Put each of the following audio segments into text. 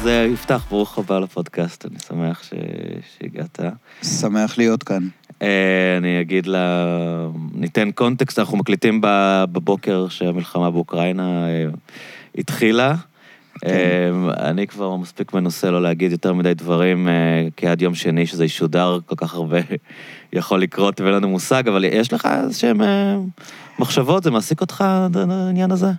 אז אה, יפתח, ברוך הבא לפודקאסט, אני שמח ש... שהגעת. שמח להיות כאן. אה, אני אגיד לה, ניתן קונטקסט, אנחנו מקליטים בבוקר שהמלחמה באוקראינה אה, התחילה. כן. אני כבר מספיק מנוסה לא להגיד יותר מדי דברים, כי עד יום שני שזה ישודר, כל כך הרבה יכול לקרות ואין לנו מושג, אבל יש לך איזשהם מחשבות, זה מעסיק אותך, העניין הזה?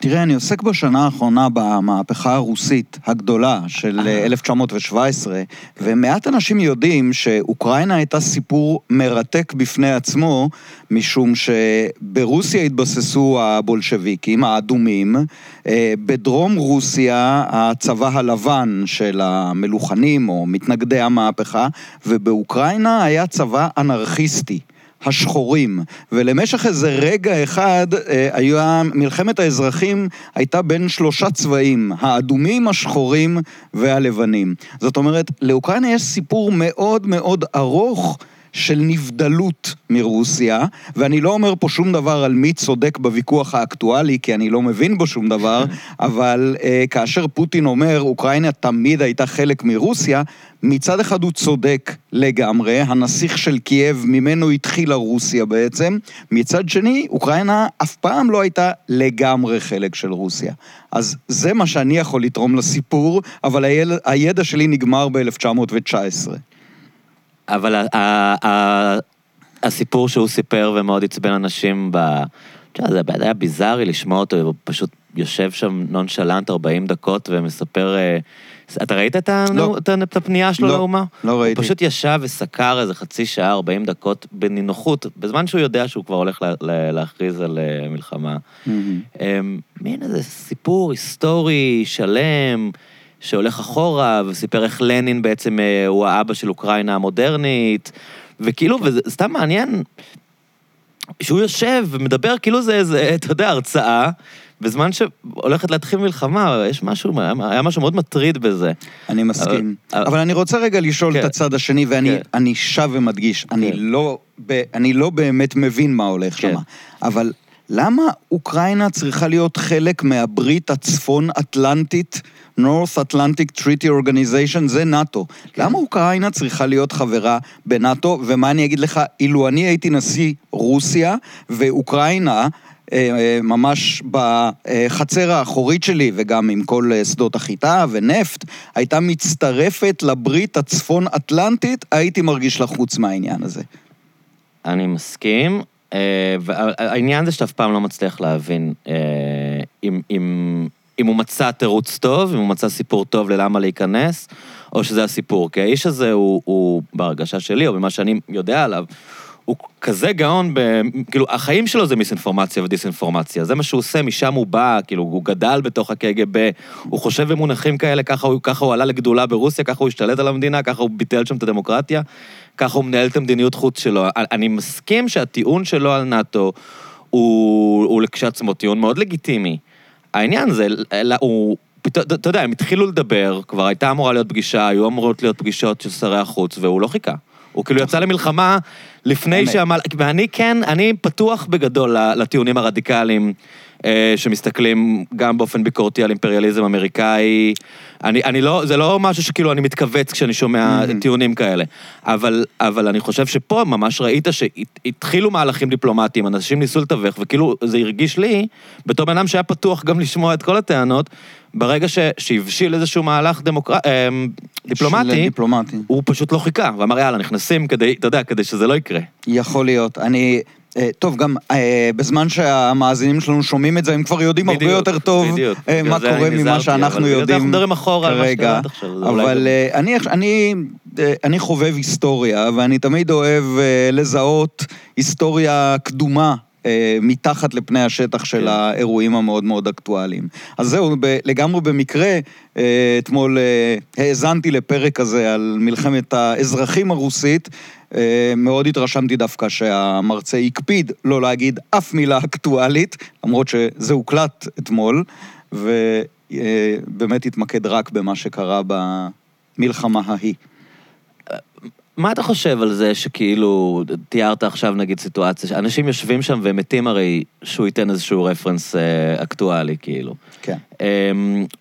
תראה, אני עוסק בשנה האחרונה במהפכה הרוסית הגדולה של 1917, אה. ומעט אנשים יודעים שאוקראינה הייתה סיפור מרתק בפני עצמו, משום שברוסיה התבססו הבולשביקים האדומים, אה, בדרום רוסיה הצבא הלבן של המלוכנים או מתנגדי המהפכה, ובאוקראינה היה צבא אנרכיסטי. השחורים, ולמשך איזה רגע אחד, אה, היה, מלחמת האזרחים הייתה בין שלושה צבעים, האדומים, השחורים והלבנים. זאת אומרת, לאוקראינה יש סיפור מאוד מאוד ארוך של נבדלות מרוסיה, ואני לא אומר פה שום דבר על מי צודק בוויכוח האקטואלי, כי אני לא מבין בו שום דבר, אבל uh, כאשר פוטין אומר, אוקראינה תמיד הייתה חלק מרוסיה, מצד אחד הוא צודק לגמרי, הנסיך של קייב, ממנו התחילה רוסיה בעצם, מצד שני, אוקראינה אף פעם לא הייתה לגמרי חלק של רוסיה. אז זה מה שאני יכול לתרום לסיפור, אבל הידע שלי נגמר ב-1919. אבל ה- ה- ה- הסיפור שהוא סיפר ומאוד עצבן אנשים ב... זה היה ביזארי לשמוע אותו, פשוט יושב שם נונשלנט 40 דקות ומספר... אה, אתה ראית את, לא. את הפנייה שלו לא, לאומה? לא ראיתי. הוא פשוט ישב וסקר איזה חצי שעה, 40 דקות, בנינוחות, בזמן שהוא יודע שהוא כבר הולך לה, לה, להכריז על אה, מלחמה. Mm-hmm. מין איזה סיפור היסטורי שלם. שהולך אחורה, וסיפר איך לנין בעצם אה, הוא האבא של אוקראינה המודרנית, וכאילו, וזה סתם מעניין, שהוא יושב ומדבר כאילו זה איזה, אתה יודע, הרצאה, בזמן שהולכת להתחיל מלחמה, יש משהו, היה משהו מאוד מטריד בזה. אני מסכים. אבל, אבל אני רוצה רגע לשאול כן. את הצד השני, ואני כן. שב ומדגיש, כן. אני, לא, אני לא באמת מבין מה הולך כן. שם, אבל למה אוקראינה צריכה להיות חלק מהברית הצפון-אטלנטית? North Atlantic Treaty Organization, זה נאט"ו. כן. למה אוקראינה צריכה להיות חברה בנאט"ו? ומה אני אגיד לך, אילו אני הייתי נשיא רוסיה, ואוקראינה... אה, אה, ממש בחצר האחורית שלי, וגם עם כל אה, שדות החיטה ונפט, הייתה מצטרפת לברית הצפון-אטלנטית, הייתי מרגיש לחוץ מהעניין הזה. אני מסכים. העניין זה שאתה אף פעם לא מצליח להבין אם, אם, אם הוא מצא תירוץ טוב, אם הוא מצא סיפור טוב ללמה להיכנס, או שזה הסיפור. כי האיש הזה הוא, הוא בהרגשה שלי, או במה שאני יודע עליו, הוא כזה גאון, ב... כאילו, החיים שלו זה מיסאינפורמציה ודיסאינפורמציה, זה מה שהוא עושה, משם הוא בא, כאילו, הוא גדל בתוך הקג"ב, הוא חושב במונחים כאלה, ככה הוא, ככה הוא עלה לגדולה ברוסיה, ככה הוא השתלט על המדינה, ככה הוא ביטל שם את הדמוקרטיה, ככה הוא מנהל את המדיניות חוץ שלו. אני מסכים שהטיעון שלו על נאט"ו הוא, הוא כשעצמו טיעון מאוד לגיטימי. העניין זה, הוא... אתה יודע, הם התחילו לדבר, כבר הייתה אמורה להיות פגישה, היו אמורות להיות פגישות של שרי החוץ, והוא לא חיכה. הוא כאילו יצא למלחמה לפני שהמל... ואני כן, אני פתוח בגדול לטיעונים הרדיקליים. אה, שמסתכלים גם באופן ביקורתי על אימפריאליזם אמריקאי. אני, אני לא, זה לא משהו שכאילו אני מתכווץ כשאני שומע mm-hmm. טיעונים כאלה. אבל, אבל אני חושב שפה ממש ראית שהתחילו מהלכים דיפלומטיים, אנשים ניסו לתווך, וכאילו זה הרגיש לי, בתור בן אדם שהיה פתוח גם לשמוע את כל הטענות, ברגע שהבשיל איזשהו מהלך דמוקר... אה, דיפלומטי, דיפלומטי, הוא פשוט לא חיכה, ואמר יאללה, נכנסים כדי, אתה יודע, כדי שזה לא יקרה. יכול להיות. אני... אה, טוב, גם אה, בזמן שהמאזינים שלנו שומעים את זה, הם כבר יודעים הרבה יותר טוב אה, מה קורה ממה שאנחנו יודעים אנחנו מדברים אחורה כרגע. אבל אני חובב היסטוריה, ואני תמיד אוהב לזהות היסטוריה קדומה מתחת לפני השטח של כן. האירועים המאוד מאוד אקטואליים. אז זהו, לגמרי במקרה, אתמול האזנתי לפרק הזה על מלחמת האזרחים הרוסית, אה, מאוד התרשמתי דווקא שהמרצה הקפיד לא להגיד אף מילה אקטואלית, למרות שזה הוקלט אתמול, ובאמת התמקד רק במה שקרה במלחמה ההיא. מה אתה חושב על זה שכאילו, תיארת עכשיו נגיד סיטואציה, שאנשים יושבים שם והם מתים הרי שהוא ייתן איזשהו רפרנס אה, אקטואלי, כאילו. כן. אה,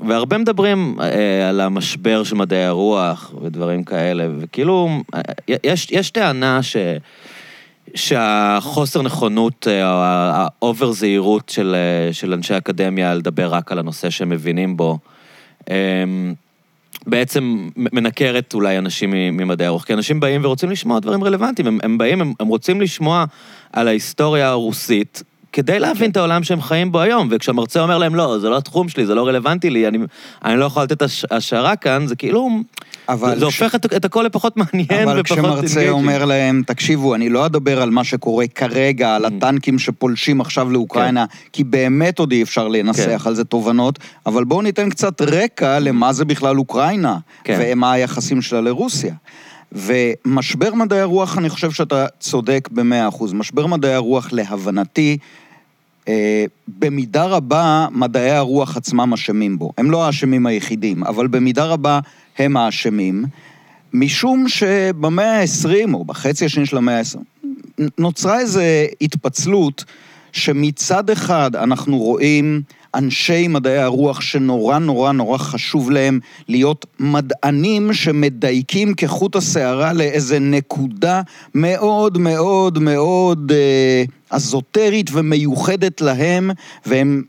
והרבה מדברים אה, על המשבר של מדעי הרוח ודברים כאלה, וכאילו, אה, יש, יש טענה ש... שהחוסר נכונות, אה, או ה over זהירות של, אה, של אנשי אקדמיה לדבר רק על הנושא שהם מבינים בו, אה, בעצם מנכרת אולי אנשים ממדעי הרוח. כי אנשים באים ורוצים לשמוע דברים רלוונטיים. הם, הם באים, הם, הם רוצים לשמוע על ההיסטוריה הרוסית, כדי להבין את העולם שהם חיים בו היום. וכשהמרצה אומר להם, לא, זה לא התחום שלי, זה לא רלוונטי לי, אני, אני לא יכול לתת השערה כאן, זה כאילו... אבל... זה ש... הופך את, את הכל לפחות מעניין אבל ופחות... אבל כשמרצה. אומר להם, תקשיבו, אני לא אדבר על מה שקורה כרגע, על mm. הטנקים שפולשים עכשיו לאוקראינה, כן. כי באמת עוד אי אפשר לנסח כן. על זה תובנות, אבל בואו ניתן קצת רקע למה זה בכלל אוקראינה, כן. ומה היחסים שלה לרוסיה. ומשבר מדעי הרוח, אני חושב שאתה צודק במאה אחוז. משבר מדעי הרוח, להבנתי, אה, במידה רבה מדעי הרוח עצמם אשמים בו. הם לא האשמים היחידים, אבל במידה רבה הם האשמים, משום שבמאה ה-20, או בחצי השני של המאה ה-20, נוצרה איזו התפצלות שמצד אחד אנחנו רואים אנשי מדעי הרוח שנורא נורא נורא חשוב להם להיות מדענים שמדייקים כחוט השערה לאיזה נקודה מאוד מאוד מאוד אה, אזוטרית ומיוחדת להם, והם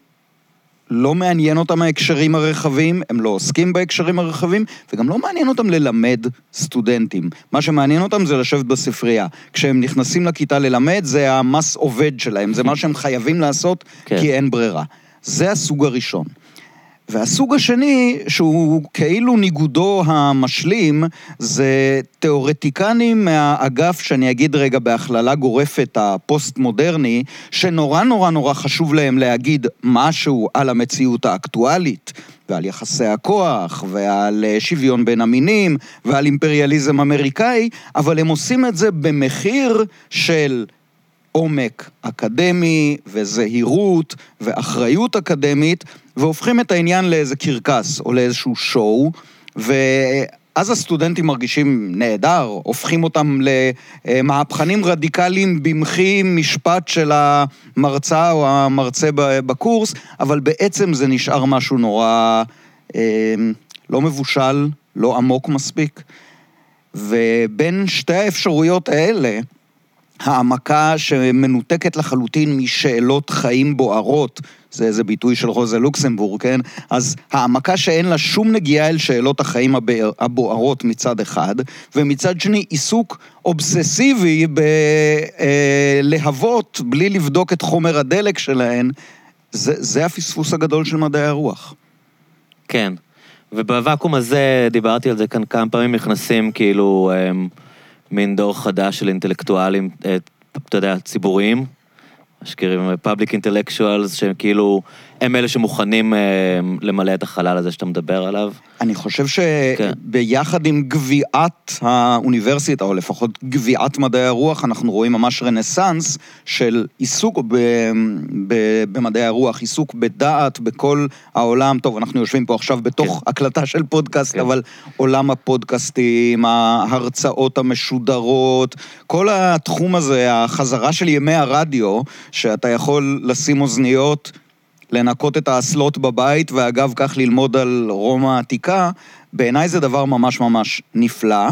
לא מעניין אותם ההקשרים הרחבים, הם לא עוסקים בהקשרים הרחבים, וגם לא מעניין אותם ללמד סטודנטים. מה שמעניין אותם זה לשבת בספרייה. כשהם נכנסים לכיתה ללמד, זה המס עובד שלהם, זה מה שהם חייבים לעשות, כן. כי אין ברירה. זה הסוג הראשון. והסוג השני, שהוא כאילו ניגודו המשלים, זה תיאורטיקנים מהאגף, שאני אגיד רגע בהכללה גורפת, הפוסט-מודרני, שנורא נורא נורא חשוב להם להגיד משהו על המציאות האקטואלית. ועל יחסי הכוח, ועל אה, שוויון בין המינים, ועל אימפריאליזם אמריקאי, אבל הם עושים את זה במחיר של עומק אקדמי וזהירות ואחריות אקדמית, והופכים את העניין לאיזה קרקס או לאיזשהו שואו, ואז הסטודנטים מרגישים נהדר, הופכים אותם למהפכנים רדיקליים במחי משפט של המרצה או המרצה בקורס, אבל בעצם זה נשאר משהו נורא אה, לא מבושל, לא עמוק מספיק. ובין שתי האפשרויות האלה, העמקה שמנותקת לחלוטין משאלות חיים בוערות, זה איזה ביטוי של רוזה לוקסמבורג, כן? אז העמקה שאין לה שום נגיעה אל שאלות החיים הבוערות מצד אחד, ומצד שני עיסוק אובססיבי בלהבות אה, בלי לבדוק את חומר הדלק שלהן, זה, זה הפספוס הגדול של מדעי הרוח. כן, ובוואקום הזה, דיברתי על זה כאן כמה פעמים, נכנסים כאילו... הם... מין דור חדש של אינטלקטואלים, אה, אתה יודע, ציבוריים, משקירים פאבליק אינטלקטואלס, שהם כאילו, הם אלה שמוכנים אה, למלא את החלל הזה שאתה מדבר עליו. אני חושב שביחד כן. עם גוויעת האוניברסיטה, או לפחות גוויעת מדעי הרוח, אנחנו רואים ממש רנסאנס של עיסוק ב, ב, במדעי הרוח, עיסוק בדעת בכל העולם. טוב, אנחנו יושבים פה עכשיו בתוך כן. הקלטה של פודקאסט, כן. אבל עולם הפודקאסטים, ההרצאות המשודרות, כל התחום הזה, החזרה של ימי הרדיו, שאתה יכול לשים אוזניות. לנקות את האסלות בבית, ואגב כך ללמוד על רומא העתיקה, בעיניי זה דבר ממש ממש נפלא.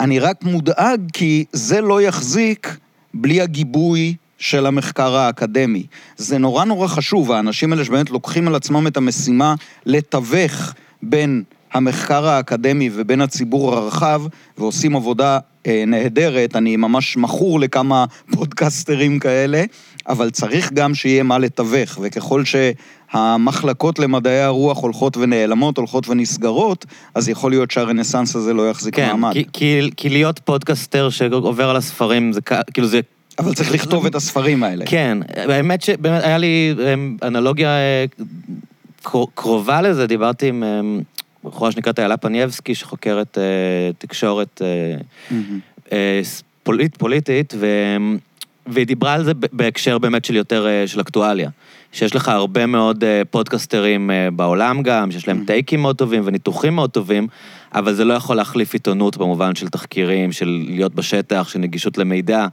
אני רק מודאג כי זה לא יחזיק בלי הגיבוי של המחקר האקדמי. זה נורא נורא חשוב, האנשים האלה שבאמת לוקחים על עצמם את המשימה לתווך בין המחקר האקדמי ובין הציבור הרחב, ועושים עבודה אה, נהדרת, אני ממש מכור לכמה פודקסטרים כאלה, אבל צריך גם שיהיה מה לתווך, וככל שהמחלקות למדעי הרוח הולכות ונעלמות, הולכות ונסגרות, אז יכול להיות שהרנסאנס הזה לא יחזיק כן, מעמד. כן, כי, כי להיות פודקסטר שעובר על הספרים, זה כאילו זה... אבל צריך לכתוב את הספרים האלה. כן, האמת שבאמת היה לי אמ, אנלוגיה אה, קרובה לזה, דיברתי עם אמ, בחורה שנקראת איילה פנייבסקי, שחוקרת אה, תקשורת mm-hmm. פוליט, פוליטית, ו... והיא דיברה על זה בהקשר באמת של יותר, אה, של אקטואליה. שיש לך הרבה מאוד אה, פודקסטרים אה, בעולם גם, שיש להם טייקים מאוד טובים וניתוחים מאוד טובים, אבל זה לא יכול להחליף עיתונות במובן של תחקירים, של להיות בשטח, של נגישות למידע.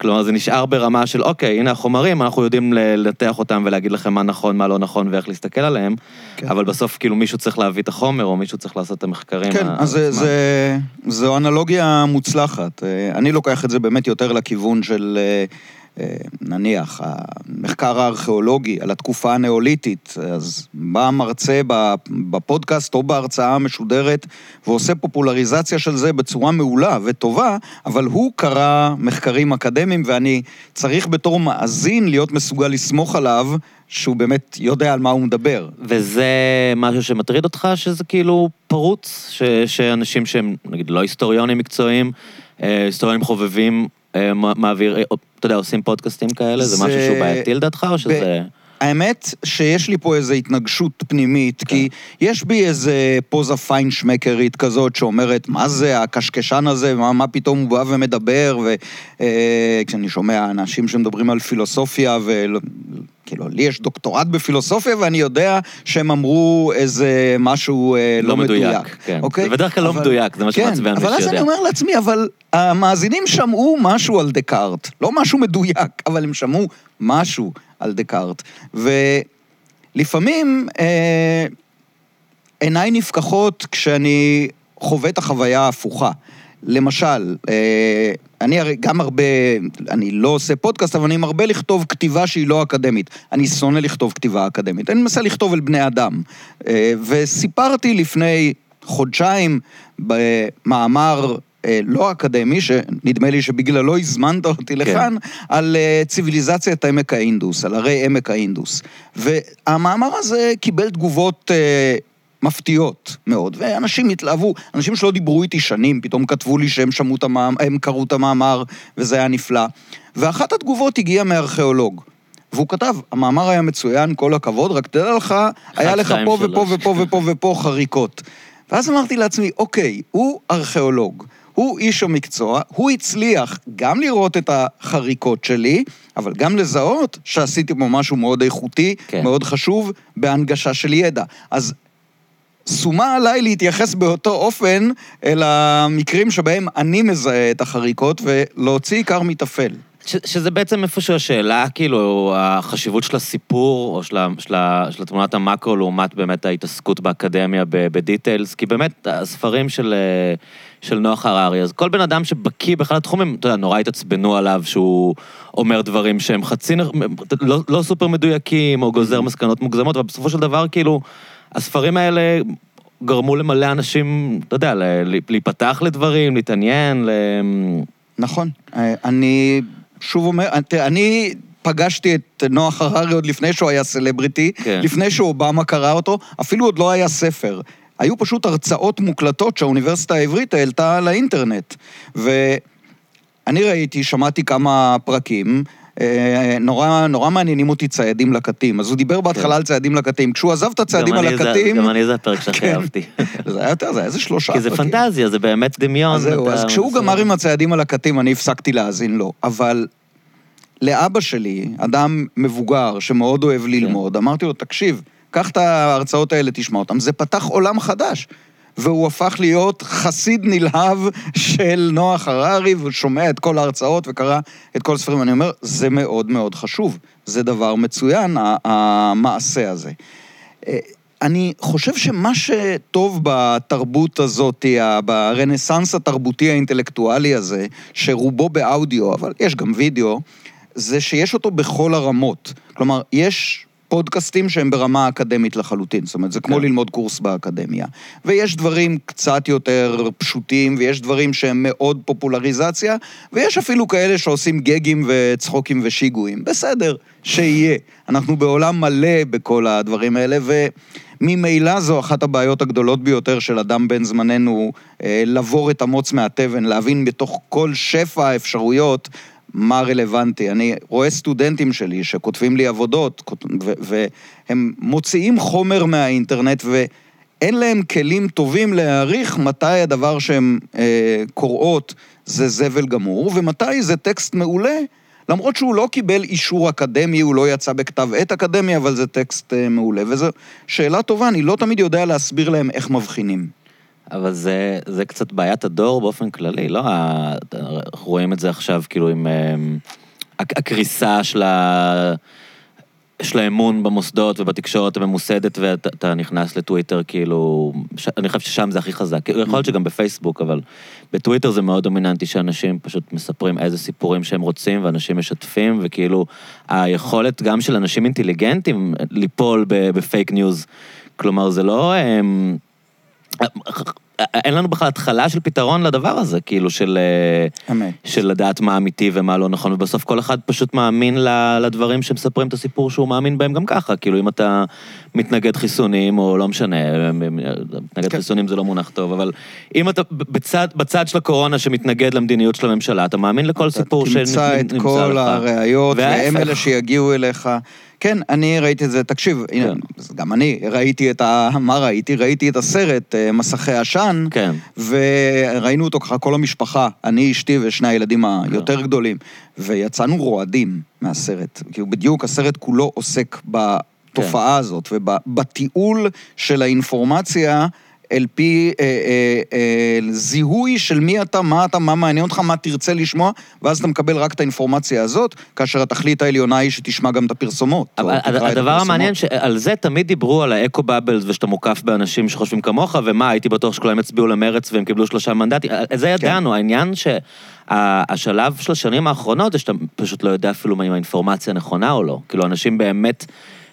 כלומר, זה נשאר ברמה של, אוקיי, הנה החומרים, אנחנו יודעים לנתח אותם ולהגיד לכם מה נכון, מה לא נכון ואיך להסתכל עליהם, כן. אבל בסוף כאילו מישהו צריך להביא את החומר, או מישהו צריך לעשות את המחקרים. כן, אז זה, זה, זו אנלוגיה מוצלחת. אה, אני לוקח את זה באמת יותר לכיוון של... נניח, המחקר הארכיאולוגי על התקופה הנאוליתית, אז בא מרצה בפודקאסט או בהרצאה המשודרת ועושה פופולריזציה של זה בצורה מעולה וטובה, אבל הוא קרא מחקרים אקדמיים ואני צריך בתור מאזין להיות מסוגל לסמוך עליו שהוא באמת יודע על מה הוא מדבר. וזה משהו שמטריד אותך, שזה כאילו פרוץ, ש, שאנשים שהם, נגיד, לא היסטוריונים מקצועיים, אה, היסטוריונים חובבים, מעביר, אה, אתה יודע, עושים פודקאסטים כאלה? זה, זה משהו שהוא בעייתי לדעתך, או שזה... האמת שיש לי פה איזו התנגשות פנימית, כי כן. יש בי איזה פוזה פיינשמקרית כזאת שאומרת, מה זה הקשקשן הזה, מה, מה פתאום הוא בא ומדבר, וכשאני אה, שומע אנשים שמדברים על פילוסופיה, וכאילו, לי יש דוקטורט בפילוסופיה, ואני יודע שהם אמרו איזה משהו אה, לא, לא מדויק. מדויק כן. אוקיי? זה בדרך כלל לא אבל, לא מדויק, זה מה כן, שמעצבן מי שיודע. אבל אז אני אומר לעצמי, אבל המאזינים שמעו משהו על דקארט, לא משהו מדויק, אבל הם שמעו משהו. על דקארט. ולפעמים אה, עיניי נפקחות כשאני חווה את החוויה ההפוכה. למשל, אה, אני הרי גם הרבה, אני לא עושה פודקאסט, אבל אני מרבה לכתוב כתיבה שהיא לא אקדמית. אני שונא לכתוב כתיבה אקדמית, אני מנסה לכתוב אל בני אדם. אה, וסיפרתי לפני חודשיים במאמר לא אקדמי, שנדמה לי שבגללו הזמנת אותי כן. לכאן, על אה, ציוויליזציית עמק האינדוס, על הרי עמק האינדוס. והמאמר הזה קיבל תגובות אה, מפתיעות מאוד, ואנשים התלהבו, אנשים שלא דיברו איתי שנים, פתאום כתבו לי שהם שמעו את המאמר, הם קראו את המאמר, וזה היה נפלא. ואחת התגובות הגיעה מארכיאולוג. והוא כתב, המאמר היה מצוין, כל הכבוד, רק תדע לך, היה לך פה ופה ופה ופה ופה חריקות. ואז אמרתי לעצמי, אוקיי, הוא ארכיאולוג. הוא איש המקצוע, הוא הצליח גם לראות את החריקות שלי, אבל גם לזהות שעשיתי פה משהו מאוד איכותי, כן. מאוד חשוב, בהנגשה של ידע. אז שומה עליי להתייחס באותו אופן אל המקרים שבהם אני מזהה את החריקות ולהוציא עיקר מטפל. ש, שזה בעצם איפשהו השאלה, כאילו, החשיבות של הסיפור, או של, של, של תמונת המאקרו לעומת באמת ההתעסקות באקדמיה בדיטיילס, כי באמת, הספרים של, של נוח הררי, אז כל בן אדם שבקיא באחד התחומים, אתה יודע, נורא התעצבנו עליו שהוא אומר דברים שהם חצי, לא, לא סופר מדויקים, או גוזר מסקנות מוגזמות, אבל בסופו של דבר, כאילו, הספרים האלה גרמו למלא אנשים, אתה יודע, להיפתח לדברים, להתעניין, ל... נכון. אה, אני שוב אומר, אני פגשתי את נוח הררי עוד לפני שהוא היה סלבריטי, כן. לפני שאובמה קרא אותו, אפילו עוד לא היה ספר. היו פשוט הרצאות מוקלטות שהאוניברסיטה העברית העלתה לאינטרנט. ואני ראיתי, שמעתי כמה פרקים, נורא, נורא מעניינים אותי ציידים לקטים. אז הוא דיבר בהתחלה כן. על ציידים לקטים. כשהוא עזב את הציידים הלקטים... גם אני זה הפרק שהכי כן. אהבתי. זה היה יותר, זה היה איזה שלושה. כי זה פנטזיה, זה באמת דמיון. אז זהו, אז כשהוא גמר עם הציידים הלקטים, אני הפסקתי להאזין לו. אבל לאבא שלי, אדם מבוגר שמאוד אוהב כן. ללמוד, אמרתי לו, תקשיב, קח את ההרצאות האלה, תשמע אותן. זה פתח עולם חדש. והוא הפך להיות חסיד נלהב של נוח הררי, והוא שומע את כל ההרצאות וקרא את כל הספרים. אני אומר, זה מאוד מאוד חשוב. זה דבר מצוין, המעשה הזה. אה, אני חושב שמה שטוב בתרבות הזאת, ברנסאנס התרבותי האינטלקטואלי הזה, שרובו באודיו, אבל יש גם וידאו, זה שיש אותו בכל הרמות. כלומר, יש פודקאסטים שהם ברמה אקדמית לחלוטין, זאת אומרת, זה כמו כן. ללמוד קורס באקדמיה. ויש דברים קצת יותר פשוטים, ויש דברים שהם מאוד פופולריזציה, ויש אפילו כאלה שעושים גגים וצחוקים ושיגועים. בסדר, שיהיה. אנחנו בעולם מלא בכל הדברים האלה, וממילא זו אחת הבעיות הגדולות ביותר של אדם בן זמננו, אה, לבור את המוץ מהתבן, להבין בתוך כל שפע האפשרויות מה רלוונטי. אני רואה סטודנטים שלי שכותבים לי עבודות, והם מוציאים חומר מהאינטרנט, ואין להם כלים טובים להעריך מתי הדבר שהן אה, קוראות זה זבל גמור, ומתי זה טקסט מעולה למרות שהוא לא קיבל אישור אקדמי, הוא לא יצא בכתב עת אקדמי, אבל זה טקסט אה, מעולה. וזו שאלה טובה, אני לא תמיד יודע להסביר להם איך מבחינים. אבל זה, זה קצת בעיית הדור באופן כללי, לא? אנחנו רואים את זה עכשיו, כאילו, עם אמ, הק- הקריסה של, ה... של האמון במוסדות ובתקשורת הממוסדת, ואתה אתה נכנס לטוויטר, כאילו... ש... אני חושב ששם זה הכי חזק. יכול להיות שגם בפייסבוק, אבל בטוויטר זה מאוד דומיננטי שאנשים פשוט מספרים איזה סיפורים שהם רוצים, ואנשים משתפים, וכאילו, היכולת גם של אנשים אינטליגנטים ליפול בפייק ניוז. כלומר, זה לא... אמ, אין לנו בכלל התחלה של פתרון לדבר הזה, כאילו, של, אה, אמת. של לדעת מה אמיתי ומה לא נכון, ובסוף כל אחד פשוט מאמין לדברים שמספרים את הסיפור שהוא מאמין בהם גם ככה. כאילו, אם אתה מתנגד חיסונים, או לא משנה, מתנגד כן. חיסונים זה לא מונח טוב, אבל אם אתה בצד, בצד של הקורונה שמתנגד למדיניות של הממשלה, אתה מאמין לכל סיפור אתה תמצא את שנמצא כל לך. הראיות, והם. אלה שיגיעו אליך. כן, אני ראיתי את זה, תקשיב, הנה, כן. אז גם אני ראיתי את ה... מה ראיתי? ראיתי את הסרט אה, מסכי עשן, כן. וראינו אותו ככה, כל המשפחה, אני, אשתי ושני הילדים כן. היותר גדולים, ויצאנו רועדים מהסרט. כאילו, בדיוק הסרט כולו עוסק בתופעה כן. הזאת, ובתיעול של האינפורמציה. אל פי אה, אה, אה, זיהוי של מי אתה, מה אתה, מה מעניין אותך, מה תרצה לשמוע, ואז אתה מקבל רק את האינפורמציה הזאת, כאשר התכלית העליונה היא שתשמע גם את הפרסומות. אבל את הדבר הפרסומות. המעניין, שעל זה תמיד דיברו, על האקו בבלס, ושאתה מוקף באנשים שחושבים כמוך, ומה, הייתי בטוח שכולם יצביעו למרץ והם קיבלו שלושה מנדטים. זה כן. ידענו, העניין שהשלב של השנים האחרונות זה שאתה פשוט לא יודע אפילו אם האינפורמציה נכונה או לא. כאילו, אנשים באמת,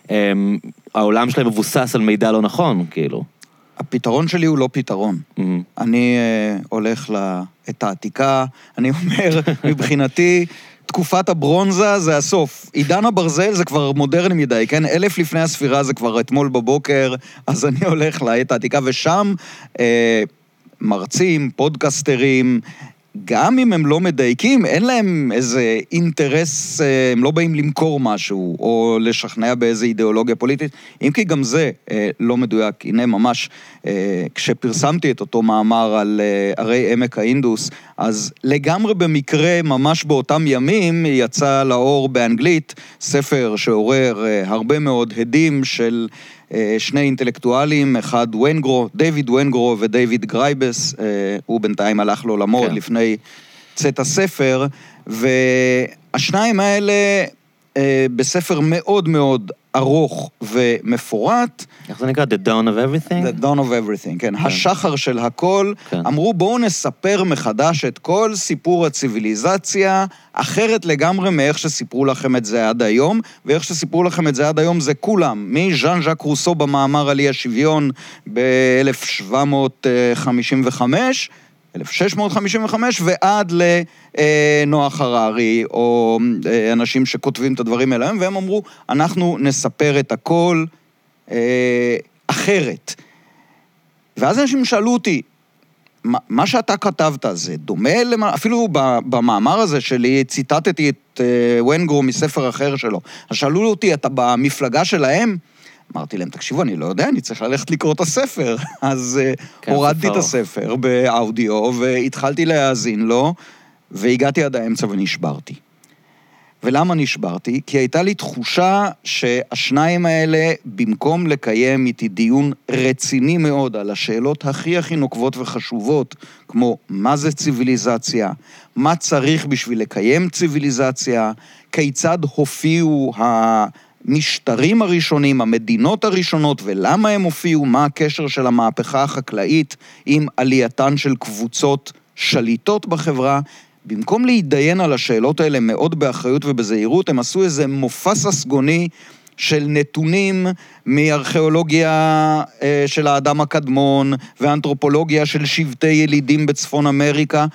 הם, העולם שלהם מבוסס על מידע לא נכון, כאילו. הפתרון שלי הוא לא פתרון. מהמם. אני אה, הולך לעת העתיקה, אני אומר, מבחינתי, תקופת הברונזה זה הסוף. עידן הברזל זה כבר מודרני מדי, כן? אלף לפני הספירה זה כבר אתמול בבוקר, אז אני הולך לעת העתיקה, ושם אה, מרצים, פודקסטרים, גם אם הם לא מדייקים, אין להם איזה אינטרס, אה, הם לא באים למכור משהו, או לשכנע באיזה אידיאולוגיה פוליטית, אם כי גם זה אה, לא מדויק. הנה, ממש, אה, כשפרסמתי את אותו מאמר על אה, ערי עמק האינדוס, אז לגמרי במקרה, ממש באותם ימים, יצא לאור באנגלית ספר שעורר אה, הרבה מאוד הדים של... אה, שני אינטלקטואלים, אחד ונגרו, דיוויד ונגרו ודייוויד גרייבר, אה, הוא בינתיים הלך לעולמו כן. לפני צאת הספר, והשניים האלה אה, בספר מאוד מאוד ארוך ומפורט, איך זה נקרא? The Dawn of Everything? The Dawn of Everything, כן, השחר של הכל, כן. אמרו בואו נספר מחדש את כל סיפור הציוויליזציה, אחרת לגמרי מאיך שסיפרו לכם את זה עד היום, ואיך שסיפרו לכם את זה עד היום זה כולם, מז'אן ז'אק רוסו במאמר על אי השוויון ב-1755, 1655, ועד לנוח הררי, או אה, אנשים שכותבים את הדברים האלה והם אמרו, אנחנו נספר את הכל אה, אחרת. ואז אנשים שאלו אותי, "מה- שאתה כתבת זה דומה למה, אפילו במאמר הזה שלי ציטטתי את אה, ונגרו מספר אחר שלו. אז שאלו אותי, אתה במפלגה שלהם? אמרתי להם, תקשיבו, אני לא יודע, אני צריך ללכת לקרוא את הספר. אז אה, כן, הורדתי את ארוך. הספר באודיו, והתחלתי להאזין לו, והגעתי עד האמצע ונשברתי. ולמה נשברתי? כי הייתה לי תחושה שהשניים האלה, במקום לקיים איתי דיון רציני מאוד על השאלות הכי הכי נוקבות וחשובות, כמו מה זה ציוויליזציה, מה צריך בשביל לקיים ציוויליזציה, כיצד הופיעו המשטרים הראשונים, המדינות הראשונות, ולמה הם הופיעו, מה הקשר של המהפכה החקלאית עם עלייתן של קבוצות שליטות בחברה, במקום להתדיין על השאלות האלה מאוד באחריות ובזהירות, הם עשו איזה מופע ססגוני של נתונים מארכיאולוגיה אה, של האדם הקדמון, ואנתרופולוגיה של שבטי ילידים בצפון אמריקה,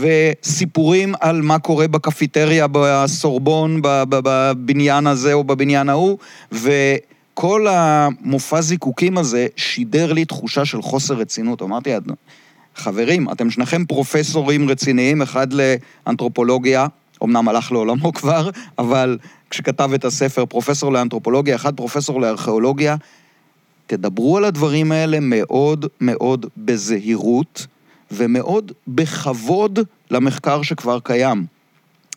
וסיפורים על מה קורה בקפיטריה בסורבון, בבניין הזה או בבניין ההוא, וכל המופע זיקוקים הזה שידר לי תחושה של חוסר רצינות. אמרתי, חברים, אתם שניכם פרופסורים רציניים, אחד לאנתרופולוגיה, אמנם הלך לעולמו כבר, אבל כשכתב את הספר פרופסור לאנתרופולוגיה, אחד פרופסור לארכיאולוגיה, תדברו על הדברים האלה מאוד מאוד בזהירות ומאוד בכבוד למחקר שכבר קיים.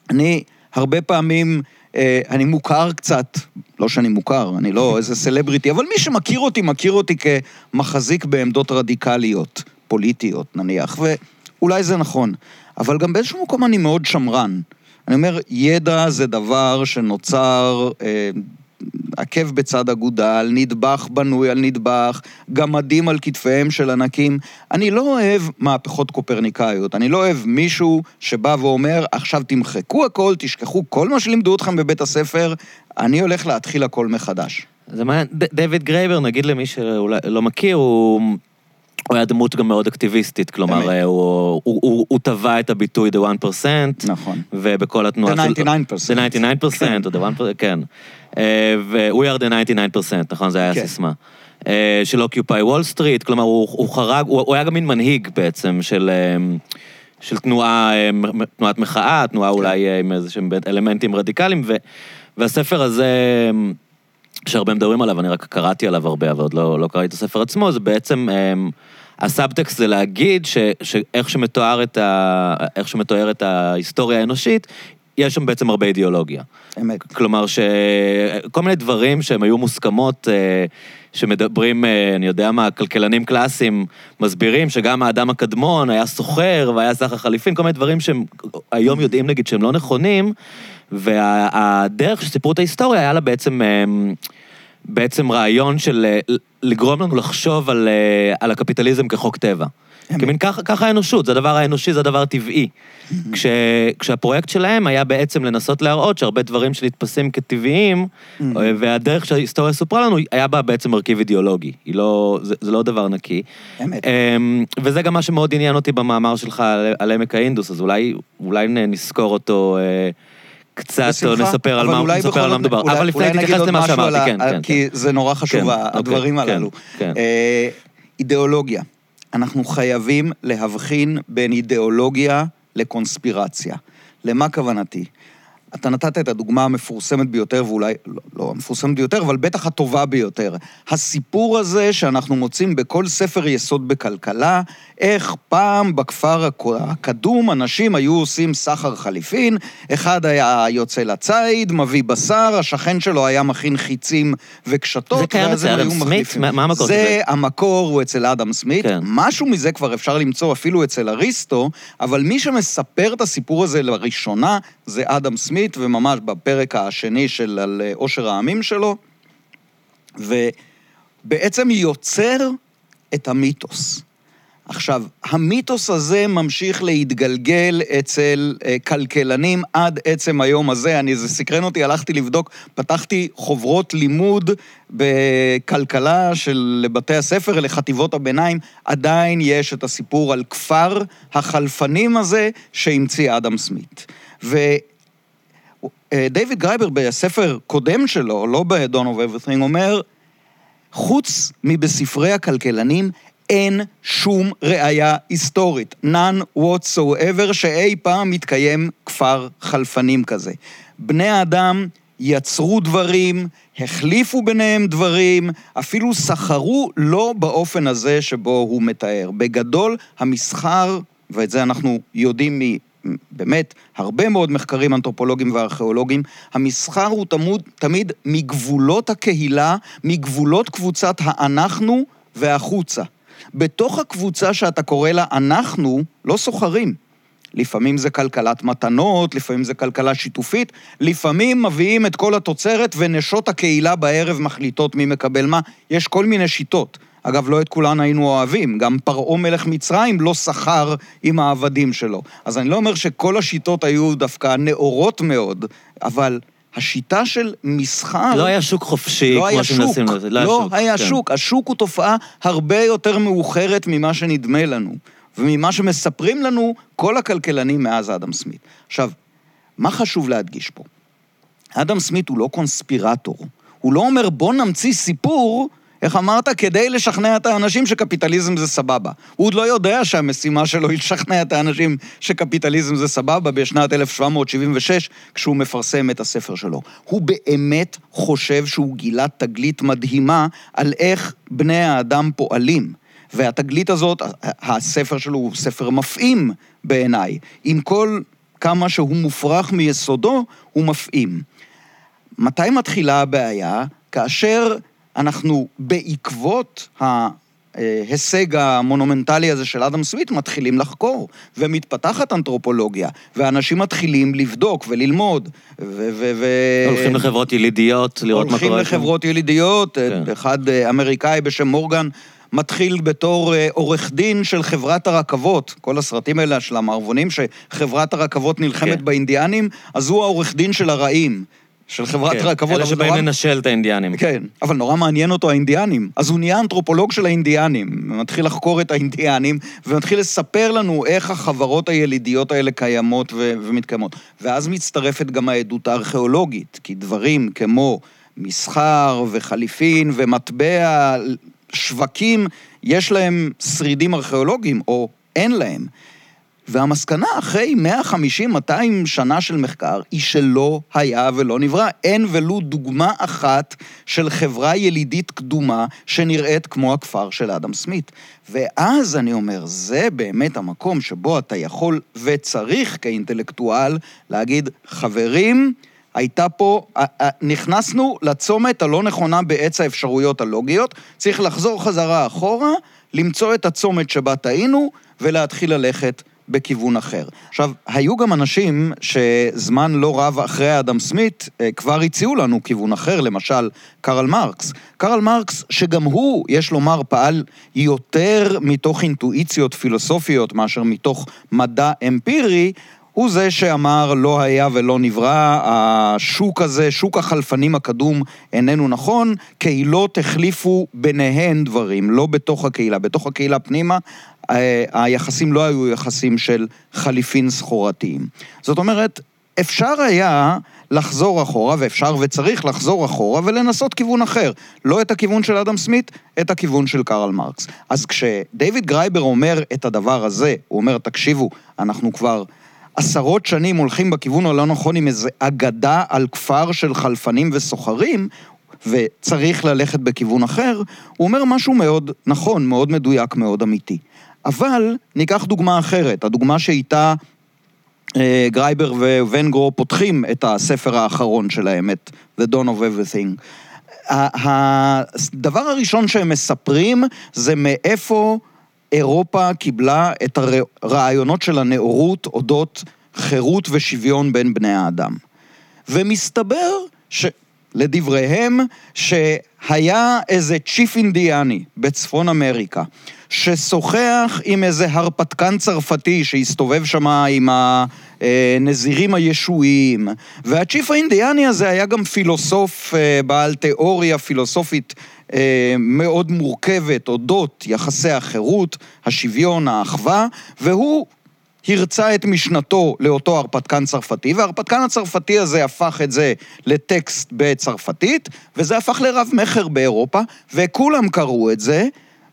אני הרבה פעמים אה, אני מוכר קצת, לא שאני מוכר, אני לא איזה סלבריטי, אבל מי שמכיר אותי, מכיר אותי כמחזיק בעמדות רדיקליות, פוליטיות נניח, ואולי זה נכון. אבל גם באיזשהו מקום אני מאוד שמרן. אני אומר, ידע זה דבר שנוצר אה, עקב בצד אגודל, נדבך בנוי על נדבך, גמדים על כתפיהם של ענקים. אני לא אוהב מהפכות קופרניקאיות, אני לא אוהב מישהו שבא ואומר, עכשיו תמחקו הכל, תשכחו כל מה שלימדו אתכם בבית הספר, אני הולך להתחיל הכל מחדש. זה מעניין, דיוויד גרייבר, נגיד למי שאולי לא מכיר, הוא... הוא היה דמות גם מאוד אקטיביסטית, כלומר, אה, הוא, הוא, הוא, הוא טבע את הביטוי The 1%, נכון. ובכל התנועה The 99%. של... The 99%, כן. או The 1%, כן. אה, ו-We are the 99%, נכון? זה היה כן. הסיסמה. אה, של Occupy Wall Street, כלומר, הוא, הוא חרג, הוא, הוא היה גם מין מנהיג בעצם של... של תנועה, תנועת מחאה, תנועה אולי עם איזה שהם אלמנטים רדיקליים, ו, והספר הזה, שהרבה מדברים עליו, אני רק קראתי עליו הרבה, אבל עוד לא, לא קראתי את הספר עצמו, זה בעצם, הסאבטקסט זה להגיד ש, שאיך שמתואר את ה... איך שמתואר את ההיסטוריה האנושית, יש שם בעצם הרבה אידיאולוגיה. אמת. כלומר, שכל מיני דברים שהם היו מוסכמות, אה, שמדברים, אה, אני יודע מה, כלכלנים קלאסיים מסבירים שגם האדם הקדמון היה סוחר והיה סחר חליפין, כל מיני דברים שהם היום יודעים, נגיד, שהם לא נכונים, והדרך שסיפרו את ההיסטוריה היה לה בעצם... אה, בעצם רעיון של לגרום לנו לחשוב על, על הקפיטליזם כחוק טבע. כי מין ככה, ככה האנושות, זה הדבר האנושי, זה הדבר הטבעי. כש, כשהפרויקט שלהם היה בעצם לנסות להראות שהרבה דברים שנתפסים כטבעיים, והדרך שההיסטוריה סופרה לנו, היה בה בעצם מרכיב אידיאולוגי. לא, זה, זה לא דבר נקי. אמת. אמ, וזה גם מה שמאוד עניין אותי במאמר שלך על, על עמק האינדוס, אז אולי, אולי נזכור אותו... אה, קצת, נספר על אבל מה אולי נספר על מה מדובר. אבל לפני נגיד תתייחס למה שאמרתי, כן, כן. כי זה נורא חשוב, כן, הדברים אוקיי, הללו. כן, כן. אה, אידיאולוגיה. אנחנו חייבים להבחין בין אידיאולוגיה לקונספירציה. למה כוונתי? אתה נתת את הדוגמה המפורסמת ביותר, ואולי, לא, לא המפורסמת ביותר, אבל בטח הטובה ביותר. הסיפור הזה שאנחנו מוצאים בכל ספר יסוד בכלכלה, איך פעם בכפר הק- הקדום אנשים היו עושים סחר חליפין, אחד היה יוצא לציד, מביא בשר, השכן שלו היה מכין חיצים וקשתות, זה קיים אצל אדם סמית? מה- מה המקור זה זה? המקור הוא אצל אדם סמית, כן. משהו מזה כבר אפשר למצוא אפילו אצל אריסטו, אבל מי שמספר את הסיפור הזה לראשונה זה אדם סמית, וממש בפרק השני של על אה, עושר העמים שלו, ובעצם יוצר את המיתוס. עכשיו, המיתוס הזה ממשיך להתגלגל אצל אה, כלכלנים עד עצם היום הזה. אני, זה סקרן אותי, הלכתי לבדוק, פתחתי חוברות לימוד בכלכלה של בתי הספר, לחטיבות הביניים, עדיין יש את הסיפור על כפר החלפנים הזה שהמציא אדם סמית. ו... אה, דיוויד גרייבר בספר קודם שלו, לא ב-Dawn of Everything, אומר, חוץ מבספרי הכלכלנים, אין שום ראייה היסטורית, none whatsoever, שאי פעם מתקיים כפר חלפנים כזה. בני האדם יצרו דברים, החליפו ביניהם דברים, אפילו סחרו לא באופן הזה שבו הוא מתאר. בגדול, המסחר, ואת זה אנחנו יודעים. באמת, הרבה מאוד מחקרים אנתרופולוגיים וארכיאולוגיים, המסחר הוא תמוד, תמיד מגבולות הקהילה, מגבולות קבוצת האנחנו והחוצה. בתוך הקבוצה שאתה קורא לה אנחנו, לא סוחרים. לפעמים זה כלכלת מתנות, לפעמים זה כלכלה שיתופית, לפעמים מביאים את כל התוצרת ונשות הקהילה בערב מחליטות מי מקבל מה. יש כל מיני שיטות. אגב, לא את כולן היינו אוהבים, גם פרעה מלך מצרים לא סחר עם העבדים שלו. אז אני לא אומר שכל השיטות היו דווקא נאורות מאוד, אבל השיטה של מסחר... לא היה שוק חופשי, לא כמו שוק, שמנסים לזה. לא היה כן. שוק. השוק הוא תופעה הרבה יותר מאוחרת ממה שנדמה לנו, וממה שמספרים לנו כל הכלכלנים מאז אדם סמית. עכשיו, מה חשוב להדגיש פה? אדם סמית הוא לא קונספירטור. הוא לא אומר, בוא נמציא סיפור, איך אמרת? כדי לשכנע את האנשים שקפיטליזם זה סבבה. הוא עוד לא יודע שהמשימה שלו היא לשכנע את האנשים שקפיטליזם זה סבבה בשנת 1776, כשהוא מפרסם את הספר שלו. הוא באמת חושב שהוא גילה תגלית מדהימה על איך בני האדם פועלים. והתגלית הזאת, הספר שלו הוא ספר מפעים בעיניי, עם כל כמה שהוא מופרך מיסודו, הוא מפעים. מתי מתחילה הבעיה? כאשר אנחנו בעקבות ההישג המונומנטלי הזה של אדם סמית מתחילים לחקור, ומתפתחת אנתרופולוגיה, ואנשים מתחילים לבדוק וללמוד, ו... ו, ו... הולכים לחברות ילידיות, לראות מה קורה. הולכים לחברות ילידיות, כן. אחד אה, אמריקאי בשם מורגן מתחיל בתור אה, עורך דין של חברת הרכבות, כל הסרטים האלה של המערבונים, שחברת הרכבות נלחמת כן. באינדיאנים, אז הוא העורך דין של הרעים. של חברת כן, רכבות. אלה שבאים נורא- לנשל את האינדיאנים. כן, אבל נורא מעניין אותו האינדיאנים. אז הוא נהיה אנתרופולוג של האינדיאנים, מתחיל לחקור את האינדיאנים, ומתחיל לספר לנו איך החברות הילידיות האלה קיימות ו- ומתקיימות. ואז מצטרפת גם העדות הארכיאולוגית, כי דברים כמו מסחר וחליפין ומטבע, שווקים, יש להם שרידים ארכיאולוגיים, או אין להם. והמסקנה אחרי 150-200 שנה של מחקר היא שלא היה ולא נברא. אין ולו דוגמה אחת של חברה ילידית קדומה שנראית כמו הכפר של אדם סמית. ואז אני אומר, זה באמת המקום שבו אתה יכול וצריך כאינטלקטואל להגיד, חברים, הייתה פה, נכנסנו לצומת הלא נכונה בעץ האפשרויות הלוגיות, צריך לחזור חזרה אחורה, למצוא את הצומת שבה טעינו, ולהתחיל ללכת בכיוון אחר. עכשיו, היו גם אנשים שזמן לא רב אחרי אדם סמית אה, כבר הציעו לנו כיוון אחר, למשל קרל מרקס. קרל מרקס, שגם הוא, יש לומר, פעל יותר מתוך אינטואיציות פילוסופיות מאשר מתוך מדע אמפירי, הוא זה שאמר לא היה ולא נברא, השוק הזה, שוק החלפנים הקדום איננו נכון, קהילות החליפו ביניהן דברים, לא בתוך הקהילה. בתוך הקהילה פנימה, אה, היחסים לא היו יחסים של חליפין סחורתיים. זאת אומרת, אפשר היה לחזור אחורה, ואפשר וצריך לחזור אחורה ולנסות כיוון אחר. לא את הכיוון של אדם סמית, את הכיוון של קרל מרקס. אז כשדייוויד גרייבר אומר את הדבר הזה, הוא אומר, תקשיבו, אנחנו כבר עשרות שנים הולכים בכיוון הלא נכון עם איזו אגדה על כפר של חלפנים וסוחרים, וצריך ללכת בכיוון אחר, הוא אומר משהו מאוד נכון, מאוד מדויק, מאוד אמיתי. אבל ניקח דוגמה אחרת, הדוגמה שאיתה אה, גרייבר וונגרו פותחים את הספר האחרון שלהם, את The Dawn of Everything. הדבר הראשון שהם מספרים זה מאיפה אירופה קיבלה את הרעיונות של הנאורות אודות חירות ושוויון בין בני האדם. ומסתבר ש... לדבריהם, שהיה איזה צ'יף אינדיאני בצפון אמריקה, ששוחח עם איזה הרפתקן צרפתי שהסתובב שם עם הנזירים הישועיים, והצ'יף האינדיאני הזה היה גם פילוסוף אה, בעל תיאוריה פילוסופית אה, מאוד מורכבת אודות יחסי החירות, השוויון, האחווה, והוא הרצה את משנתו לאותו הרפתקן צרפתי, וההרפתקן הצרפתי הזה הפך את זה לטקסט בצרפתית, וזה הפך לרב מכר באירופה, וכולם קראו את זה,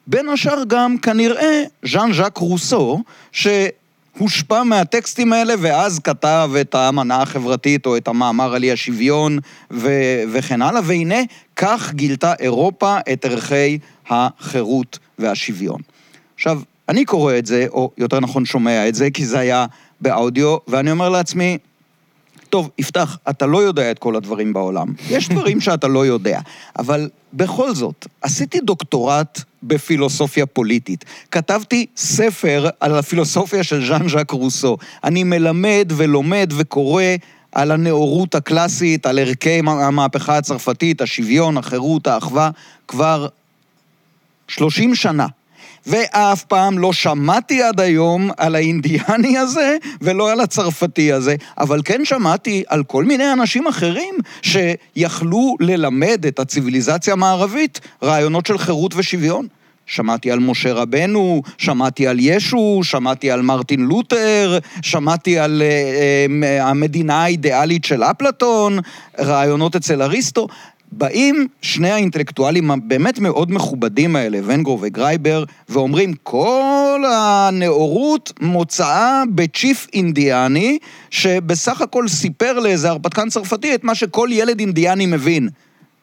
בין השאר גם כנראה ז'אן ז'אק רוסו, שהושפע מהטקסטים האלה ואז כתב את האמנה החברתית או את המאמר על אי השוויון ו- וכן הלאה, והנה כך גילתה אירופה את ערכי החירות והשוויון. עכשיו, אני קורא את זה, או יותר נכון שומע את זה, כי זה היה באודיו, ואני אומר לעצמי, טוב, יפתח, אתה לא יודע את כל הדברים בעולם. יש דברים שאתה לא יודע, אבל בכל זאת, עשיתי דוקטורט בפילוסופיה פוליטית. כתבתי ספר על הפילוסופיה של ז'אן ז'אק רוסו. אני מלמד ולומד וקורא על הנאורות הקלאסית, על ערכי המהפכה הצרפתית, השוויון, החירות, האחווה, כבר 30 שנה. ואף פעם לא שמעתי עד היום על האינדיאני הזה ולא על הצרפתי הזה, אבל כן שמעתי על כל מיני אנשים אחרים שיכלו ללמד את הציוויליזציה המערבית רעיונות של חירות ושוויון. שמעתי על משה רבנו, שמעתי על ישו, שמעתי על מרטין לותר, שמעתי על uh, uh, המדינה האידיאלית של אפלטון, רעיונות אצל אריסטו. באים שני האינטלקטואלים הבאמת מאוד מכובדים האלה, ונגרו וגרייבר, ואומרים, כל הנאורות מוצאה בצ'יף אינדיאני, שבסך הכל סיפר לאיזה הרפתקן צרפתי את מה שכל ילד אינדיאני מבין,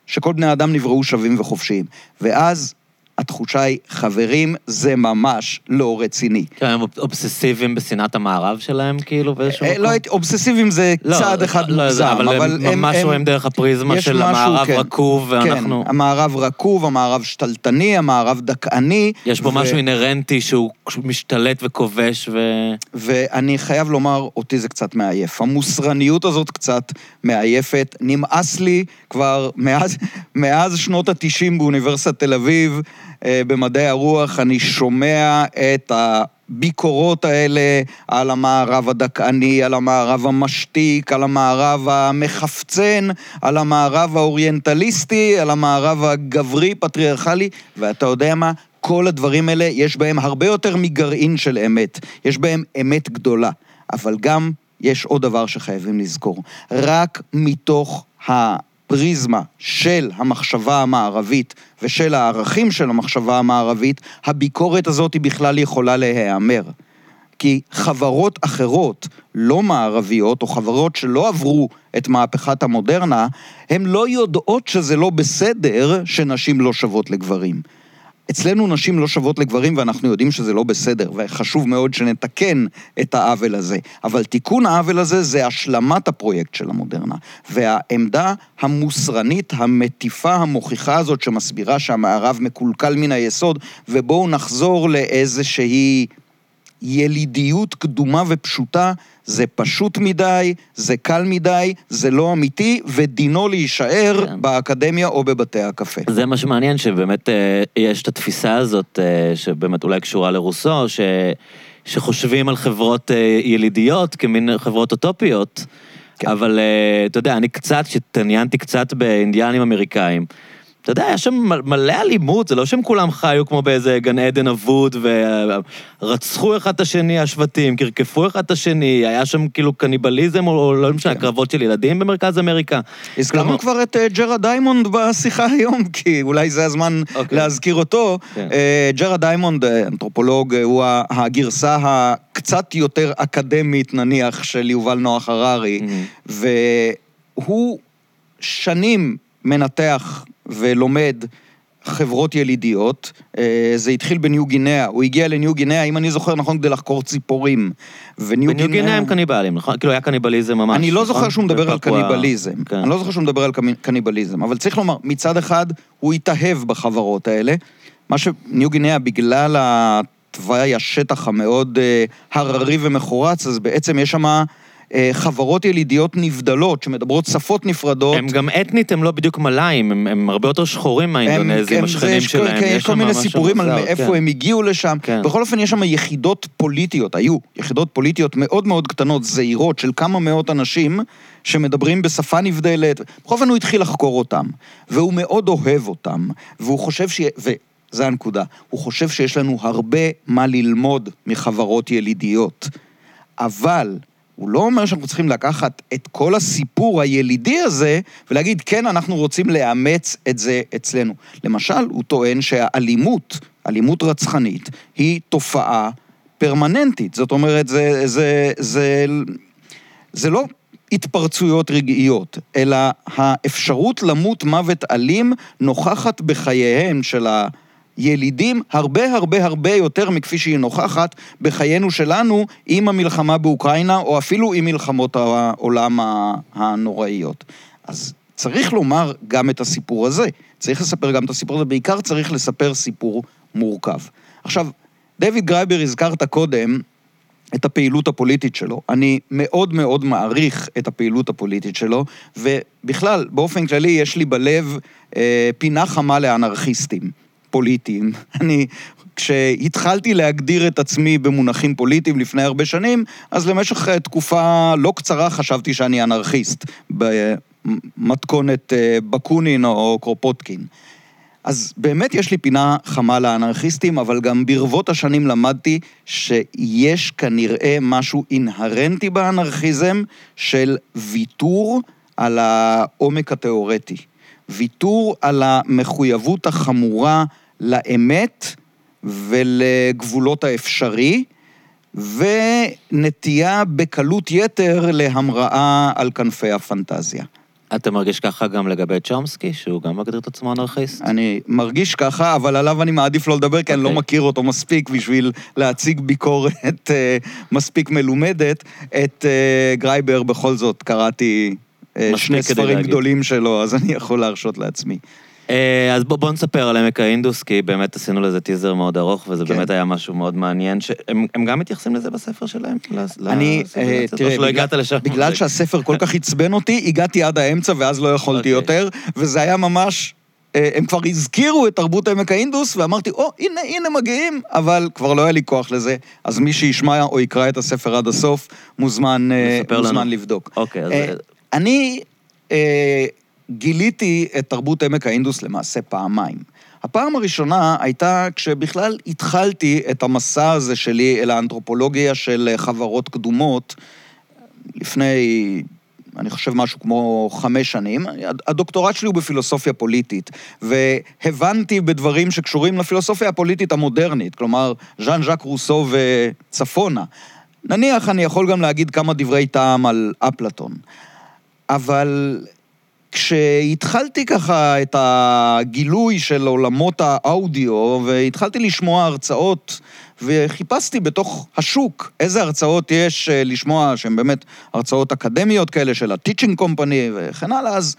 שכל בני האדם נבראו שווים וחופשיים. ואז התחושה היא, חברים, זה ממש לא רציני. כן, הם אובססיביים בשנאת המערב שלהם, כאילו, באיזשהו אה, מקום? לא הייתי, אובססיביים זה לא, צעד אחד לא, מוגזם, אבל הם ממש רואים דרך הפריזמה של המערב כן. רקוב, ואנחנו... כן, המערב רקוב, המערב שתלטני, המערב דכאני. יש בו משהו אינהרנטי שהוא משתלט וכובש, ו... ואני חייב לומר, אותי זה קצת מעייף. המוסרניות הזאת קצת מעייפת. נמאס לי כבר מאז, שנות ה-90 באוניברסיטת תל אביב, במדעי הרוח, אני שומע את הביקורות האלה על המערב הדכאני, על המערב המשתיק, על המערב המחפצן, על המערב האוריינטליסטי, על המערב הגברי-פטריארכלי, ואתה יודע מה? כל הדברים האלה, יש בהם הרבה יותר מגרעין של אמת. יש בהם אמת גדולה. אבל גם יש עוד דבר שחייבים לזכור. רק מתוך הפריזמה של המחשבה המערבית ושל הערכים של המחשבה המערבית, הביקורת הזאת היא בכלל יכולה להיאמר. כי חברות אחרות, לא מערביות, או חברות שלא עברו את מהפכת המודרנה, הן לא יודעות שזה לא בסדר שנשים לא שוות לגברים. אצלנו נשים לא שוות לגברים ואנחנו יודעים שזה לא בסדר, וחשוב מאוד שנתקן את העוול הזה. אבל תיקון העוול הזה זה השלמת הפרויקט של המודרנה. והעמדה המוסרנית, המטיפה, המוכיחה הזאת, שמסבירה שהמערב מקולקל מן היסוד, ובואו נחזור לאיזושהי ילידיות קדומה ופשוטה, זה פשוט מדי, זה קל מדי, זה לא אמיתי, ודינו להישאר כן. באקדמיה או בבתי הקפה. זה מה שמעניין, שבאמת אה, יש את התפיסה הזאת, אה, שבאמת אולי קשורה לרוסו, ש... שחושבים על חברות אה, ילידיות כמין חברות אוטופיות, כן. אבל אה, אתה יודע, אני קצת, שהתעניינתי קצת באינדיאנים אמריקאים, אתה יודע, היה שם מלא אלימות, זה לא שהם כולם חיו כמו באיזה גן עדן אבוד, ורצחו אחד את השני, השבטים, קרקפו אחד את השני, היה שם כאילו קניבליזם, או לא משנה, כן. קרבות של ילדים במרכז אמריקה. הזכרנו כלומר- כבר את אה, ג'רד דיימונד בשיחה היום, כי אולי זה הזמן אוקיי. להזכיר אותו. כן. אה, ג'רד דיימונד, אה, אנתרופולוג, הוא הגרסה הקצת יותר אקדמית, נניח, של יובל נוח הררי, Mhm. והוא שנים מנתח ולומד חברות ילידיות. אה, זה התחיל בניו גינאה, הוא הגיע לניו גינאה, אם אני זוכר נכון, כדי לחקור ציפורים. וניו בניו גינאה הם קניבלים, נכון? כאילו היה קניבליזם ממש. אני לא נכון? זוכר שהוא מדבר על קניבליזם. כן. אני לא זוכר שהוא מדבר על קניבליזם, אבל צריך לומר, מצד אחד, הוא התאהב בחברות האלה. מה שניו גינאה, בגלל התוואי השטח המאוד אה, הררי ומחורץ, אז בעצם יש שם אה, חברות ילידיות נבדלות, שמדברות שפות נפרדות. הם גם אתנית, הם לא בדיוק מלאים, הם, הם הרבה יותר שחורים מהאינדונזים, השכנים שלהם. כן, יש כל מיני סיפורים על מאיפה כן. הם הגיעו לשם. כן. בכל אופן, יש שם יחידות פוליטיות, היו יחידות פוליטיות מאוד מאוד קטנות, זעירות, של כמה מאות אנשים, שמדברים בשפה נבדלת. בכל אופן, הוא התחיל לחקור אותם, והוא מאוד אוהב אותם, והוא חושב ש... וזו הנקודה, הוא חושב שיש לנו הרבה מה ללמוד מחברות ילידיות. אבל הוא לא אומר שאנחנו צריכים לקחת את כל הסיפור הילידי הזה ולהגיד, כן, אנחנו רוצים לאמץ את זה אצלנו. למשל, הוא טוען שהאלימות, אלימות רצחנית, היא תופעה פרמננטית. זאת אומרת, זה, זה, זה, זה לא התפרצויות רגעיות, אלא האפשרות למות מוות אלים נוכחת בחייהם של הילידים הרבה הרבה הרבה יותר מכפי שהיא נוכחת בחיינו שלנו עם המלחמה באוקראינה, או אפילו עם מלחמות העולם הנוראיות. אז צריך לומר גם את הסיפור הזה. צריך לספר גם את הסיפור הזה, בעיקר צריך לספר סיפור מורכב. עכשיו, דויד גרייבר הזכרת קודם, את הפעילות הפוליטית שלו. אני מאוד מאוד מעריך את הפעילות הפוליטית שלו, ובכלל, באופן כללי, יש לי בלב אה, פינה חמה לאנרכיסטים פוליטיים. אני, כשהתחלתי להגדיר את עצמי במונחים פוליטיים לפני הרבה שנים, אז למשך אה, תקופה לא קצרה חשבתי שאני אנרכיסט, במתכונת אה, בקונין או קרופוטקין. אז באמת יש לי פינה חמה לאנרכיסטים, אבל גם ברבות השנים למדתי שיש כנראה משהו אינהרנטי באנרכיזם של ויתור על העומק התיאורטי. ויתור על המחויבות החמורה לאמת ולגבולות האפשרי, ונטייה בקלות יתר להמראה על כנפי הפנטזיה. אתה מרגיש ככה גם לגבי צ'ומסקי, שהוא גם מגדיר את עצמו אנרכיסט? אני מרגיש ככה, אבל עליו אני מעדיף לא לדבר, כי אני לא אוקיי. מכיר אותו מספיק בשביל להציג ביקורת אה, מספיק מלומדת. את אה, גרייבר בכל זאת קראתי אה, שני ספרים להגיד. גדולים שלו, אז אני יכול להרשות לעצמי. אה, אז בוא, בוא נספר על עמק האינדוס, כי באמת עשינו לזה טיזר מאוד ארוך, וזה כן. באמת היה משהו מאוד מעניין, שהם הם גם מתייחסים לזה בספר שלהם? אני? אה, תראה, בגלל- הגעת לשם? בגלל שהספר כל כך עצבן אותי, הגעתי עד האמצע ואז לא יכולתי אוקיי. יותר, וזה היה ממש... אה, הם כבר הזכירו את תרבות עמק האינדוס, ואמרתי, או, הנה, הנה מגיעים, אבל כבר לא היה לי כוח לזה. אז מי שישמע או יקרא את הספר עד הסוף, מוזמן, מוזמן לנו. לבדוק. אוקיי, אז... אה, אני גיליתי את תרבות עמק האינדוס למעשה פעמיים. הפעם הראשונה הייתה כשבכלל התחלתי את המסע הזה שלי אל האנתרופולוגיה של חברות קדומות, לפני, אני חושב, משהו כמו חמש שנים. הדוקטורט שלי הוא בפילוסופיה פוליטית, והבנתי בדברים שקשורים לפילוסופיה הפוליטית המודרנית, כלומר, ז'אן ז'אק רוסו וצפונה. נניח אני יכול גם להגיד כמה דברי טעם על אפלטון. אבל כשהתחלתי ככה את הגילוי של עולמות האודיו, והתחלתי לשמוע הרצאות, וחיפשתי בתוך השוק איזה הרצאות יש אה, לשמוע, שהן באמת הרצאות אקדמיות כאלה של ה-teaching company וכן הלאה, אז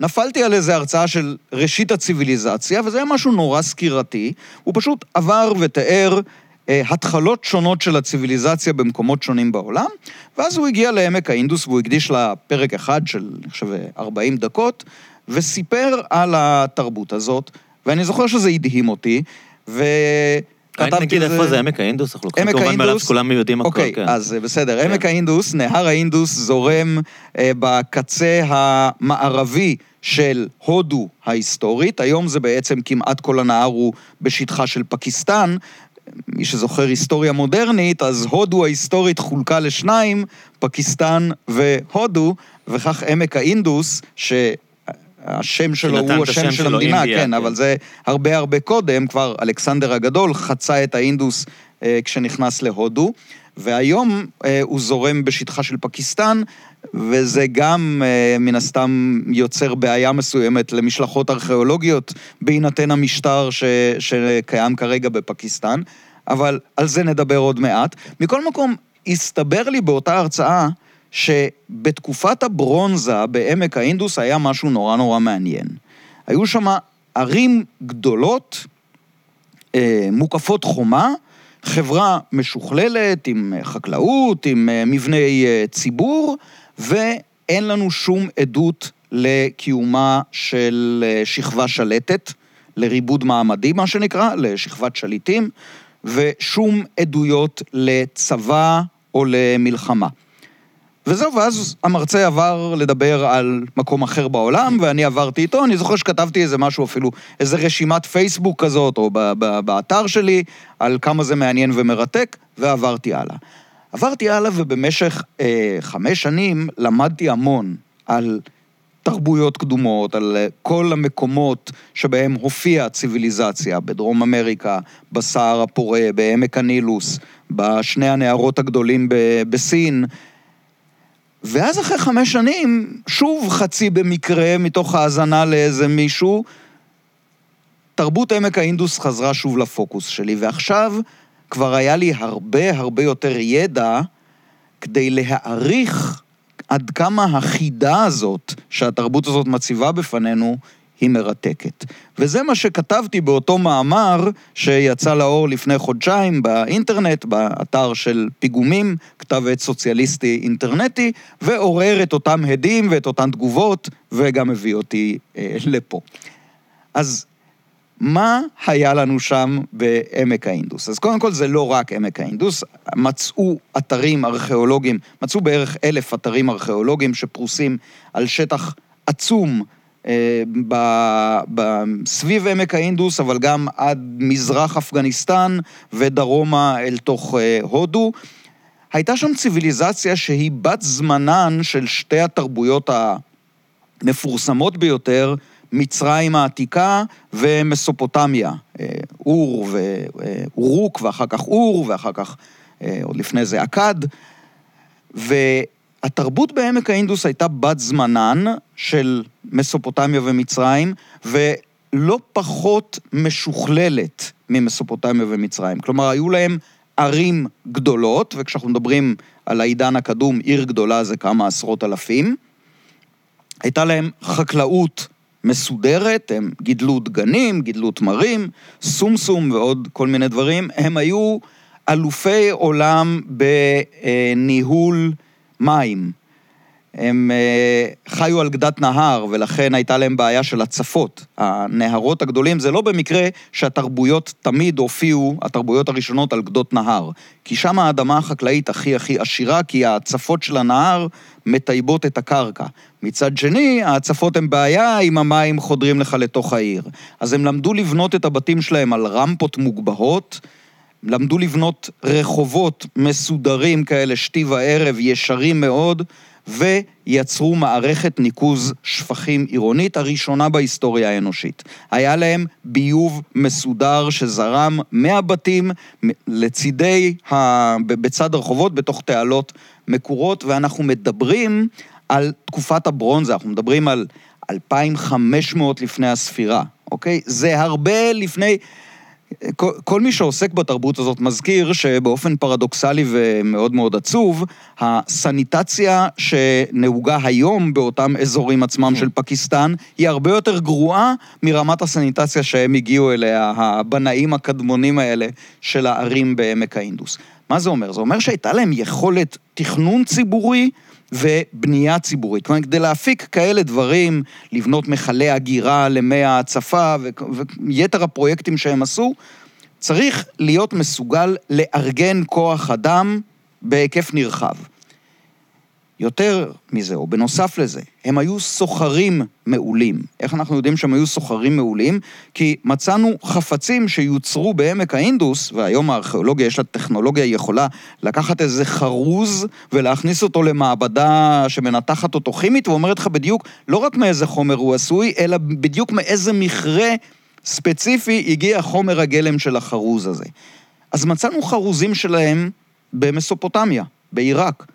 נפלתי על איזה הרצאה של ראשית הציוויליזציה, וזה היה משהו נורא סקירתי. הוא פשוט עבר ותיאר התחלות שונות של הציוויליזציה במקומות שונים בעולם, ואז הוא הגיע לעמק האינדוס והוא הקדיש לה פרק אחד של, אני חושב, 40 דקות, וסיפר על התרבות הזאת, ואני זוכר שזה הדהים אותי, ו... כתבתי נגיד איפה זה עמק האינדוס, אנחנו לוקחים עמק כמובן מאליו שכולם יודעים הכל, אוקיי, כן. אז אה, בסדר. כן. עמק האינדוס, נהר האינדוס זורם אה, בקצה המערבי של הודו ההיסטורית. היום זה בעצם כמעט כל הנהר הוא בשטחה של פקיסטן. מי שזוכר היסטוריה מודרנית, אז הודו ההיסטורית חולקה לשניים, פקיסטן והודו, וכך עמק האינדוס, שהשם שלו שנתן הוא השם השם של שלו, המדינה, אינדיה, כן, כן. אבל זה הרבה הרבה קודם, כבר אלכסנדר הגדול חצה את האינדוס אה, כשנכנס להודו, והיום אה, הוא זורם בשטחה של פקיסטן, וזה גם אה, מן הסתם יוצר בעיה מסוימת למשלחות ארכיאולוגיות, בהינתן המשטר ש, שקיים כרגע בפקיסטן, אבל על זה נדבר עוד מעט. מכל מקום, הסתבר לי באותה הרצאה שבתקופת הברונזה בעמק האינדוס היה משהו נורא נורא מעניין. היו שם ערים גדולות, אה, מוקפות חומה, חברה משוכללת עם אה, חקלאות, עם אה, מבני אה, ציבור, ואין לנו שום עדות לקיומה של שכבה שלטת, לריבוד מעמדי, מה שנקרא, לשכבת שליטים, ושום עדויות לצבא או למלחמה. וזהו, ואז המרצה עבר לדבר על מקום אחר בעולם, ואני עברתי איתו, אני זוכר שכתבתי איזה משהו אפילו, איזה רשימת פייסבוק כזאת, או ב- ב- באתר שלי, על כמה זה מעניין ומרתק, ועברתי הלאה. עברתי הלאה, ובמשך אה, חמש שנים למדתי המון על תרבויות קדומות, על אה, כל המקומות שבהם הופיעה ציוויליזציה, בדרום אמריקה, בסהר הפורה, בעמק הנילוס, בשני הנהרות הגדולים ב- בסין. ואז אחרי חמש שנים, שוב חצי במקרה, מתוך האזנה לאיזה מישהו, תרבות עמק האינדוס חזרה שוב לפוקוס שלי, ועכשיו כבר היה לי הרבה הרבה יותר ידע כדי להעריך עד כמה החידה הזאת שהתרבות הזאת מציבה בפנינו היא מרתקת. וזה מה שכתבתי באותו מאמר שיצא לאור לפני חודשיים באינטרנט, באתר של פיגומים, כתב עת סוציאליסטי אינטרנטי, ועורר את אותם הדים ואת אותן תגובות, וגם הביא אותי אה, לפה. אז מה היה לנו שם בעמק האינדוס? אז קודם כל זה לא רק עמק האינדוס, מצאו אתרים ארכיאולוגיים, מצאו בערך אלף אתרים ארכיאולוגיים שפרוסים על שטח עצום ב, סביב עמק האינדוס, אבל גם עד מזרח אפגניסטן ודרומה אל תוך אה, הודו. הייתה שם ציוויליזציה שהיא בת זמנן של שתי התרבויות המפורסמות ביותר, מצרים העתיקה ומסופוטמיה, אה, אור ואורוק, ואחר כך אור, ואחר כך, אה, עוד לפני זה, אכד. והתרבות בעמק האינדוס הייתה בת זמנן, של מסופוטמיה ומצרים, ולא פחות משוכללת ממסופוטמיה ומצרים. כלומר, היו להם ערים גדולות, וכשאנחנו מדברים על העידן הקדום, עיר גדולה זה כמה עשרות אלפים. הייתה להם חקלאות מסודרת, הם גידלו דגנים, גידלו תמרים, סומסום ועוד כל מיני דברים. הם היו אלופי עולם בניהול מים. הם אה, חיו על גדת נהר, ולכן הייתה להם בעיה של הצפות. הנהרות הגדולים, זה לא במקרה שהתרבויות תמיד הופיעו, התרבויות הראשונות, על גדות נהר. כי שם האדמה החקלאית הכי הכי עשירה, כי ההצפות של הנהר מטייבות את הקרקע. מצד שני, ההצפות הן בעיה אם המים חודרים לך לתוך העיר. אז הם למדו לבנות את הבתים שלהם על רמפות מוגבהות, למדו לבנות רחובות מסודרים כאלה, שתי וערב, ישרים מאוד, ויצרו מערכת ניקוז שפכים עירונית הראשונה בהיסטוריה האנושית. היה להם ביוב מסודר שזרם מהבתים לצידי, ה... בצד הרחובות, בתוך תעלות מקורות, ואנחנו מדברים על תקופת הברונזה, אנחנו מדברים על 2,500 לפני הספירה, אוקיי? זה הרבה לפני... כל, כל מי שעוסק בתרבות הזאת מזכיר שבאופן פרדוקסלי ומאוד מאוד עצוב, הסניטציה שנהוגה היום באותם אזורים עצמם של פקיסטן, היא הרבה יותר גרועה מרמת הסניטציה שהם הגיעו אליה, הבנאים הקדמונים האלה של הערים בעמק האינדוס. מה זה אומר? זה אומר שהייתה להם יכולת תכנון ציבורי ובנייה ציבורית. כלומר, כדי להפיק כאלה דברים, לבנות מכלי הגירה למי ההצפה ויתר הפרויקטים שהם עשו, צריך להיות מסוגל לארגן כוח אדם בהיקף נרחב. יותר מזה, או בנוסף לזה, הם היו סוחרים מעולים. איך אנחנו יודעים שהם היו סוחרים מעולים? כי מצאנו חפצים שיוצרו בעמק האינדוס, והיום הארכיאולוגיה יש לה טכנולוגיה יכולה לקחת איזה חרוז ולהכניס אותו למעבדה שמנתחת אותו כימית, ואומרת לך בדיוק לא רק מאיזה חומר הוא עשוי, אלא בדיוק מאיזה מכרה ספציפי הגיע חומר הגלם של החרוז הזה. אז מצאנו חרוזים שלהם במסופוטמיה, בעיראק.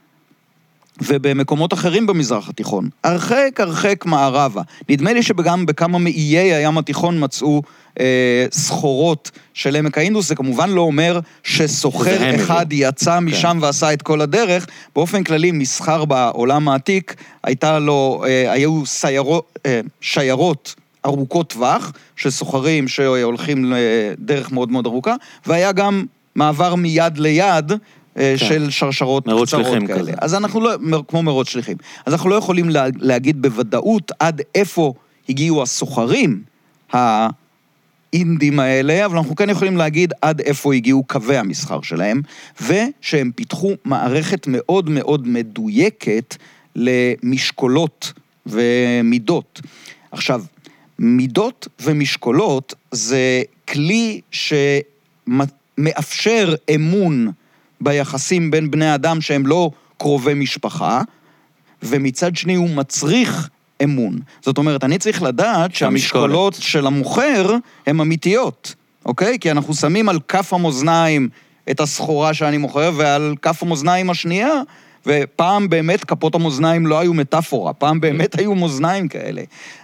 ובמקומות אחרים במזרח התיכון, הרחק הרחק מערבה. נדמה לי שגם בכמה מאיי הים התיכון מצאו אה, סחורות של עמק האינדוס, זה כמובן לא אומר שסוחר אחד יצא כן. משם כן. ועשה את כל הדרך. באופן כללי, מסחר בעולם העתיק, הייתה לו, אה, היו סיירות, אה, שיירות ארוכות טווח, של סוחרים שהולכים לדרך מאוד מאוד ארוכה, והיה גם מעבר מיד ליד אה, כן. של שרשרות קצרות כאלה. כזה. אז אנחנו לא, כמו מרוץ שליחים. אז אנחנו לא יכולים לה, להגיד בוודאות עד איפה הגיעו הסוחרים האינדים האלה, אבל אנחנו כן יכולים להגיד עד איפה הגיעו קווי המסחר שלהם, ושהם פיתחו מערכת מאוד מאוד מדויקת למשקולות ומידות. עכשיו, מידות ומשקולות זה כלי שמאפשר אמון ביחסים בין בני אדם שהם לא קרובי משפחה, ומצד שני הוא מצריך אמון. זאת אומרת, אני צריך לדעת שהמשקולות של המוכר הן אמיתיות, אוקיי? כי אנחנו שמים על כף המאזניים את הסחורה שאני מוכר, ועל כף המאזניים השנייה, ופעם באמת כפות המאזניים לא היו מטאפורה, פעם באמת היו מאזניים כאלה.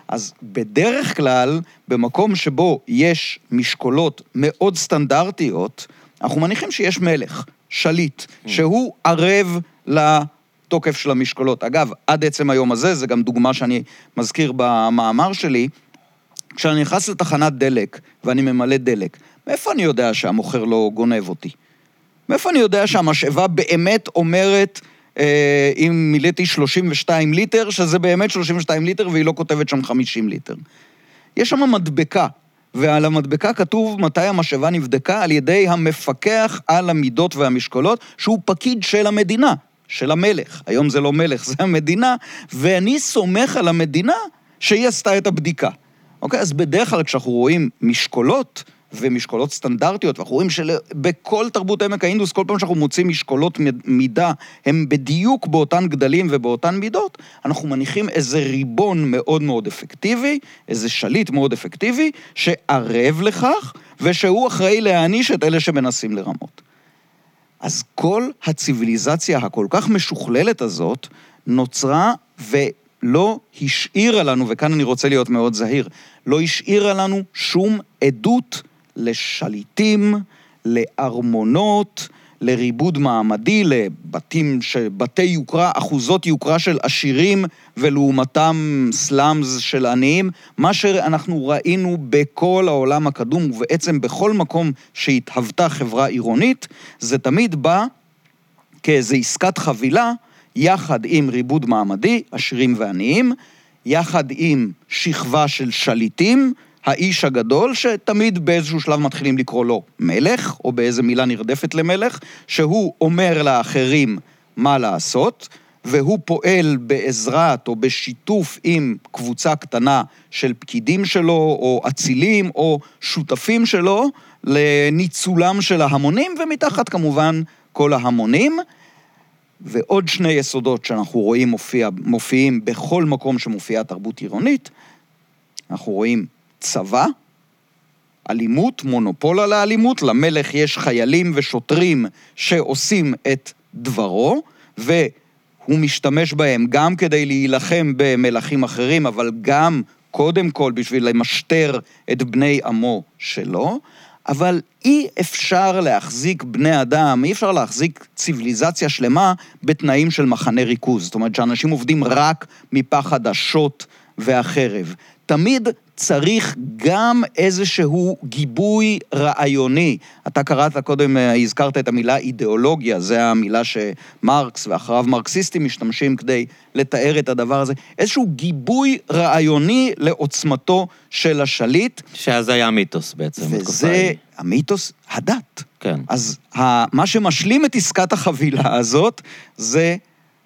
אז בדרך כלל, במקום שבו יש משקולות מאוד סטנדרטיות, אנחנו מניחים שיש מלך. שליט, mm. שהוא ערב לתוקף של המשקולות. אגב, עד עצם היום הזה, זה גם דוגמה שאני מזכיר במאמר שלי, כשאני נכנס לתחנת דלק ואני ממלא דלק, מאיפה אני יודע שהמוכר לא גונב אותי? מאיפה אני יודע שהמשאבה באמת אומרת, אה, אם מילאתי 32 ליטר, שזה באמת 32 ליטר והיא לא כותבת שם 50 ליטר? יש שם מדבקה ועל המדבקה כתוב מתי המשאבה נבדקה על ידי המפקח על המידות והמשקולות, שהוא פקיד של המדינה, של המלך. היום זה לא מלך, זה המדינה, ואני סומך על המדינה שהיא עשתה את הבדיקה. אוקיי? אז בדרך כלל כשאנחנו רואים משקולות, ומשקולות סטנדרטיות, ואנחנו רואים שבכל תרבות עמק האינדוס, כל פעם שאנחנו מוצאים משקולות מידה, הם בדיוק באותן גדלים ובאותן מידות, אנחנו מניחים איזה ריבון מאוד מאוד אפקטיבי, איזה שליט מאוד אפקטיבי, שערב לכך, ושהוא אחראי להעניש את אלה שמנסים לרמות. אז כל הציוויליזציה הכל כך משוכללת הזאת נוצרה, ו... לא השאירה לנו, וכאן אני רוצה להיות מאוד זהיר, לא השאירה לנו שום עדות לשליטים, לארמונות, לריבוד מעמדי, לבתים, ש... בתי יוקרה, אחוזות יוקרה של עשירים ולעומתם סלאמס של עניים. מה שאנחנו ראינו בכל העולם הקדום, ובעצם בכל מקום שהתהוותה חברה עירונית, זה תמיד בא כאיזו עסקת חבילה, יחד עם ריבוד מעמדי, עשירים ועניים, יחד עם שכבה של שליטים, האיש הגדול, שתמיד באיזשהו שלב מתחילים לקרוא לו מלך, או באיזו מילה נרדפת למלך, שהוא אומר לאחרים מה לעשות, והוא פועל בעזרת או בשיתוף עם קבוצה קטנה של פקידים שלו, או אצילים, או שותפים שלו, לניצולם של ההמונים, ומתחת כמובן כל ההמונים. ועוד שני יסודות שאנחנו רואים מופיע, מופיעים בכל מקום שמופיעה תרבות עירונית, אנחנו רואים צבא, אלימות, מונופול על האלימות, למלך יש חיילים ושוטרים שעושים את דברו, והוא משתמש בהם גם כדי להילחם במלכים אחרים, אבל גם קודם כל בשביל למשטר את בני עמו שלו. אבל אי אפשר להחזיק בני אדם, אי אפשר להחזיק ציוויליזציה שלמה בתנאים של מחנה ריכוז. זאת אומרת שאנשים עובדים רק מפחד השוט והחרב. תמיד צריך גם איזשהו גיבוי רעיוני. אתה קראת קודם, אה, הזכרת את המילה אידיאולוגיה, זו המילה שמרקס ואחריו מרקסיסטים משתמשים כדי לתאר את הדבר הזה. איזשהו גיבוי רעיוני לעוצמתו של השליט. שאז היה מיתוס בעצם. וזה המיתוס, הדת. כן. אז מה שמשלים את עסקת החבילה הזאת, זה...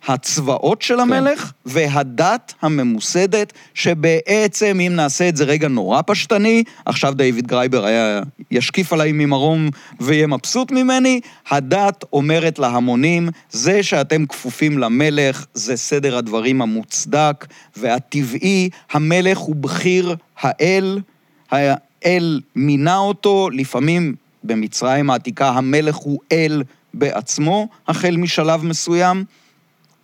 הצבאות של המלך כן. והדת הממוסדת, שבעצם, אם נעשה את זה רגע נורא פשטני, עכשיו דיוויד גרייבר היה ישקיף עליי ממרום ויהיה מבסוט ממני, הדת אומרת להמונים, זה שאתם כפופים למלך, זה סדר הדברים המוצדק והטבעי, המלך הוא בכיר האל, האל מינה אותו, לפעמים במצרים העתיקה המלך הוא אל בעצמו, החל משלב מסוים.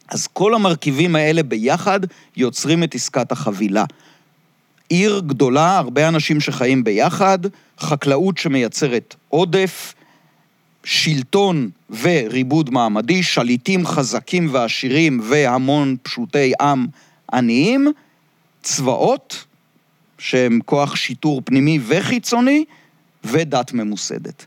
אז כל המרכיבים האלה ביחד יוצרים את עסקת החבילה. עיר גדולה, הרבה אנשים שחיים ביחד, חקלאות שמייצרת עודף, שלטון וריבוד מעמדי, שליטים חזקים ועשירים והמון פשוטי עם עניים, צבאות, שהם כוח שיטור פנימי וחיצוני, ודת ממוסדת.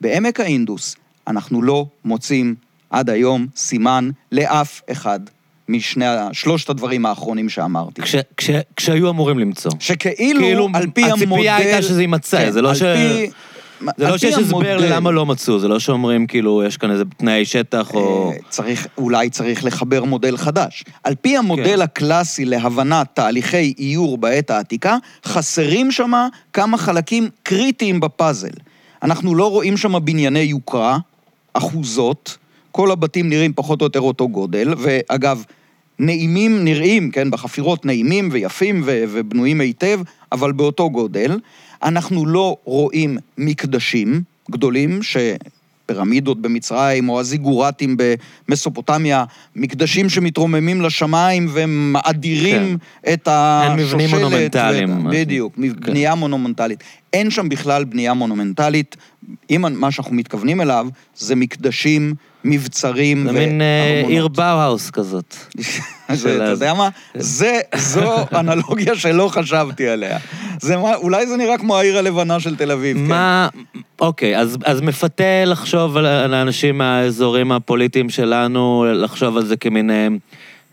בעמק האינדוס אנחנו לא מוצאים עד היום סימן לאף אחד משני, שלושת הדברים האחרונים שאמרתי. כש, כש, כשהיו אמורים למצוא. שכאילו, כאילו, על פי המודל... הציפייה הייתה שזה יימצא, כן, זה לא ש... פי... זה לא שיש הסבר ללמה לא מצאו, זה לא שאומרים כאילו, יש כאן איזה תנאי שטח או... אה, צריך, אולי צריך לחבר מודל חדש. על פי המודל כן. הקלאסי להבנת תהליכי איור בעת העתיקה, חסרים שם כמה חלקים קריטיים בפאזל. אנחנו לא רואים שם בנייני יוקרה, אחוזות, כל הבתים נראים פחות או יותר אותו גודל, ואגב, נעימים נראים, כן, בחפירות נעימים ויפים ו- ובנויים היטב, אבל באותו גודל. אנחנו לא רואים מקדשים גדולים, ש... פירמידות במצרים, או הזיגורטים במסופוטמיה, מקדשים שמתרוממים לשמיים ומאדירים כן. את השושלת. אין מבנים מונומנטליים. ואת... בדיוק, כן. בנייה מונומנטלית. אין שם בכלל בנייה מונומנטלית. אם מה שאנחנו מתכוונים אליו, זה מקדשים מבצרים וארמונות. זה מין אה, עיר באו-האוס כזאת. אתה יודע מה? זה, זו אנלוגיה שלא חשבתי עליה. זה מה, אולי זה נראה כמו העיר הלבנה של תל אביב, כן. מה, אוקיי, אז, אז מפתה לחשוב על האנשים מהאזורים הפוליטיים שלנו, לחשוב על זה כמין...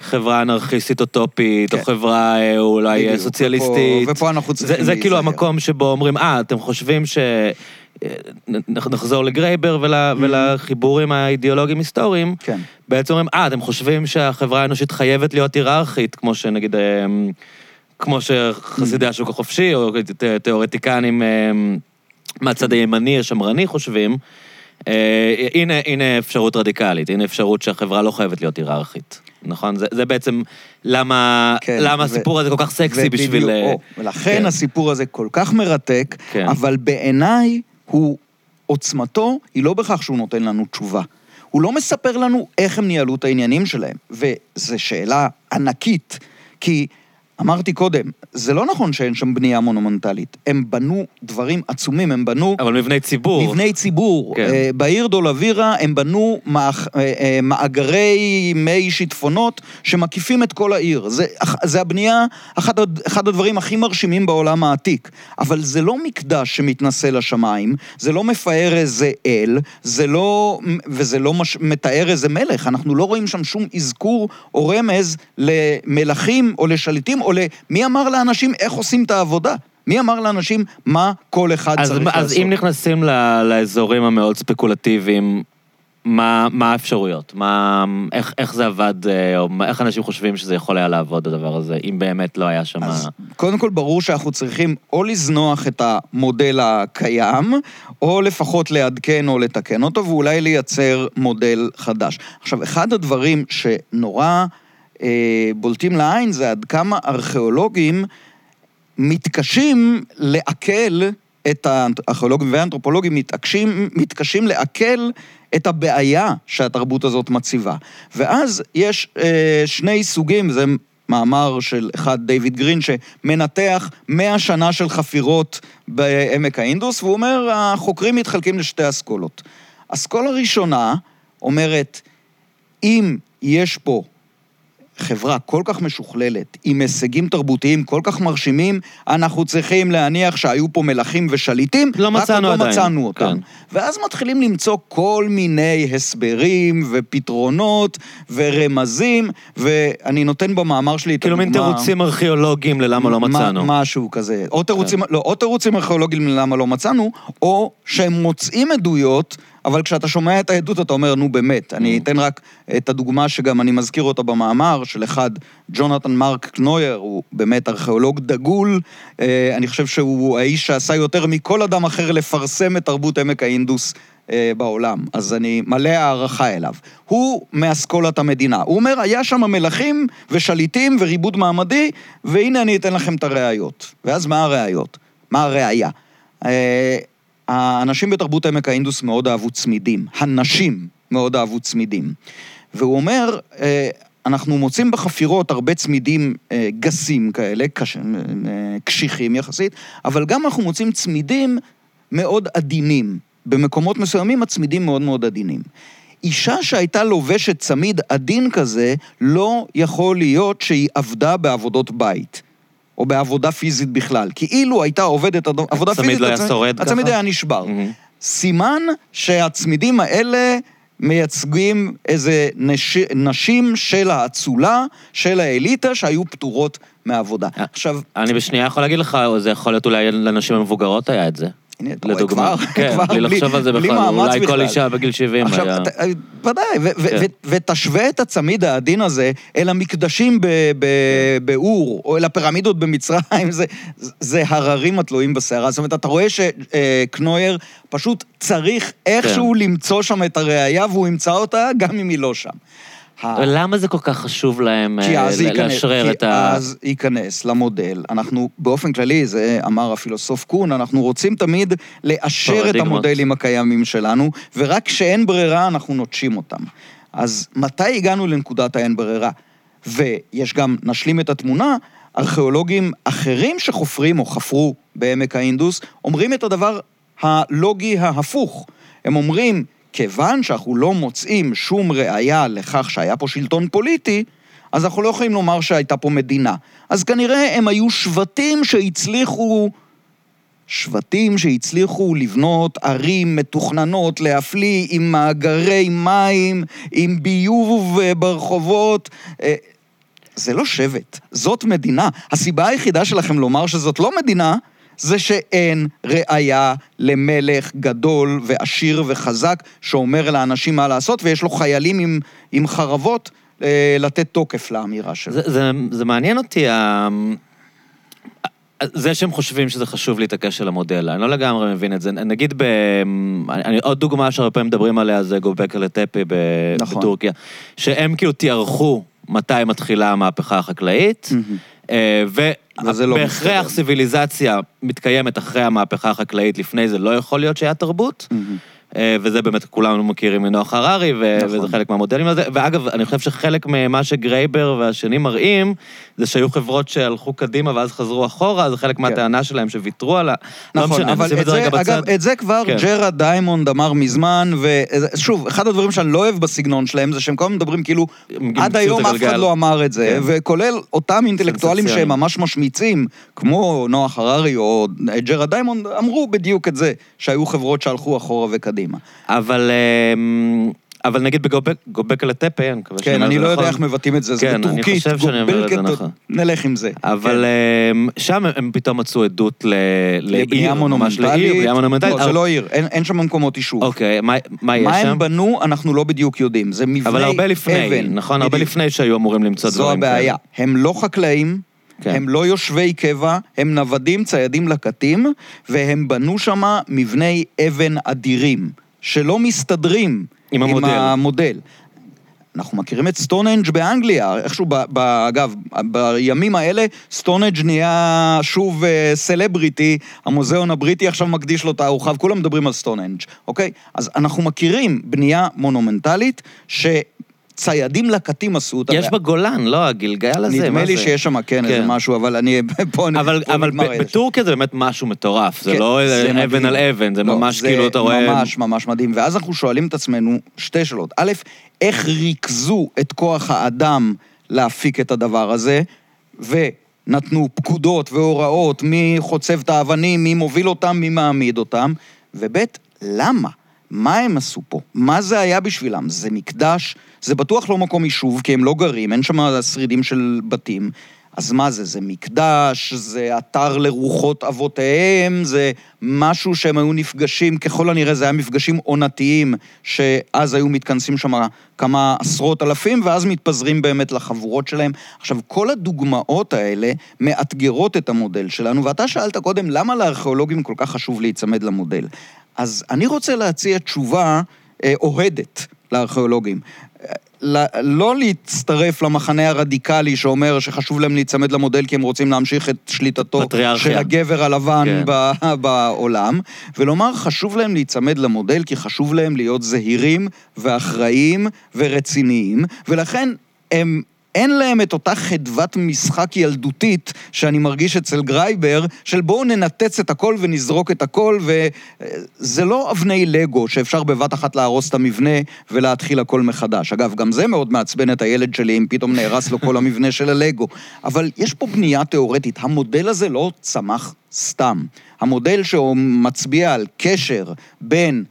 אה, חברה אנרכיסטית אוטופית, כן. או חברה אה, אולי בדיוק, סוציאליסטית. ופה, ופה אנחנו צריכים להיזהר. זה, זה כאילו המקום שבו אומרים, אה, אתם חושבים ש... נחזור לגרייבר ול, mm-hmm. ולחיבורים האידיאולוגיים-היסטוריים, כן. בעצם אומרים, אה, אתם חושבים שהחברה האנושית חייבת להיות היררכית, כמו שנגיד, אה, כמו שחסידי mm-hmm. השוק החופשי, או תיאורטיקנים אה, מהצד הימני, השמרני, חושבים, אה, הנה, הנה אפשרות רדיקלית, הנה אפשרות שהחברה לא חייבת להיות היררכית. נכון? זה, זה בעצם למה, כן, למה ו- הסיפור הזה כל כך סקסי בשביל... או, ולכן כן. הסיפור הזה כל כך מרתק, כן. אבל בעיניי הוא, עוצמתו היא לא בכך שהוא נותן לנו תשובה. הוא לא מספר לנו איך הם ניהלו את העניינים שלהם, וזו שאלה ענקית. כי אמרתי קודם, זה לא נכון שאין שם בנייה מונומנטלית. הם בנו דברים עצומים, הם בנו... אבל מבני ציבור. מבני ציבור. כן. אה, בעיר דולבירה הם בנו מאח- אה, אה, מאגרי מי שיטפונות שמקיפים את כל העיר. זה, זה הבנייה, אחד, אחד הדברים הכי מרשימים בעולם העתיק. אבל זה לא מקדש שמתנשא לשמיים, זה לא מפאר איזה אל, זה לא... וזה לא מש, מתאר איזה מלך. אנחנו לא רואים שם שום אזכור או רמז למלכים או לשליטים, או למי אמר לאנשים איך עושים את העבודה. מי אמר לאנשים מה כל אחד אז, צריך אז לעשות? אם נכנסים ל- לאזורים המאוד ספקולטיביים, מה, מה האפשרויות? מה, איך, איך זה עבד, אה, או איך אנשים חושבים שזה יכול היה לעבוד, הדבר הזה, אם באמת לא היה שם... אז קודם כל ברור שאנחנו צריכים או לזנוח את המודל הקיים, או לפחות לעדכן או לתקן אותו, ואולי לייצר מודל חדש. עכשיו, אחד הדברים שנורא בולטים לעין זה עד כמה ארכיאולוגים מתקשים לעכל את הארכיאולוגים והאנתרופולוגים מתעקשים, מתקשים לעכל את הבעיה שהתרבות הזאת מציבה. ואז יש אה, שני סוגים, זה מאמר של אחד, דיוויד גרין, שמנתח מאה שנה של חפירות בעמק האינדוס, והוא אומר, החוקרים מתחלקים לשתי אסכולות. אסכולה ראשונה אומרת, אם יש פה חברה כל כך משוכללת, עם הישגים תרבותיים כל כך מרשימים, אנחנו צריכים להניח שהיו פה מלכים ושליטים, לא מצאנו רק עוד עדיין, לא מצאנו אותם. כן. ואז מתחילים למצוא כל מיני הסברים ופתרונות ורמזים, ואני נותן במאמר שלי את כאילו מין הדוגמה... תירוצים ארכיאולוגיים ללמה לא מה- מצאנו. משהו כזה. או תירוצים, לא, או תירוצים ארכיאולוגיים למה לא מצאנו, או שהם מוצאים עדויות, אבל כשאתה שומע את העדות אתה אומר, נו באמת. אני אתן רק את הדוגמה שגם אני מזכיר אותה במאמר, של אחד, ג'ונתן מרק קנויר, הוא באמת ארכיאולוג דגול. אה, אני חושב שהוא האיש שעשה יותר מכל אדם אחר לפרסם את תרבות עמק האינדוס. אה, בעולם, אז אני מלא הערכה אליו. הוא מאסכולת המדינה. הוא אומר, היה שם מלכים ושליטים וריבוד מעמדי, והנה אני אתן לכם את הראיות. ואז מה הראיות? מה הראייה? האנשים בתרבות עמק האינדוס מאוד אהבו צמידים. הנשים מאוד אהבו צמידים. והוא אומר, אה, אנחנו מוצאים בחפירות הרבה צמידים אה, גסים כאלה, קש... אה, קשיחים יחסית, אבל גם אנחנו מוצאים צמידים מאוד עדינים. במקומות מסוימים הצמידים מאוד מאוד עדינים. אישה שהייתה לובשת צמיד עדין כזה, לא יכול להיות שהיא עבדה בעבודות בית. או בעבודה פיזית בכלל. כי אילו הייתה עובדת עבודה הצמיד פיזית... לא היה הצמיד- שורד ככה? הצמיד היה נשבר. מהמם. סימן שהצמידים האלה מייצגים איזה נש... נשים של האצולה, של האליטה, שהיו פטורות מעבודה. אה. עכשיו, אני בשנייה יכול להגיד לך, זה יכול להיות אולי לנשים המבוגרות היה את זה. הנה, אתה רואה. כבר, כן, כבר בלי לחשוב על זה בכלל. אולי כל בכלל. אישה בגיל 70 עכשיו, היה... ודאי, כן. ותשווה את הצמיד העדין הזה אל המקדשים ב- באור, או אל הפירמידות במצרים, זה- זה הררים התלויים בשערה. זאת אומרת, אתה רואה שקנויר פשוט צריך איכשהו כן. למצוא שם את הראייה, והוא ימצא אותה גם אם היא לא שם. ה- למה זה כל כך חשוב להם כי אה, לאשרר כי את ה... אז ייכנס למודל. אנחנו, באופן כללי, זה אמר הפילוסוף קון, אנחנו רוצים תמיד לאשר את. המודלים הקיימים שלנו, ורק כשאין ברירה אנחנו נוטשים אותם. אז מתי הגענו לנקודת האין ברירה? ויש גם, נשלים את התמונה, ארכיאולוגים אחרים שחופרים או חפרו בעמק האינדוס, אומרים את הדבר הלוגי ההפוך. הם אומרים, כיוון שאנחנו לא מוצאים שום ראייה לכך שהיה פה שלטון פוליטי, אז אנחנו לא יכולים לומר שהייתה פה מדינה. אז כנראה הם היו שבטים שהצליחו... שבטים שהצליחו לבנות ערים מתוכננות להפליא עם מאגרי מים, עם ביוב ברחובות. אה, זה לא שבט, זאת מדינה. הסיבה היחידה שלכם לומר שזאת לא מדינה, זה שאין ראייה למלך גדול ועשיר וחזק שאומר לאנשים מה לעשות, ויש לו חיילים עם, עם חרבות אה, לתת תוקף לאמירה שלו. זה, זה, זה מעניין אותי, ה... זה שהם חושבים שזה חשוב להתעקש על המודל, אני לא לגמרי מבין את זה. נגיד, ב... אני, עוד דוגמה שהרבה פעמים מדברים עליה זה גובקה לטפי ב... נכון. בטורקיה, שהם כאילו תיארכו מתי מתחילה המהפכה החקלאית, לא ובהכרח מסתדר. ציוויליזציה מתקיימת אחרי המהפכה החקלאית, לפני זה לא יכול להיות שהיה תרבות. אה, וזה באמת כולנו מכירים מנוח הררי, ו- נכון. וזה חלק מהמודלים הזה. ואגב, אני חושב שחלק ממה שגרייבר והשני מראים, זה שהיו חברות שהלכו קדימה ואז חזרו אחורה, זה חלק מהטענה שלהם שוויתרו על ה... לא כן. נכון, משנה, אבל את זה. אגב, את זה כבר כן. ג'רד דיימונד אמר מזמן, ושוב, אחד הדברים שאני לא אוהב בסגנון שלהם, זה שהם כל הזמן מדברים כאילו, עד היום אף אחד. לא אמר את זה, כן. וכולל אותם אינטלקטואלים שהם. ממש משמיצים, כמו נוח הררי או ג'רד דיימונד, אמרו בדיוק את זה, שהיו חברות שהלכו אחורה וקדימה. אבל... אמ, אבל נגיד בגובקלי טפה, אני מקווה שאני כן, אומר אני את לא זה יודע נכון. איך מבטאים את זה, זה כן, אני בטורקית. חושב שאני אומר את זה נכון. נלך עם זה. אבל אמ, שם הם פתאום מצאו עדות לעיר, ממש לעיר. בנייה מונומנטלית. לא, זה לא עיר, אין שם מקומות יישוב. אוקיי, מה- מה יש מה שם? הם בנו, אנחנו לא בדיוק יודעים. זה מבני אבן. אבל הרבה לפני, נכון? הרבה. לפני שהיו אמורים למצוא זו דברים כאלה. הבעיה. הם לא חקלאים, כן. הם לא יושבי קבע, הם נוודים, ציידים לקטים, והם בנו שם מבני אבן אדירים, שלא מסתדרים עם המודל. המודל. אנחנו מכירים את סטונהנג' באנגליה, איכשהו, ב, ב, אגב, בימים האלה סטונהנג' נהיה שוב אה, סלבריטי, המוזיאון הבריטי עכשיו מקדיש לו תערוכה, וכולם מדברים על סטונהנג', אוקיי? אז אנחנו מכירים בנייה מונומנטלית שציידים לקטים עשו אותה. יש בגולן, לא, הגלגל הזה, מה נדמה לי זה? שיש שם, כן, איזה כן. משהו, אבל אני... פה. אבל. בטורקיה זה באמת משהו מטורף, זה כן, לא זה אבן. על אבן, זה לא, ממש כאילו, אתה רואה... ממש ממש מדהים. ואז אנחנו שואלים את עצמנו שתי שאלות. א', איך ריכזו את כוח האדם להפיק את הדבר הזה, ונתנו פקודות והוראות מי חוצב את האבנים, מי מוביל אותם, מי מעמיד אותם, וב', למה? מה הם עשו פה? מה זה היה בשבילם? זה מקדש? זה בטוח לא מקום יישוב, כי הם לא גרים, אין שם שרידים של בתים. אז מה זה? זה מקדש, זה אתר לרוחות אבותיהם, זה משהו שהם היו נפגשים, ככל הנראה זה היה מפגשים עונתיים, שאז היו מתכנסים שם כמה עשרות אלפים, ואז מתפזרים באמת לחבורות שלהם. עכשיו, כל הדוגמאות האלה מאתגרות את המודל שלנו, ואתה שאלת קודם, למה לארכיאולוגים כל כך חשוב להיצמד למודל? אז אני רוצה להציע תשובה אה, אוהדת לארכיאולוגים. לא להצטרף למחנה הרדיקלי שאומר שחשוב להם להיצמד למודל כי הם רוצים להמשיך את שליטתו פטריארכיה. של הגבר הלבן כן. ב- בעולם, ולומר חשוב להם להיצמד למודל כי חשוב להם להיות זהירים ואחראיים ורציניים, ולכן הם... אין להם את אותה חדוות משחק ילדותית שאני מרגיש אצל גרייבר, של בואו ננתץ את הכל ונזרוק את הכל, וזה לא אבני לגו שאפשר בבת אחת להרוס את המבנה ולהתחיל הכל מחדש. אגב, גם זה מאוד מעצבן את הילד שלי אם פתאום נהרס לו כל המבנה של הלגו. אבל יש פה בנייה תיאורטית, המודל הזה לא צמח סתם. המודל שמצביע על קשר בין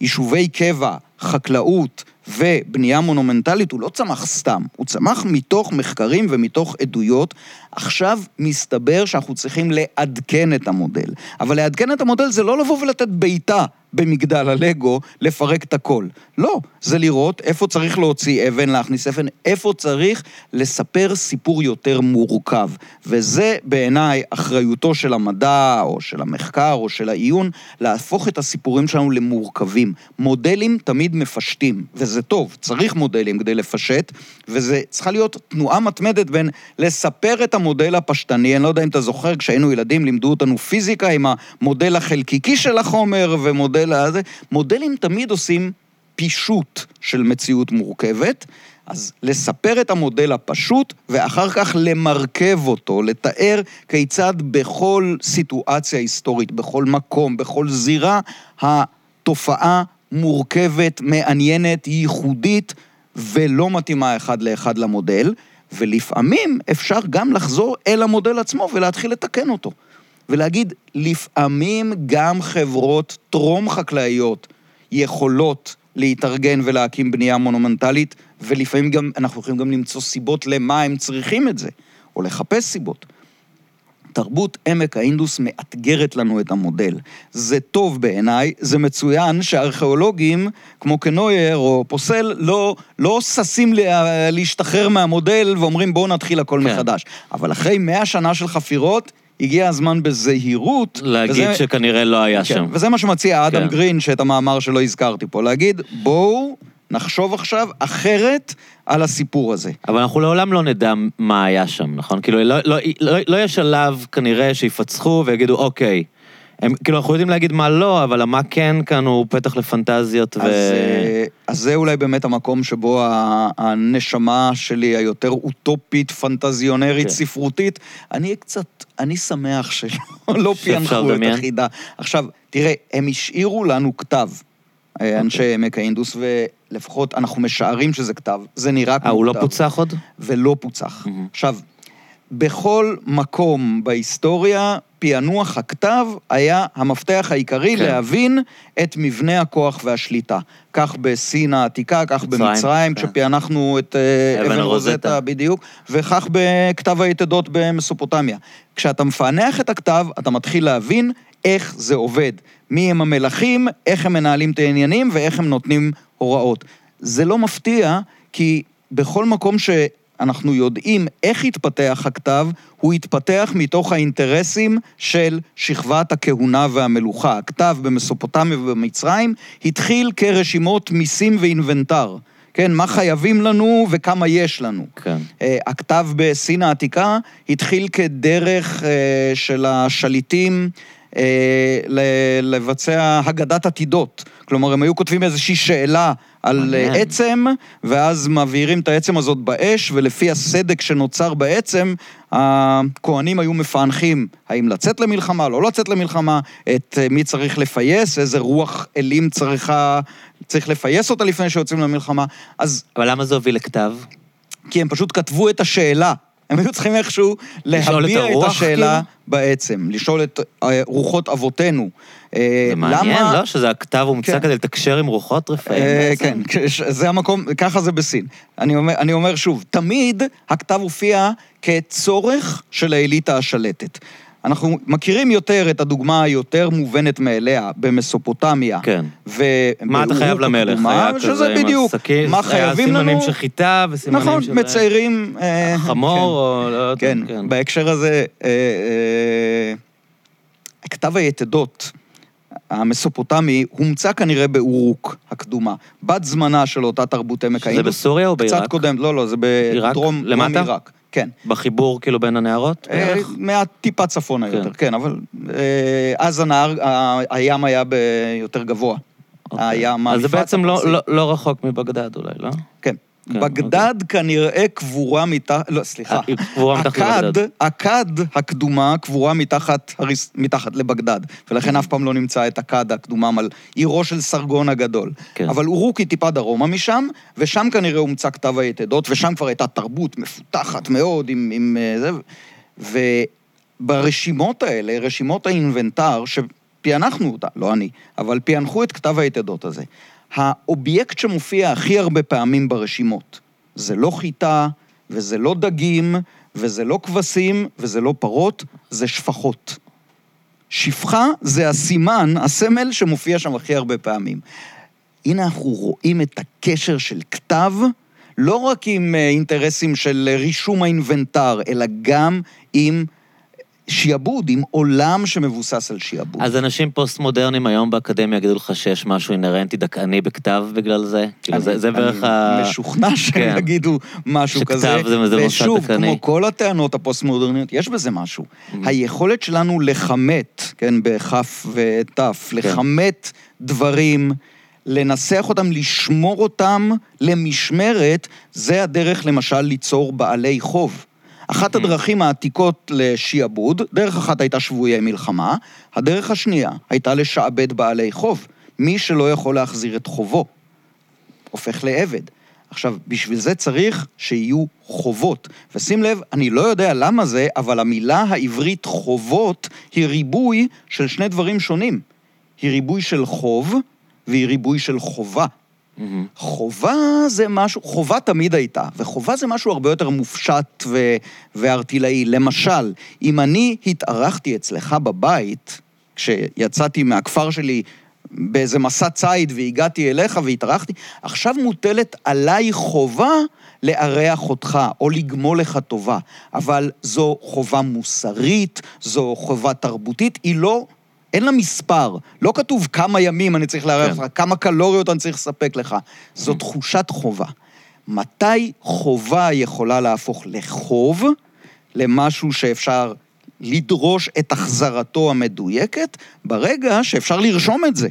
יישובי קבע, חקלאות ובנייה מונומנטלית, הוא לא צמח סתם, הוא צמח מתוך מחקרים ומתוך עדויות. עכשיו מסתבר שאנחנו צריכים לעדכן את המודל. אבל לעדכן את המודל זה לא לבוא ולתת בעיטה במגדל הלגו, לפרק את הכל. לא, זה לראות איפה צריך להוציא אבן, להכניס אבן, איפה צריך לספר סיפור יותר מורכב. וזה בעיניי אחריותו של המדע, או של המחקר, או של העיון, להפוך את הסיפורים שלנו למורכבים. מודלים תמיד מפשטים, וזה טוב, צריך מודלים כדי לפשט, וזה צריכה להיות תנועה מתמדת בין לספר את המודל הפשטני, אני לא יודע אם אתה זוכר, כשהיינו ילדים לימדו אותנו פיזיקה עם המודל החלקיקי של החומר ומודל הזה, מודלים תמיד עושים פישוט של מציאות מורכבת. אז לספר את המודל הפשוט, ואחר כך למרכב אותו, לתאר כיצד בכל סיטואציה היסטורית, בכל מקום, בכל זירה, התופעה מורכבת, מעניינת, ייחודית, ולא מתאימה אחד לאחד למודל, ולפעמים אפשר גם לחזור אל המודל עצמו ולהתחיל לתקן אותו. ולהגיד, לפעמים גם חברות טרום חקלאיות יכולות להתארגן ולהקים בנייה מונומנטלית, ולפעמים גם, אנחנו יכולים גם למצוא סיבות למה הם צריכים את זה, או לחפש סיבות. תרבות עמק האינדוס מאתגרת לנו את המודל. זה טוב בעיניי, זה מצוין שארכיאולוגים כמו קנויר או פוסל לא, לא ששים לה, להשתחרר מהמודל ואומרים בואו נתחיל הכל כן. כן. מחדש. אבל אחרי מאה שנה של חפירות, הגיע הזמן בזהירות. להגיד וזה- שכנראה לא היה כן, שם. וזה מה שמציע אדם כן. גרין, שאת המאמר שלו הזכרתי פה, להגיד בואו נחשוב עכשיו אחרת על הסיפור הזה. אבל אנחנו לעולם לא נדע מה היה שם, נכון? כאילו, לא, לא, לא, לא יהיה שלב כנראה שיפצחו ויגידו, אוקיי, הם, כאילו, אנחנו יודעים להגיד מה לא, אבל המה כן כאן הוא פתח לפנטזיות ו... אז, אה, אז זה אולי באמת המקום שבו הנשמה שלי היותר אוטופית, פנטזיונרית, כן. ספרותית, אני קצת, אני שמח שלא לא פענחו את? החידה. עכשיו, תראה, הם השאירו לנו כתב, אוקיי. אה, אנשי עמק האינדוס, ולפחות אנחנו משערים שזה כתב, זה נראה כמו אה, הוא לא כתב. פוצח עוד? ולא פוצח. מהמם. עכשיו, בכל מקום בהיסטוריה, פענוח הכתב היה המפתח העיקרי כן. להבין את מבנה הכוח והשליטה. כך בסין העתיקה, כך מצרים, במצרים, כן. כשפענחנו את אה, אבן אבן רוזטה. בדיוק, וכך בכתב היתדות במסופוטמיה. כשאתה מפענח את הכתב, אתה מתחיל להבין איך זה עובד. מי הם המלכים, איך הם מנהלים את העניינים ואיך הם נותנים הוראות. זה לא מפתיע, כי בכל מקום שאנחנו יודעים איך התפתח הכתב, הוא התפתח מתוך האינטרסים של שכבת הכהונה והמלוכה. הכתב במסופוטמיה ובמצרים התחיל כרשימות מיסים ואינבנטר. כן, מה חייבים לנו וכמה יש לנו. כן. אה, הכתב בסין העתיקה התחיל כדרך אה, של השליטים אה, לבצע הגדת עתידות. כלומר, הם היו כותבים איזושהי שאלה על מעניין. אה, עצם, ואז מבעירים את העצם הזאת באש, ולפי הסדק שנוצר בעצם, הכוהנים היו מפענחים האם לצאת למלחמה, לא לצאת למלחמה, את אה, מי צריך לפייס, איזה רוח אלים צריכה, צריך לפייס אותה לפני שיוצאים למלחמה. אז אבל למה זה הוביל לכתב? כי הם פשוט כתבו את השאלה. הם היו צריכים איכשהו את להביע את הרוח, השאלה כאילו? בעצם, לשאול את אה, רוחות אבותינו. אה, זה מעניין, למה- לא? שזה הכתב הומצא כן. כדי לתקשר עם רוחות רפאים אה, בעצם? כן, זה המקום, ככה זה בסין. אני אומר, אני אומר שוב, תמיד הכתב הופיע כצורך של האליטה השלטת. אנחנו מכירים יותר את הדוגמה היותר מובנת מאליה במסופוטמיה. כן. ו... מה אתה חייב למלך? כזה שזה בדיוק, הסכין, מה חייבים לנו... סימנים של חיטה וסימנים נכון, של... מציירים... אה, חמור כן. או לא יודע, כן, כן. בהקשר הזה, אה, אה, כתב היתדות המסופוטמי הומצא כנראה באורוק הקדומה, בת זמנה של אותה תרבות עמק האינדוס. בסוריה או בעיראק? קצת קודם, לא, לא, זה עיראק? בדרום דרום למטה? כן. בחיבור כאילו בין הנהרות? אה, בערך? מעט טיפה צפונה כן. יותר, כן, אבל אה, אז הנהר, ה- הים היה ביותר גבוה. אוקיי. הים אז זה בעצם לא-. לא- לא רחוק מבגדד אולי, לא? כן. כן, בגדד כנראה קבורה מתחת, לא, סליחה. אה, קבורה מתחת לבגדד. הכד הקדומה קבורה מתחת, הריס- מתחת לבגדד, ולכן אף פעם לא נמצא את הכד הקדומם על עירו של סרגון הגדול. כן. אבל אורוק היא טיפה דרומה משם, ושם כנראה הומצא כתב היתדות, ושם כבר הייתה תרבות מפותחת מאוד עם, עם אה, זה, וברשימות האלה, רשימות האינבנטר, שפענחנו אותה, לא אני, אבל פענחו את כתב היתדות הזה. האובייקט שמופיע הכי הרבה פעמים ברשימות, זה לא חיטה, וזה לא דגים, וזה לא כבשים, וזה לא פרות, זה שפחות. שפחה זה הסימן, הסמל שמופיע שם הכי הרבה פעמים. הנה אנחנו רואים את הקשר של כתב, לא רק עם אה, אינטרסים של אה, רישום האינבנטר, אלא גם עם שיעבוד, עם עולם שמבוסס על שיעבוד. אז אנשים פוסט-מודרניים היום באקדמיה יגידו לך שיש משהו אינהרנטי דכאני בכתב בגלל זה? כאילו, זה זה בערך ה... אני משוכנע שהם כן. יגידו משהו שכתב כזה. זה- זה מוסד ושוב, דכאני. כמו כל הטענות הפוסט-מודרניות, יש בזה משהו. Mm-hmm. היכולת שלנו לכמת, כן, בכף ותף, כן. לכמת דברים, לנסח אותם, לשמור אותם למשמרת, זה הדרך למשל ליצור בעלי חוב. אחת הדרכים העתיקות לשיעבוד, דרך אחת הייתה שבויי מלחמה, הדרך השנייה הייתה לשעבד בעלי חוב. מי שלא יכול להחזיר את חובו, הופך לעבד. עכשיו, בשביל זה צריך שיהיו חובות. ושים לב, אני לא יודע למה זה, אבל המילה העברית חובות היא ריבוי של שני דברים שונים. היא ריבוי של חוב והיא ריבוי של חובה. מהמם. חובה זה משהו, חובה תמיד הייתה, וחובה זה משהו הרבה יותר מופשט ו- וארטילאי. למשל, אם אני התארחתי אצלך בבית, כשיצאתי מהכפר שלי באיזה מסע ציד והגעתי אליך והתארחתי, עכשיו מוטלת עליי חובה לארח אותך או לגמול לך טובה. אבל זו חובה מוסרית, זו חובה תרבותית, היא לא... אין לה מספר, לא כתוב כמה ימים אני צריך לארח כן. לך, כמה קלוריות אני צריך לספק לך. זו תחושת חובה. מתי חובה יכולה להפוך לחוב, למשהו שאפשר לדרוש את החזרתו המדויקת ברגע שאפשר לרשום את זה.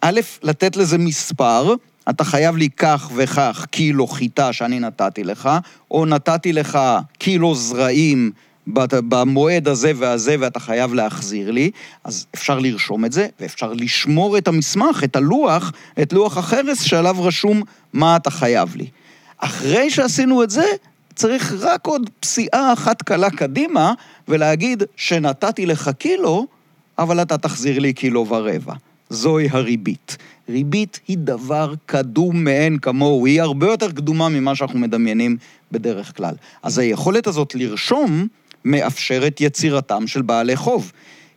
א', לתת לזה מספר, אתה חייב לי כך וכך קילו חיטה שאני נתתי לך, או נתתי לך קילו זרעים במועד הזה והזה ואתה חייב להחזיר לי, אז אפשר לרשום את זה, ואפשר לשמור את המסמך, את הלוח, את לוח החרס שעליו רשום מה אתה חייב לי. אחרי שעשינו את זה, צריך רק עוד פסיעה אחת קלה קדימה, ולהגיד שנתתי לך קילו, אבל אתה תחזיר לי קילו ורבע. זוהי הריבית. ריבית היא דבר קדום מאין כמוהו, היא הרבה יותר קדומה ממה שאנחנו מדמיינים בדרך כלל. אז היכולת הזאת לרשום מאפשרת יצירתם של בעלי חוב.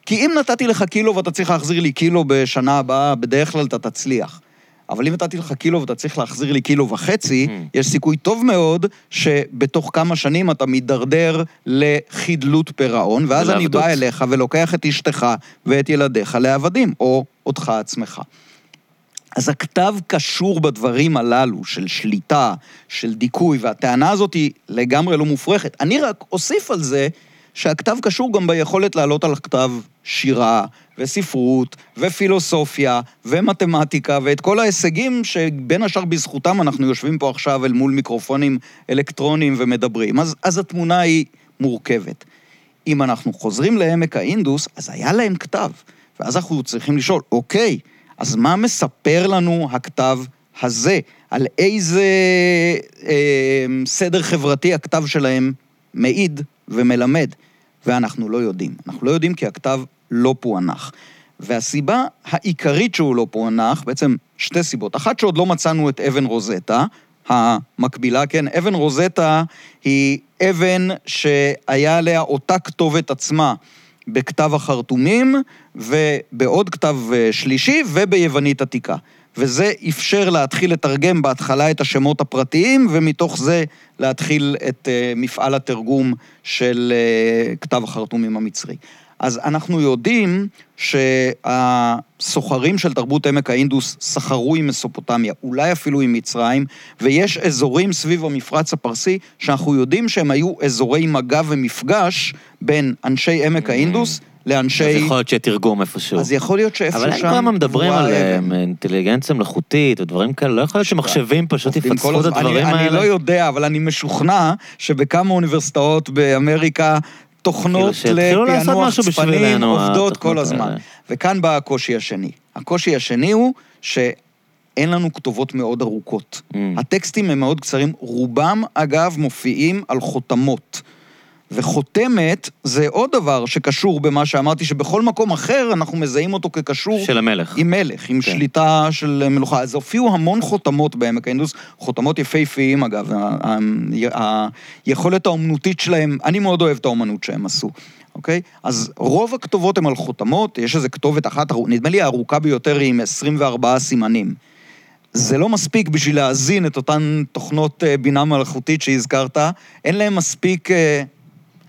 כי אם נתתי לך קילו ואתה צריך להחזיר לי קילו בשנה הבאה, בדרך כלל אתה תצליח. אבל אם נתתי לך קילו ואתה צריך להחזיר לי קילו וחצי, mm. יש סיכוי טוב מאוד שבתוך כמה שנים אתה מידרדר לחדלות פירעון, ואז אני בא אליך ולוקח את אשתך ואת ילדיך לעבדים, או אותך עצמך. אז הכתב קשור בדברים הללו של שליטה, של דיכוי, והטענה הזאת היא לגמרי לא מופרכת. אני רק אוסיף על זה שהכתב קשור גם ביכולת לעלות על הכתב שירה, וספרות, ופילוסופיה, ומתמטיקה, ואת כל ההישגים שבין השאר בזכותם אנחנו יושבים פה עכשיו אל מול מיקרופונים אלקטרוניים ומדברים. אז, אז התמונה היא מורכבת. אם אנחנו חוזרים לעמק האינדוס, אז היה להם כתב. ואז אנחנו צריכים לשאול, אוקיי, אז מה מספר לנו הכתב הזה? על איזה אה, סדר חברתי הכתב שלהם מעיד ומלמד? ואנחנו לא יודעים. אנחנו לא יודעים כי הכתב לא פוענח. והסיבה העיקרית שהוא לא פוענח, בעצם שתי סיבות. אחת שעוד לא מצאנו את אבן רוזטה, המקבילה, כן, אבן רוזטה היא אבן שהיה עליה אותה כתובת עצמה בכתב החרטומים, ובעוד כתב אה, שלישי, וביוונית עתיקה. וזה אפשר להתחיל לתרגם בהתחלה את השמות הפרטיים, ומתוך זה להתחיל את uh, מפעל התרגום של uh, כתב החרטומים המצרי. אז אנחנו יודעים שהסוחרים של תרבות עמק האינדוס סחרו עם מסופוטמיה, אולי אפילו עם מצרים, ויש אזורים סביב המפרץ הפרסי שאנחנו יודעים שהם היו אזורי מגע ומפגש בין אנשי עמק האינדוס לאנשי... אז יכול להיות שיהיה תרגום איפשהו. אז יכול להיות שאיפה שם... אבל כל הזמן מדברים על אה, אינטליגנציה מלאכותית ודברים כאלה, לא יכול להיות שמחשבים פשוט יפצחו את הדברים האלה. אני לא יודע, אבל אני משוכנע שבכמה אוניברסיטאות באמריקה תוכנות כאילו לפענוח צפנים עובדות כל הזמן. וכאן בא הקושי השני. הקושי השני הוא שאין לנו כתובות מאוד ארוכות. Mm. הטקסטים הם מאוד קצרים, רובם אגב מופיעים על חותמות. וחותמת זה עוד דבר שקשור במה שאמרתי, שבכל מקום אחר אנחנו מזהים אותו כקשור... של המלך. עם מלך, עם כן. שליטה של מלוכה. אז הופיעו המון חותמות בעמק האינדוס, חותמות יפהפיים אגב, היכולת האומנותית שלהם, אני מאוד אוהב את האומנות שהם עשו. אוקיי? אז רוב הכתובות הן על חותמות, יש איזו כתובת אחת, נדמה לי הארוכה ביותר היא עם 24 סימנים. זה לא מספיק בשביל להאזין את אותן תוכנות אה, בינה מלאכותית שהזכרת, אין להם מספיק אה,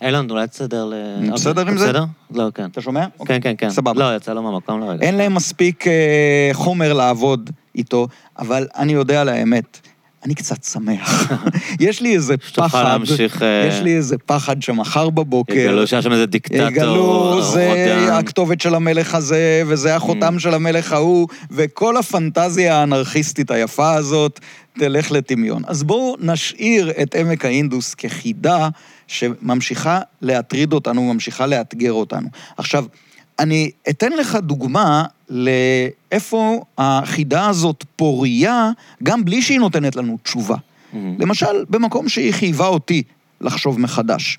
אילון, אולי תסדר ל... בסדר אוקיי, עם זה? בסדר? לא, כן. אתה שומע? כן, כן, כן. סבבה. לא, יצא לו מהמקום לרגע. אין להם מספיק אה, חומר לעבוד איתו, אבל אני יודע על האמת. אני קצת שמח. יש לי איזה פחד, להמשיך... אה, יש לי איזה פחד שמחר בבוקר... יגלו שהיה שם איזה דיקטטור, יגלו, זה הכתובת של המלך הזה, וזה החותם mm. של המלך ההוא, וכל הפנטזיה האנרכיסטית היפה הזאת תלך לטמיון. אז בואו נשאיר את עמק האינדוס כחידה שממשיכה להטריד אותנו, ממשיכה לאתגר אותנו. עכשיו, אני אתן לך דוגמה לאיפה החידה הזאת פורייה, גם בלי שהיא נותנת לנו תשובה. Mm-hmm. למשל, במקום שהיא חייבה אותי לחשוב מחדש.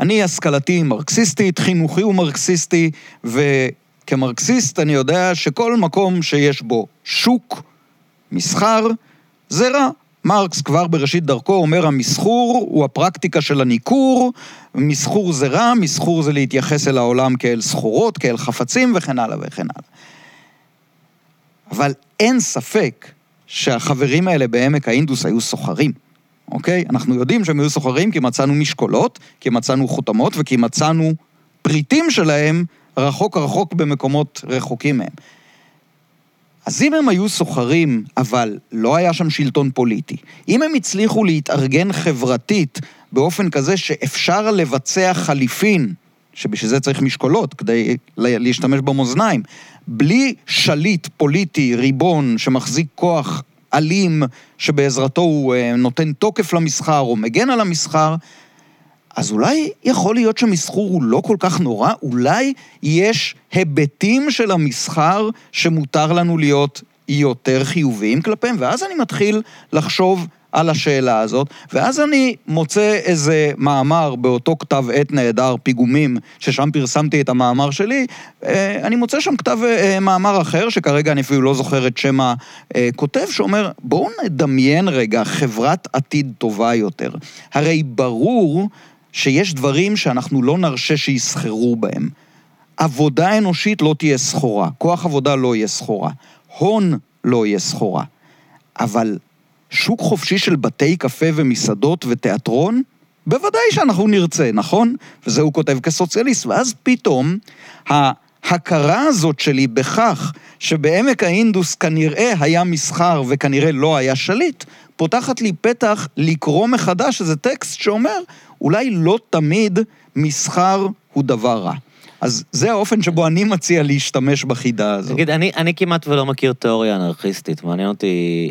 אני השכלתי מרקסיסטית, חינוכי ומרקסיסטי, וכמרקסיסט אני יודע שכל מקום שיש בו שוק, מסחר, זה רע. מרקס כבר בראשית דרכו אומר, המסחור הוא הפרקטיקה של הניכור, מסחור זה רע, מסחור זה להתייחס אל העולם כאל סחורות, כאל חפצים וכן הלאה וכן הלאה. אבל אין ספק שהחברים האלה בעמק האינדוס היו סוחרים, אוקיי? אנחנו יודעים שהם היו סוחרים כי מצאנו משקולות, כי מצאנו חותמות וכי מצאנו פריטים שלהם רחוק רחוק במקומות רחוקים מהם. אז אם הם היו סוחרים, אבל לא היה שם שלטון פוליטי, אם הם הצליחו להתארגן חברתית באופן כזה שאפשר לבצע חליפין שבשביל זה צריך משקולות, כדי לה- להשתמש במאזניים. בלי שליט פוליטי, ריבון, שמחזיק כוח אלים, שבעזרתו הוא אה, נותן תוקף למסחר או מגן על המסחר, אז אולי יכול להיות שמסחור הוא לא כל כך נורא, אולי יש היבטים של המסחר שמותר לנו להיות יותר חיוביים כלפיהם, ואז אני מתחיל לחשוב על השאלה הזאת, ואז אני מוצא איזה מאמר באותו כתב עת נהדר, פיגומים, ששם פרסמתי את המאמר שלי, אה, אני מוצא שם כתב אה, מאמר אחר, שכרגע אני אפילו לא זוכר את שם הכותב, שאומר, בואו נדמיין רגע חברת עתיד טובה יותר. הרי ברור שיש דברים שאנחנו לא נרשה שיסחרו בהם. עבודה אנושית לא תהיה סחורה, כוח עבודה לא יהיה סחורה, הון לא יהיה סחורה. אבל שוק חופשי של בתי קפה ומסעדות ותיאטרון, בוודאי שאנחנו נרצה, נכון? וזה הוא כותב כסוציאליסט. ואז פתאום ההכרה הזאת שלי בכך שבעמק האינדוס כנראה היה מסחר וכנראה לא היה שליט, פותחת לי פתח לקרוא מחדש איזה טקסט שאומר, אולי לא תמיד מסחר הוא דבר רע. אז זה האופן שבו אני מציע להשתמש בחידה הזאת. תגיד, אני, אני כמעט ולא מכיר תיאוריה אנרכיסטית, מעניין אותי...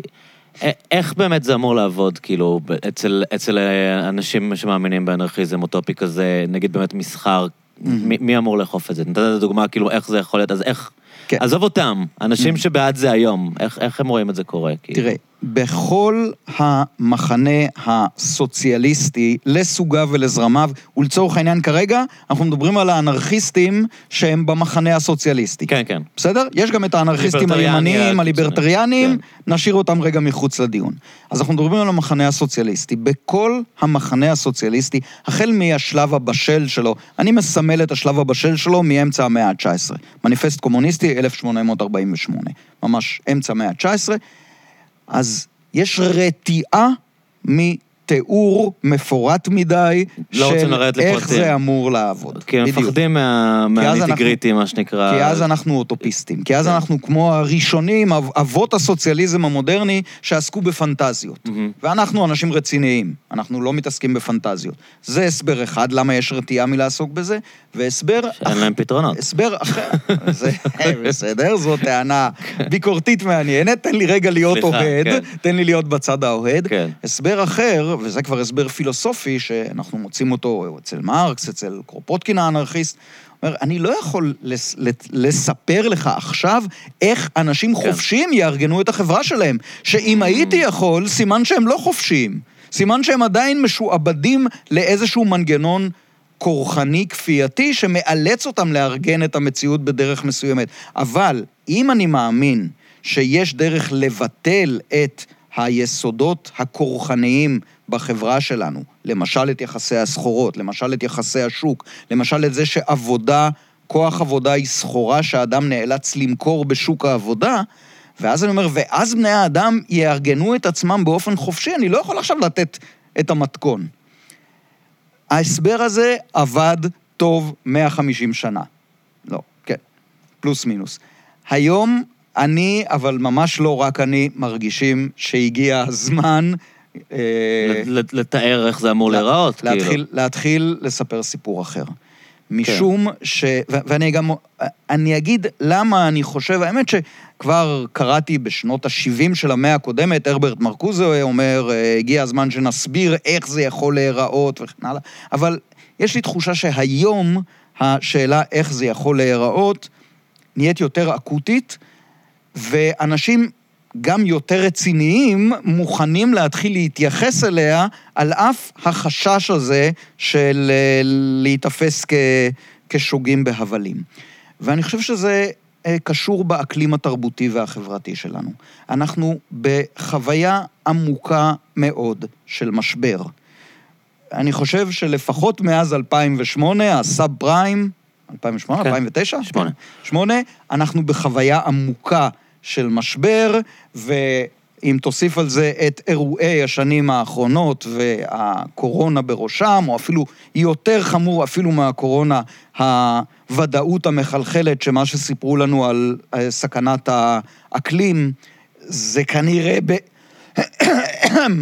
איך באמת זה אמור לעבוד, כאילו, אצל, אצל אה, אנשים שמאמינים באנרכיזם אוטופי כזה, נגיד באמת מסחר, מי, מי אמור לאכוף את זה? נתת דוגמה, כאילו, איך זה יכול להיות, אז איך... כן. עזוב אותם, אנשים שבעד זה היום, איך, איך הם רואים את זה קורה? כאילו? תראה, בכל המחנה הסוציאליסטי, לסוגיו ולזרמיו, ולצורך העניין כרגע, אנחנו מדברים על האנרכיסטים שהם במחנה הסוציאליסטי. כן, כן. בסדר? יש גם את האנרכיסטים הימניים, הקיצוני. הליברטריאנים, כן. נשאיר אותם רגע מחוץ לדיון. אז אנחנו מדברים על המחנה הסוציאליסטי. בכל המחנה הסוציאליסטי, החל מהשלב הבשל שלו, אני מסמל את השלב הבשל שלו מאמצע המאה ה-19. מניפסט קומוניסטי, 1848. ממש אמצע המאה ה-19. אז יש רתיעה מתיאור מפורט מדי לא רוצים של לרדת איך לפרטים. זה אמור לעבוד. כי הם בדיוק. מפחדים מה- כי אז מה שנקרא. כי אז אנחנו אוטופיסטים, כי אז כן. אנחנו כמו הראשונים, אב- אבות הסוציאליזם המודרני, שעסקו בפנטזיות. מהמם. ואנחנו אנשים רציניים, אנחנו לא מתעסקים בפנטזיות. זה הסבר אחד, למה יש רתיעה מלעסוק בזה, והסבר... שאין להם פתרונות. הסבר אחר, זה בסדר, זו טענה ביקורתית מעניינת, תן לי רגע להיות סליחה, אוהד, כן. תן לי להיות בצד האוהד. כן. הסבר אחר, וזה כבר הסבר פילוסופי, שאנחנו מוצאים אותו אצל מרקס, אצל קרופוטקין האנרכיסט, אומר, אני לא יכול לס, לספר לך עכשיו איך אנשים כן. חופשיים יארגנו את החברה שלהם. שאם הייתי יכול, סימן שהם לא חופשיים. סימן שהם עדיין משועבדים לאיזשהו מנגנון כורחני, כפייתי, שמאלץ אותם לארגן את המציאות בדרך מסוימת. אבל אם אני מאמין שיש דרך לבטל את היסודות הכורחניים בחברה שלנו, למשל את יחסי הסחורות, למשל את יחסי השוק, למשל את זה שעבודה, כוח עבודה היא סחורה שהאדם נאלץ למכור בשוק העבודה, ואז אני אומר, ואז בני האדם יארגנו את עצמם באופן חופשי, אני לא יכול עכשיו לתת את המתכון. ההסבר הזה עבד טוב 150 שנה. לא, כן, פלוס מינוס. היום אני, אבל ממש לא רק אני, מרגישים שהגיע הזמן... אה, לת- לתאר איך זה אמור לה- להיראות, כאילו. להתחיל, לספר סיפור אחר. משום ש... ו- ואני גם... אני אגיד למה אני חושב, האמת שכבר קראתי בשנות ה-70 של המאה הקודמת, הרברט מרקוזה אומר, אה, הגיע הזמן שנסביר איך זה יכול להיראות וכן הלאה, אבל יש לי תחושה שהיום השאלה איך זה יכול להיראות נהיית יותר אקוטית, ואנשים גם יותר רציניים מוכנים להתחיל להתייחס אליה על אף החשש הזה של אה, להיתפס כ, כשוגים בהבלים. ואני חושב שזה אה, קשור באקלים התרבותי והחברתי שלנו. אנחנו בחוויה עמוקה מאוד של משבר. אני חושב שלפחות מאז 2008, הסאב פריים, 2008, כן. 2009? שמונה. שמונה, אנחנו בחוויה עמוקה של משבר, ואם תוסיף על זה את אירועי השנים האחרונות והקורונה בראשם, או אפילו יותר חמור אפילו מהקורונה, הוודאות המחלחלת, שמה שסיפרו לנו על אה, סכנת האקלים, זה כנראה ב...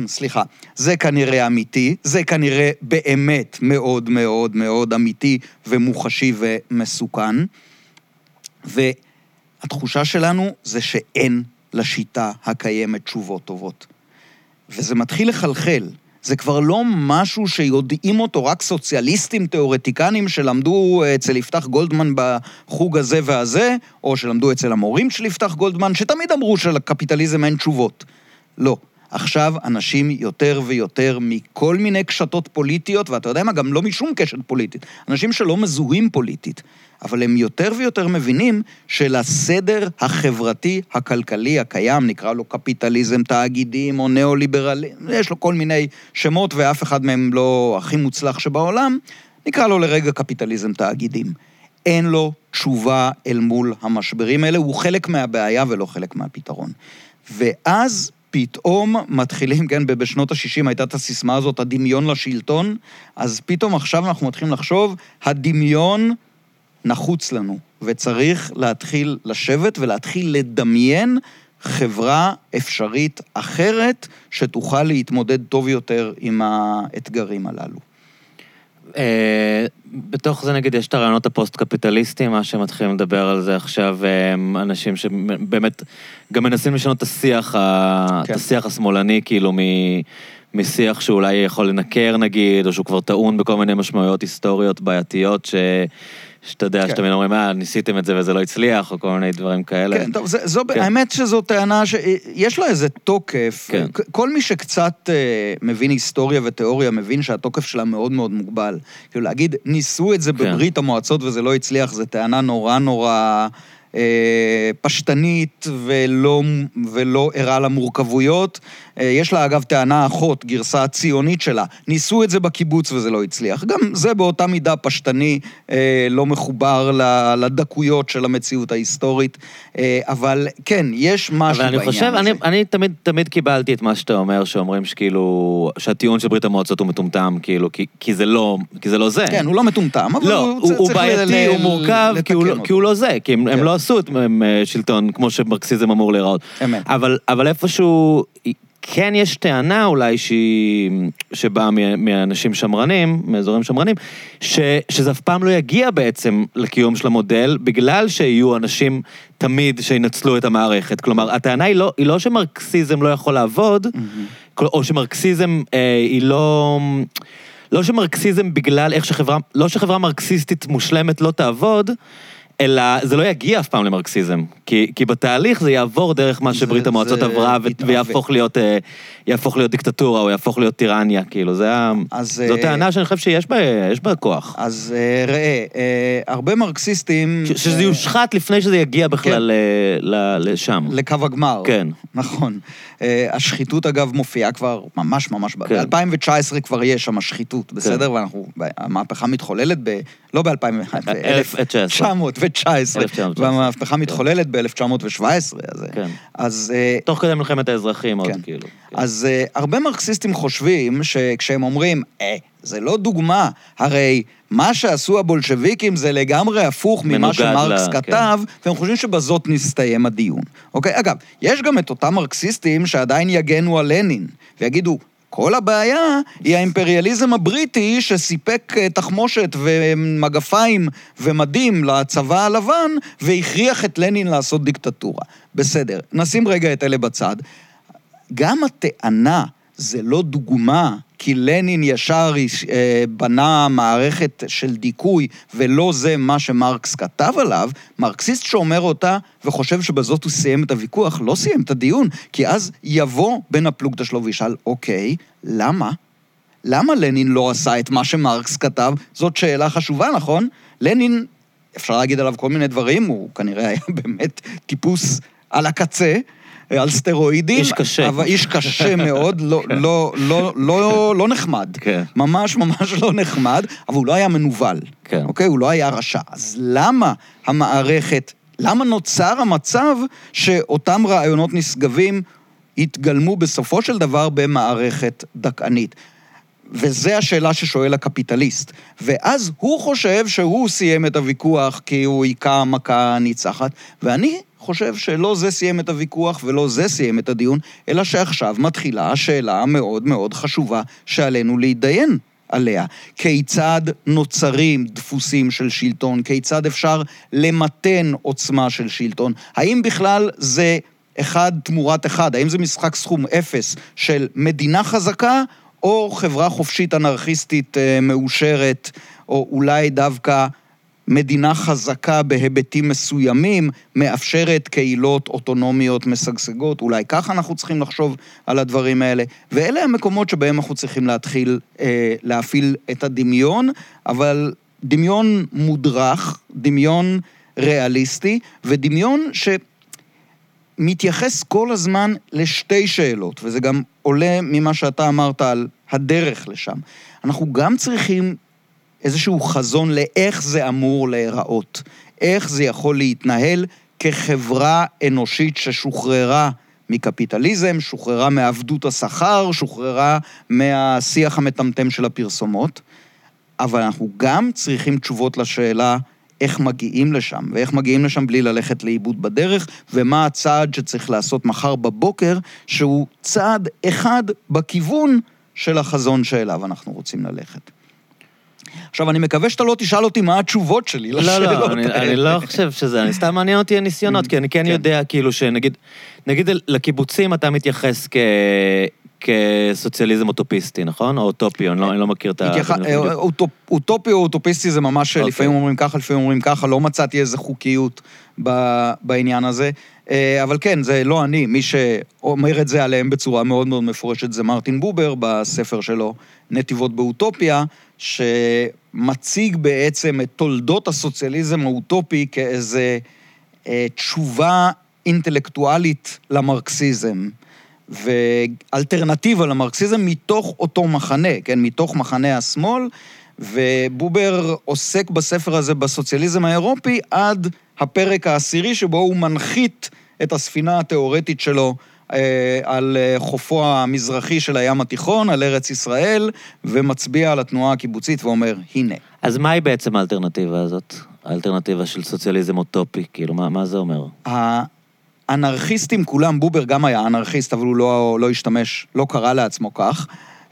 סליחה, זה כנראה אמיתי, זה כנראה באמת מאוד מאוד מאוד אמיתי ומוחשי ומסוכן. והתחושה שלנו זה שאין לשיטה הקיימת תשובות טובות. וזה מתחיל לחלחל. זה כבר לא משהו שיודעים אותו רק סוציאליסטים תיאורטיקנים שלמדו אצל יפתח גולדמן בחוג הזה והזה, או שלמדו אצל המורים של יפתח גולדמן, שתמיד אמרו שלקפיטליזם אין תשובות. לא. עכשיו אנשים יותר ויותר מכל מיני קשתות פוליטיות, ואתה יודע מה, גם לא משום קשת פוליטית, אנשים שלא מזוהים פוליטית, אבל הם יותר ויותר מבינים שלסדר החברתי הכלכלי הקיים, נקרא לו קפיטליזם תאגידים או ניאו-ליברליזם, יש לו כל מיני שמות ואף אחד מהם לא הכי מוצלח שבעולם, נקרא לו לרגע קפיטליזם תאגידים. אין לו תשובה אל מול המשברים האלה, הוא חלק מהבעיה ולא חלק מהפתרון. ואז פתאום מתחילים, כן, בשנות ה-60 הייתה את הסיסמה הזאת, הדמיון לשלטון, אז פתאום עכשיו אנחנו מתחילים לחשוב, הדמיון נחוץ לנו, וצריך להתחיל לשבת ולהתחיל לדמיין חברה אפשרית אחרת, שתוכל להתמודד טוב יותר עם האתגרים הללו. אה, בתוך זה נגיד יש את הרעיונות הפוסט-קפיטליסטיים, מה שמתחילים לדבר על זה עכשיו, הם אנשים שבאמת גם מנסים לשנות את השיח, כן. את השיח השמאלני, כאילו, משיח שאולי יכול לנכר נגיד, או שהוא כבר טעון בכל מיני משמעויות היסטוריות בעייתיות, ש... שאתה יודע, כן. שאתם אומרים, אה, ניסיתם את זה וזה לא הצליח, או כל מיני דברים כאלה. כן, טוב, זה, זו, כן. האמת שזו טענה שיש לה איזה תוקף. כן. כל מי שקצת אה, מבין היסטוריה ותיאוריה, מבין שהתוקף שלה מאוד מאוד מוגבל. כאילו, להגיד, ניסו את זה כן. בברית המועצות וזה לא הצליח, זו טענה נורא נורא... אה, פשטנית ולא, ולא ערה למורכבויות. אה, יש לה אגב טענה אחות, גרסה ציונית שלה. ניסו את זה בקיבוץ וזה לא הצליח. גם זה באותה מידה פשטני, אה, לא מחובר לדקויות של המציאות ההיסטורית. אבל כן, יש משהו בעניין הזה. אבל אני חושב, אני, תמיד, תמיד קיבלתי את מה שאתה אומר, שאומרים שכאילו, שהטיעון של ברית המועצות הוא מטומטם, כאילו, כי, כי, זה, לא, כי זה לא זה. כן, הוא לא מטומטם, אבל לא, הוא, הוא בעייתי, הוא מורכב, כי הוא, לא, כי הוא לא זה, כי הם, כן. הם לא עשו את שלטון כמו שמרקסיזם אמור להיראות. אמת. אבל, אבל איפשהו, כן יש טענה אולי שהיא, שבאה מאנשים שמרנים, מאזורים שמרנים, ש, שזה אף פעם לא יגיע בעצם לקיום של המודל, בגלל שיהיו אנשים תמיד שינצלו את המערכת. כלומר, הטענה היא לא, היא לא שמרקסיזם לא יכול לעבוד, mm-hmm. או שמרקסיזם אה, היא לא... לא שמרקסיזם בגלל איך שחברה, לא שחברה מרקסיסטית מושלמת לא תעבוד, אלא זה לא יגיע אף פעם למרקסיזם. כי, כי בתהליך זה יעבור דרך מה שברית המועצות זה עברה, ו- ויהפוך להיות, אה, יהפוך להיות דיקטטורה, או יהפוך להיות טירניה, כאילו, זה ה... אז... זו אה, טענה שאני חושב שיש בה, בה כוח. אז אה, ראה, הרבה מרקסיסטים... ש- שזה יושחת לפני שזה יגיע בכלל כן. לשם. לקו הגמר. כן. נכון. השחיתות, אגב, מופיעה כבר ממש ממש... כן. ב-2019 כבר יש שם שחיתות, בסדר? כן. ואנחנו... המהפכה מתחוללת ב... לא ב-2019, ב-1919. והמהפכה מתחוללת ב-1917, אז... כן. אז... אה, תוך כדי מלחמת האזרחים עוד, כן. כאילו. כן. אז uh, הרבה מרקסיסטים חושבים שכשהם אומרים, אה, זה לא דוגמה, הרי מה שעשו הבולשביקים זה לגמרי הפוך ממה שמרקס לה, כתב, כן. והם חושבים שבזאת נסתיים הדיון. אוקיי? אגב, יש גם את אותם מרקסיסטים שעדיין יגנו על לנין, ויגידו, כל הבעיה היא האימפריאליזם הבריטי שסיפק אה, תחמושת ומגפיים ומדים לצבא הלבן והכריח את לנין לעשות דיקטטורה. בסדר, נשים רגע את אלה בצד. גם הטענה זה לא דוגמה, כי לנין ישר אה, בנה מערכת של דיכוי, ולא זה מה שמרקס כתב עליו, מרקסיסט שאומר אותה וחושב שבזאת הוא סיים את הוויכוח, לא סיים את הדיון, כי אז יבוא בן הפלוגתא שלו וישאל, אוקיי, למה? למה לנין לא עשה את מה שמרקס כתב? זאת שאלה חשובה, נכון? לנין, אפשר להגיד עליו כל מיני דברים, הוא כנראה היה באמת טיפוס על הקצה. על סטרואידים. איש קשה. אבל איש קשה מאוד, לא, לא, לא, לא, לא נחמד. כן. ממש ממש לא נחמד, אבל הוא לא היה מנוול. כן. אוקיי? הוא לא היה רשע. אז למה המערכת, למה נוצר המצב שאותם רעיונות נשגבים התגלמו בסופו של דבר במערכת דכאנית? וזה השאלה ששואל הקפיטליסט. ואז הוא חושב שהוא סיים את הוויכוח כי הוא היכה מכה ניצחת, ואני חושב שלא זה סיים את הוויכוח ולא זה סיים את הדיון, אלא שעכשיו מתחילה השאלה המאוד מאוד חשובה שעלינו להתדיין עליה. כיצד נוצרים דפוסים של שלטון? כיצד אפשר למתן עוצמה של שלטון? האם בכלל זה אחד תמורת אחד? האם זה משחק סכום אפס של מדינה חזקה או חברה חופשית אנרכיסטית אה, מאושרת, או אולי דווקא מדינה חזקה בהיבטים מסוימים, מאפשרת קהילות אוטונומיות משגשגות, אולי ככה אנחנו צריכים לחשוב על הדברים האלה. ואלה המקומות שבהם אנחנו צריכים להתחיל אה, להפעיל את הדמיון, אבל דמיון מודרך, דמיון ריאליסטי, ודמיון ש... מתייחס כל הזמן לשתי שאלות, וזה גם עולה ממה שאתה אמרת על הדרך לשם. אנחנו גם צריכים איזשהו חזון לאיך זה אמור להיראות, איך זה יכול להתנהל כחברה אנושית ששוחררה מקפיטליזם, שוחררה מעבדות השכר, שוחררה מהשיח המטמטם של הפרסומות, אבל אנחנו גם צריכים תשובות לשאלה איך מגיעים לשם, ואיך מגיעים לשם בלי ללכת לאיבוד בדרך, ומה הצעד שצריך לעשות מחר בבוקר, שהוא צעד אחד בכיוון של החזון שאליו אנחנו רוצים ללכת. עכשיו, אני מקווה שאתה לא תשאל אותי מה התשובות שלי לשאלות האלה. לא, לא, אני, אני לא חושב שזה, אני סתם מעניין אותי הניסיונות, כי אני כן, כן יודע, כאילו, שנגיד, נגיד לקיבוצים אתה מתייחס כ... כסוציאליזם אוטופיסטי, נכון? או אוטופי, אני לא, אני לא מכיר את ה... אה, אוטופי או אוטופיסטי זה ממש, אוקיי. לפעמים אומרים ככה, לפעמים אומרים ככה, לא מצאתי איזה חוקיות בעניין הזה. אה, אבל כן, זה לא אני, מי שאומר את זה עליהם בצורה מאוד מאוד מפורשת זה מרטין בובר בספר שלו, נתיבות באוטופיה, שמציג בעצם את תולדות הסוציאליזם האוטופי כאיזה אה, תשובה אינטלקטואלית למרקסיזם. ואלטרנטיבה למרקסיזם מתוך אותו מחנה, כן, מתוך מחנה השמאל, ובובר עוסק בספר הזה בסוציאליזם האירופי עד הפרק העשירי שבו הוא מנחית את הספינה התיאורטית שלו על אה, חופו המזרחי של הים התיכון, על ארץ ישראל, ומצביע על התנועה הקיבוצית ואומר, הנה. אז מהי בעצם האלטרנטיבה הזאת? האלטרנטיבה של סוציאליזם אוטופי, כאילו, מה, מה זה אומר? האנרכיסטים כולם, בובר גם היה אנרכיסט, אבל הוא לא, לא השתמש, לא קרא לעצמו כך.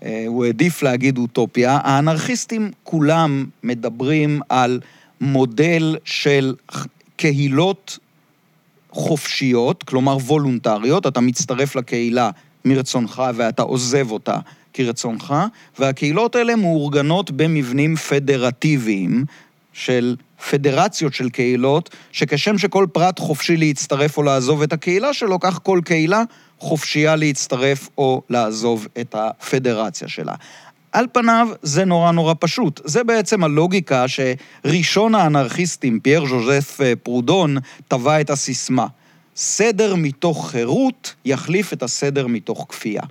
אה, הוא העדיף להגיד אוטופיה. האנרכיסטים כולם מדברים על מודל של קהילות חופשיות, כלומר וולונטריות, אתה מצטרף לקהילה מרצונך ואתה עוזב אותה כרצונך, והקהילות האלה מאורגנות במבנים פדרטיביים של פדרציות של קהילות, שכשם שכל פרט חופשי להצטרף או לעזוב את הקהילה שלו, כך כל קהילה חופשייה להצטרף או לעזוב את הפדרציה שלה. על פניו זה נורא נורא פשוט. זה בעצם הלוגיקה שראשון האנרכיסטים, פייר ז'וזף אה, פרודון, טבע את הסיסמה. סדר מתוך חירות יחליף את הסדר מתוך כפייה.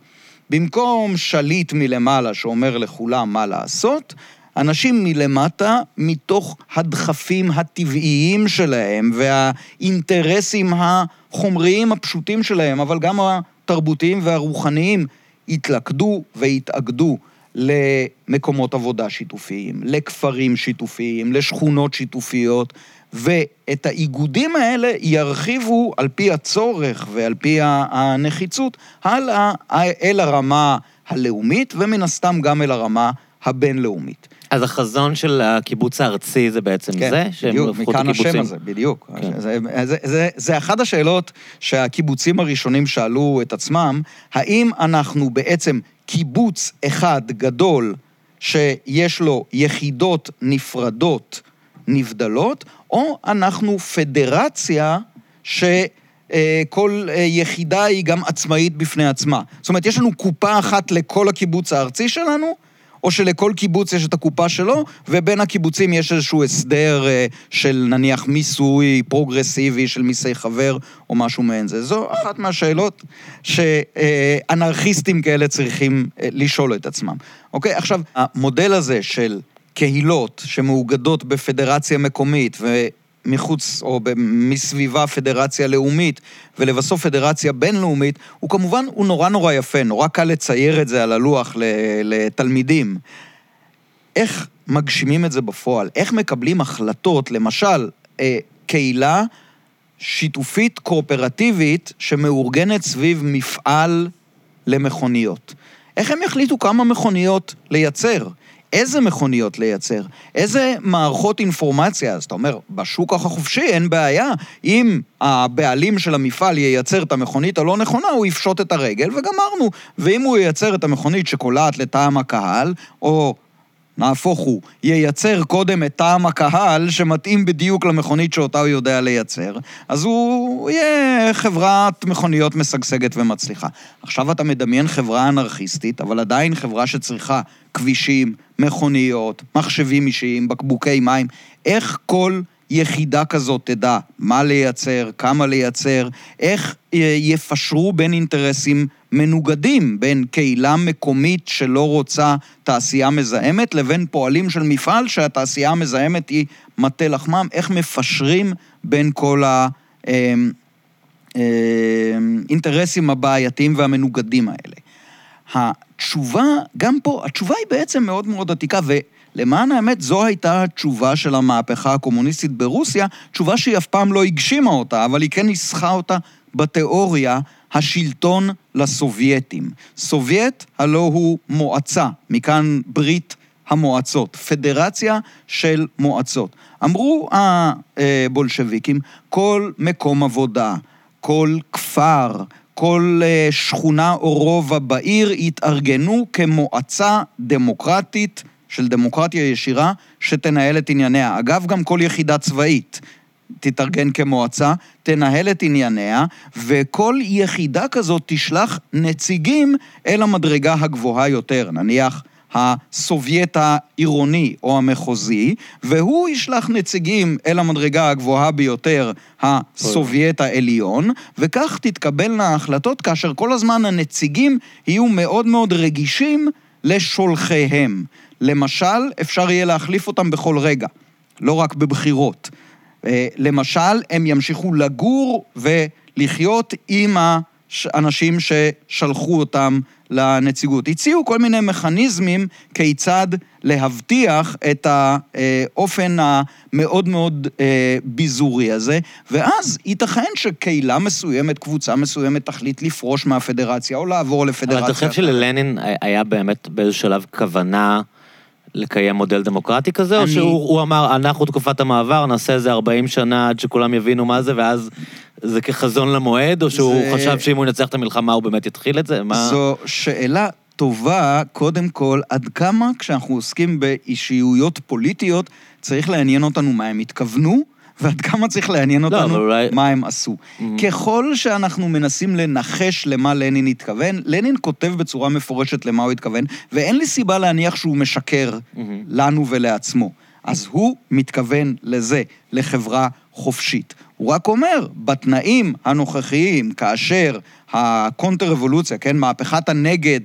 במקום שליט מלמעלה שאומר לכולם מה לעשות, אנשים מלמטה, מתוך הדחפים הטבעיים שלהם והאינטרסים החומריים הפשוטים שלהם, אבל גם התרבותיים והרוחניים, התלכדו והתאגדו למקומות עבודה שיתופיים, לכפרים שיתופיים, לשכונות שיתופיות, ואת האיגודים האלה ירחיבו על פי הצורך ועל פי הנחיצות הלאה אל הרמה הלאומית, ומן הסתם גם אל הרמה הבינלאומית. אז החזון של הקיבוץ הארצי זה בעצם כן, זה? כן, בדיוק, מכאן השם הזה, בדיוק. כן. זה, זה, זה, זה אחת השאלות שהקיבוצים הראשונים שאלו את עצמם, האם אנחנו בעצם קיבוץ אחד גדול שיש לו יחידות נפרדות, נבדלות, או אנחנו פדרציה ש... כל יחידה היא גם עצמאית בפני עצמה. זאת אומרת, יש לנו קופה אחת לכל הקיבוץ הארצי שלנו, או שלכל קיבוץ יש את הקופה שלו, ובין הקיבוצים יש איזשהו הסדר אה, של נניח מיסוי פרוגרסיבי של מיסי חבר, או משהו מעין זה. זו אחת מהשאלות שאנרכיסטים כאלה צריכים אה, לשאול את עצמם. אוקיי? עכשיו, המודל הזה של קהילות שמאוגדות בפדרציה מקומית. מחוץ או מסביבה פדרציה לאומית ולבסוף פדרציה בינלאומית, הוא כמובן, הוא נורא נורא יפה, נורא קל לצייר את זה על הלוח לתלמידים. איך מגשימים את זה בפועל? איך מקבלים החלטות, למשל, אה, קהילה שיתופית קואופרטיבית שמאורגנת סביב מפעל למכוניות. איך הם יחליטו כמה מכוניות לייצר? איזה מכוניות לייצר? איזה מערכות אינפורמציה? אז אתה אומר, בשוק החופשי אין בעיה. אם הבעלים של המפעל ייצר את המכונית הלא נכונה, הוא יפשוט את הרגל וגמרנו. ואם הוא ייצר את המכונית שקולעת לטעם הקהל, או נהפוך הוא, ייצר קודם את טעם הקהל שמתאים בדיוק למכונית שאותה הוא יודע לייצר, אז הוא יהיה חברת מכוניות משגשגת ומצליחה. עכשיו אתה מדמיין חברה אנרכיסטית, אבל עדיין חברה שצריכה כבישים, מכוניות, מחשבים אישיים, בקבוקי מים. איך כל יחידה כזאת תדע מה לייצר, כמה לייצר, איך יפשרו בין אינטרסים מנוגדים, בין קהילה מקומית שלא רוצה תעשייה מזהמת, לבין פועלים של מפעל שהתעשייה המזהמת היא מטה לחמם, איך מפשרים בין כל האינטרסים הבעייתיים והמנוגדים האלה. התשובה, גם פה, התשובה היא בעצם מאוד מאוד עתיקה, ו... למען האמת, זו הייתה התשובה של המהפכה הקומוניסטית ברוסיה, תשובה שהיא אף פעם לא הגשימה אותה, אבל היא כן ניסחה אותה בתיאוריה, השלטון לסובייטים. סובייט הלא הוא מועצה, מכאן ברית המועצות, פדרציה של מועצות. אמרו הבולשביקים, כל מקום עבודה, כל כפר, כל אה, שכונה או רובע בעיר יתארגנו כמועצה דמוקרטית של דמוקרטיה ישירה שתנהל את ענייניה. אגב, גם כל יחידה צבאית תתארגן כמועצה, תנהל את ענייניה, וכל יחידה כזאת תשלח נציגים אל המדרגה הגבוהה יותר. נניח הסובייט העירוני או המחוזי, והוא ישלח נציגים אל המדרגה הגבוהה ביותר, הסובייט העליון, וכך תתקבלנה ההחלטות כאשר כל הזמן הנציגים יהיו מאוד מאוד רגישים לשולחיהם. למשל, אפשר יהיה להחליף אותם בכל רגע, לא רק בבחירות. אה, למשל, הם ימשיכו לגור ולחיות עם האנשים ששלחו אותם לנציגות. הציעו כל מיני מכניזמים כיצד להבטיח את האופן המאוד מאוד אה, ביזורי הזה, ואז ייתכן שקהילה מסוימת, קבוצה מסוימת, תחליט לפרוש מהפדרציה או לעבור לפדרציה. אבל אתה חושב שללנין היה באמת באיזשהו שלב כוונה... לקיים מודל דמוקרטי כזה, אני... או שהוא אמר, אנחנו תקופת המעבר, נעשה איזה 40 שנה עד שכולם יבינו מה זה, ואז זה כחזון למועד, או שהוא זה... חשב שאם הוא ינצח את המלחמה הוא באמת יתחיל את זה? מה... זו שאלה טובה, קודם כל, עד כמה כשאנחנו עוסקים באישיויות פוליטיות, צריך לעניין אותנו מה הם התכוונו, ועד כמה צריך לעניין לא, אותנו לא, אולי... מה הם עשו. Mm-hmm. ככל שאנחנו מנסים לנחש למה לנין התכוון, לנין כותב בצורה מפורשת למה הוא התכוון, ואין לי סיבה להניח שהוא משקר mm-hmm. לנו ולעצמו. אז הוא מתכוון לזה, לחברה חופשית. הוא רק אומר, בתנאים הנוכחיים, כאשר הקונטר-רבולוציה, כן, מהפכת הנגד,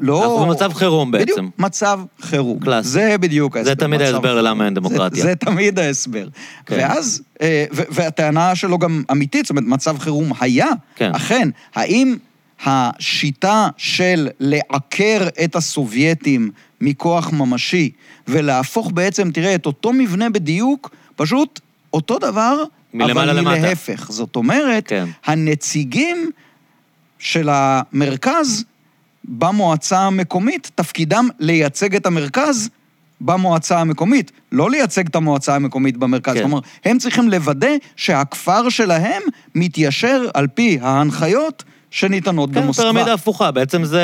לא... אנחנו במצב חירום בעצם. בדיוק, מצב חירום. קלאס. זה בדיוק ההסבר. זה תמיד ההסבר ללמה אין דמוקרטיה. זה, זה תמיד ההסבר. כן. ואז, אה, והטענה שלו גם אמיתית, זאת אומרת, מצב חירום היה, כן. אכן, האם השיטה של לעקר את הסובייטים מכוח ממשי ולהפוך בעצם, תראה, את אותו מבנה בדיוק, פשוט אותו דבר, אבל מלהפך. זאת אומרת, כן. הנציגים של המרכז במועצה המקומית, תפקידם לייצג את המרכז במועצה המקומית, לא לייצג את המועצה המקומית במרכז. כן. כלומר, הם צריכים לוודא שהכפר שלהם מתיישר על פי ההנחיות שניתנות כן, במוסקבה. כן, פירמידה הפוכה, בעצם זה...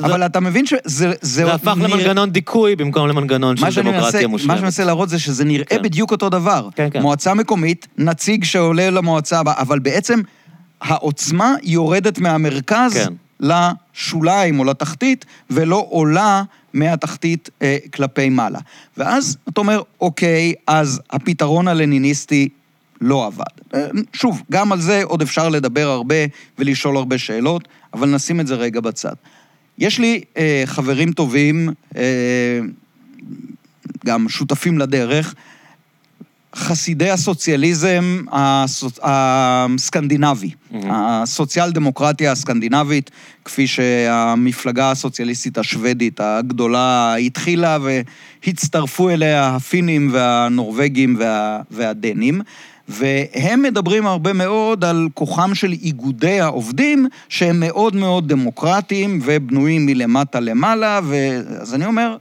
אבל זה... אתה מבין שזה... זה, זה הפך נרא... למנגנון דיכוי במקום למנגנון של דמוקרטיה מושלמת. מה שאני מנסה להראות זה שזה נראה כן. בדיוק אותו דבר. כן, כן. מועצה מקומית, נציג שעולה למועצה הבאה, אבל בעצם העוצמה יורדת מהמרכז כן. לשוליים או לתחתית, ולא עולה מהתחתית אה, כלפי מעלה. ואז אתה אומר, אוקיי, אז הפתרון הלניניסטי לא עבד. אה, שוב, גם על זה עוד אפשר לדבר הרבה ולשאול הרבה שאלות, אבל נשים את זה רגע בצד. יש לי אה, חברים טובים, אה, גם שותפים לדרך, חסידי הסוציאליזם הסוצ... הסקנדינבי, mm-hmm. הסוציאל דמוקרטיה הסקנדינבית, כפי שהמפלגה הסוציאליסטית השוודית הגדולה התחילה והצטרפו אליה הפינים והנורבגים וה... והדנים. והם מדברים הרבה מאוד על כוחם של איגודי העובדים, שהם מאוד מאוד דמוקרטיים ובנויים מלמטה למעלה, ו... אז אני אומר,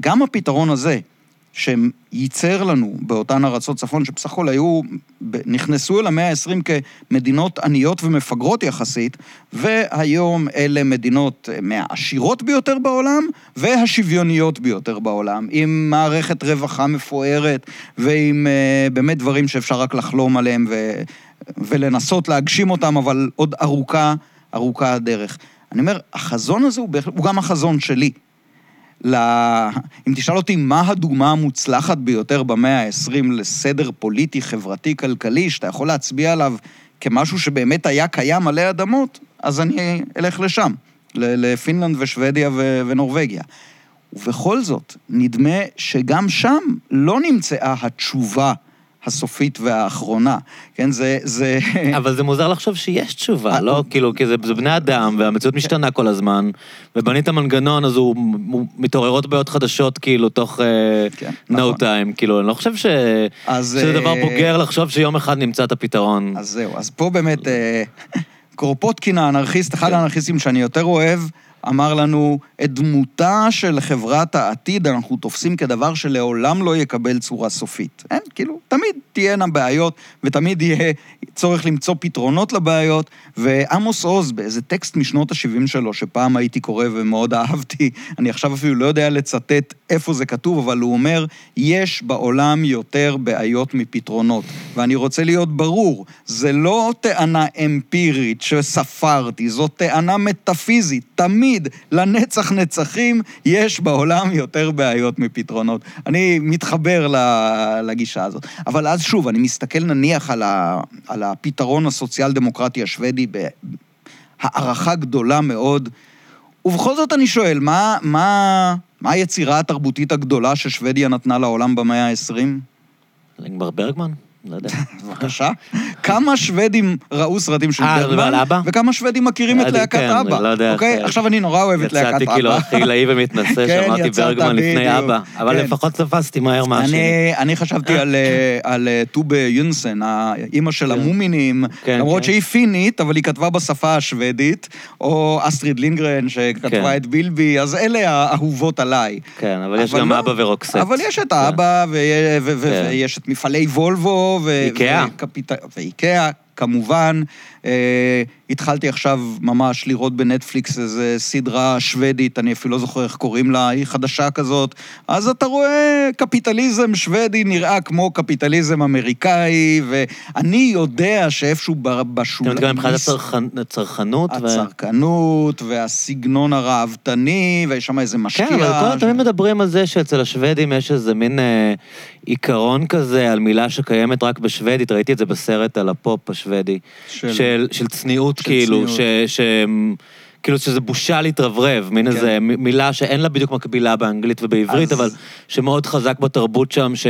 גם הפתרון הזה, שייצר לנו באותן ארצות צפון, שבסך הכל היו, נכנסו אל המאה ה-20 כמדינות עניות ומפגרות יחסית, והיום אלה מדינות מהעשירות ביותר בעולם והשוויוניות ביותר בעולם, עם מערכת רווחה מפוארת ועם uh, באמת דברים שאפשר רק לחלום עליהם ו, ולנסות להגשים אותם, אבל עוד ארוכה, ארוכה הדרך. אני אומר, החזון הזה הוא, הוא גם החזון שלי. ל... אם תשאל אותי מה הדוגמה המוצלחת ביותר במאה ה-20 לסדר פוליטי, חברתי, כלכלי, שאתה יכול להצביע עליו כמשהו שבאמת היה קיים עלי אדמות, אז אני אלך לשם, לפינלנד ושוודיה ונורבגיה. ובכל זאת, נדמה שגם שם לא נמצאה התשובה הסופית והאחרונה, כן, זה... זה... אבל זה מוזר לחשוב שיש תשובה, אה, לא? כאילו, כי זה, זה בני אדם, והמציאות משתנה כל הזמן, ובנית מנגנון, אז הוא, הוא מתעוררות בעיות חדשות, כאילו, תוך uh, כן, no נכון. time, כאילו, אני לא חושב ש... אז, שזה דבר אה, בוגר לחשוב שיום אחד נמצא את הפתרון. אז זהו, אז פה באמת, קרופוטקין האנרכיסט, אחד. האנרכיסטים שאני יותר אוהב, אמר לנו, את דמותה של חברת העתיד אנחנו תופסים כדבר שלעולם לא יקבל צורה סופית. אין, כאילו, תמיד תהיינה בעיות, ותמיד יהיה צורך למצוא פתרונות לבעיות, ועמוס עוז, באיזה טקסט משנות ה-70 שלו, שפעם הייתי קורא ומאוד אהבתי, אני עכשיו אפילו לא יודע לצטט איפה זה כתוב, אבל הוא אומר, יש בעולם יותר בעיות מפתרונות. ואני רוצה להיות ברור, זה לא טענה אמפירית שספרתי, זאת טענה מטאפיזית. תמיד, לנצח נצחים, יש בעולם יותר בעיות מפתרונות. אני מתחבר לגישה הזאת. אבל אז שוב, אני מסתכל נניח על, ה, על הפתרון הסוציאל-דמוקרטי השוודי בהערכה גדולה מאוד, ובכל זאת אני שואל, מה, מה, מה היצירה התרבותית הגדולה ששוודיה נתנה לעולם במאה ה-20? לינגבר ברגמן? לא יודע. בבקשה. כמה שוודים ראו סרטים של? אה, אבא? וכמה שוודים מכירים את להקת כן, אבא. לא יודע. אוקיי? עכשיו אני נורא אוהב את להקת אבא. יצאתי כאילו הכי עילאי ומתנשא, כן, שאמרתי ברגמן לפני אבא. אבל כן. לפחות תפסתי מהר משהו. אני חשבתי על אה, טובה יונסן, האימא של המומינים, למרות שהיא פינית, אבל היא כתבה בשפה השוודית, או אסטריד לינגרן, שכתבה את בילבי, אז אלה האהובות עליי. כן, אבל יש גם לא- אבא ורוקסט. אבל יש את האבא, ויש את מפעלי וולבו, איקאה. ואיקאה, כמובן. אה, התחלתי עכשיו ממש לראות בנטפליקס איזה סדרה שוודית, אני אפילו לא זוכר איך קוראים לה, היא חדשה כזאת. אז אתה רואה קפיטליזם שוודי נראה כמו קפיטליזם אמריקאי, ואני יודע שאיפשהו בשוליים... אתה מתכוון מבחינת הצרכנות? הצרכנות והסגנון הראוותני, ויש שם איזה משקיע. כן, אבל כל תמיד מדברים על זה שאצל השוודים יש איזה מין אה, עיקרון כזה על מילה שקיימת רק בשוודית, ראיתי את זה בסרט על הפופ השוודי. של... של, של צניעות, של כאילו, צניעות. ש, ש, כאילו שזה בושה להתרברב, מין כן. איזה מילה שאין לה בדיוק מקבילה באנגלית ובעברית, אז... אבל שמאוד חזק בתרבות שם, ש...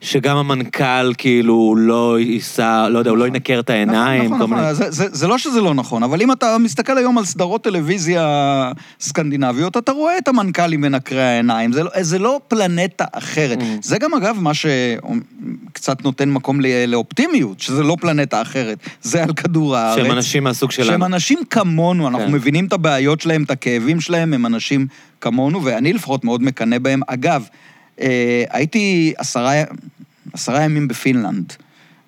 שגם המנכ"ל כאילו לא ייסע, לא יודע, הוא לא נכון. ינקר את העיניים. נכון, נכון, נכון. זה, זה, זה לא שזה לא נכון, אבל אם אתה מסתכל היום על סדרות טלוויזיה סקנדינביות, אתה רואה את המנכ"לים מנקרי העיניים, זה, לא, זה לא פלנטה אחרת. Mm. זה גם אגב מה שקצת נותן מקום לאופטימיות, שזה לא פלנטה אחרת, זה על כדור הארץ. שהם אנשים מהסוג שלנו. שהם אנשים כמונו, אנחנו כן. מבינים את הבעיות שלהם, את הכאבים שלהם, הם אנשים כמונו, ואני לפחות מאוד מקנא בהם. אגב, הייתי עשרה, עשרה ימים בפינלנד,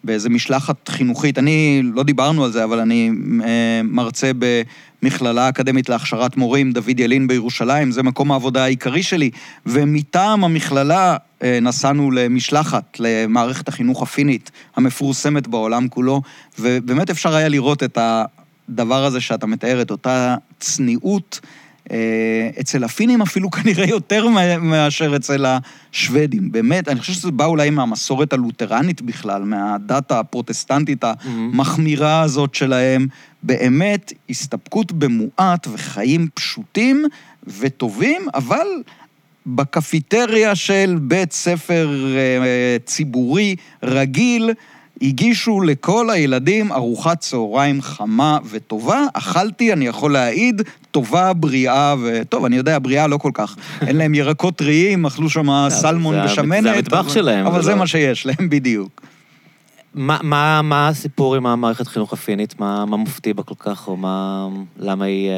באיזה משלחת חינוכית. אני, לא דיברנו על זה, אבל אני אה, מרצה במכללה האקדמית להכשרת מורים, דוד ילין בירושלים, זה מקום העבודה העיקרי שלי, ומטעם המכללה אה, נסענו למשלחת למערכת החינוך הפינית, המפורסמת בעולם כולו, ובאמת אפשר היה לראות את הדבר הזה שאתה מתאר, את אותה צניעות. אה, אצל הפינים אפילו כנראה יותר מאשר אצל השוודים. באמת, אני חושב שזה בא אולי מהמסורת הלותרנית בכלל, מהדת הפרוטסטנטית המחמירה הזאת שלהם. באמת, הסתפקות במועט וחיים פשוטים וטובים, אבל בקפיטריה של בית ספר אה, ציבורי רגיל, הגישו לכל הילדים ארוחת צהריים חמה וטובה. אכלתי, אני יכול להעיד, טובה, בריאה, וטוב, אני יודע, בריאה לא כל כך. אין להם ירקות טריים, אכלו שם סלמון בשמנת. זה המטבח שלהם. אבל זה לא- מה שיש להם בדיוק. מה, מה, מה הסיפור עם המערכת חינוך הפינית? מה, מה מופתי בה כל כך, או מה... למה היא...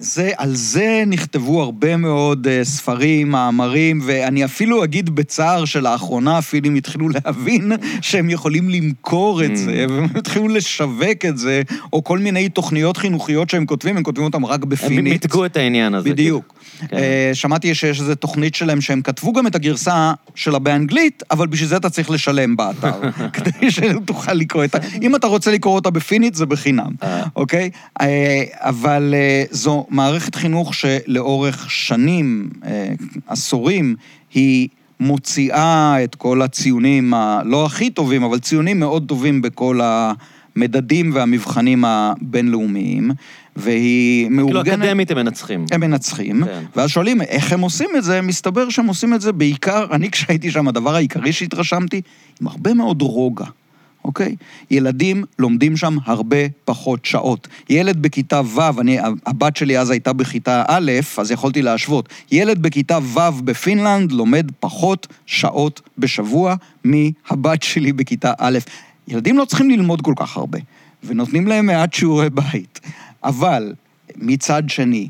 זה, על זה נכתבו הרבה מאוד uh, ספרים, מאמרים, ואני אפילו אגיד בצער שלאחרונה אפילו הם התחילו להבין שהם יכולים למכור את זה, Mm. והם התחילו לשווק את זה, או כל מיני תוכניות חינוכיות שהם כותבים, הם כותבים אותם רק הם בפינית. מיתגו את העניין הזה. בדיוק. כן. אה, שמעתי שיש איזו תוכנית שלהם שהם כתבו גם את הגרסה שלה באנגלית, אבל בשביל זה אתה צריך לשלם באתר, כדי שתוכל לקרוא את ה... אם אתה רוצה לקרוא אותה בפינית, זה בחינם, אה. אוקיי? אה, אבל זו מערכת חינוך שלאורך שנים, עשורים, היא... מוציאה את כל הציונים, הלא הכי טובים, אבל ציונים מאוד טובים בכל המדדים והמבחנים הבינלאומיים, והיא כאילו מאורגנת... אקדמית הם מנצחים. הם מנצחים, כן. ואז שואלים איך הם עושים את זה, מסתבר שהם עושים את זה בעיקר, אני כשהייתי שם, הדבר העיקרי שהתרשמתי, עם הרבה מאוד רוגע, אוקיי? ילדים לומדים שם הרבה פחות שעות. ילד בכיתה ו', אני, הבת שלי אז הייתה בכיתה א', אז יכולתי להשוות. ילד בכיתה ו' בפינלנד לומד פחות שעות בשבוע מהבת שלי בכיתה א'. ילדים לא צריכים ללמוד כל כך הרבה, ונותנים להם מעט שיעורי בית. אבל מצד שני,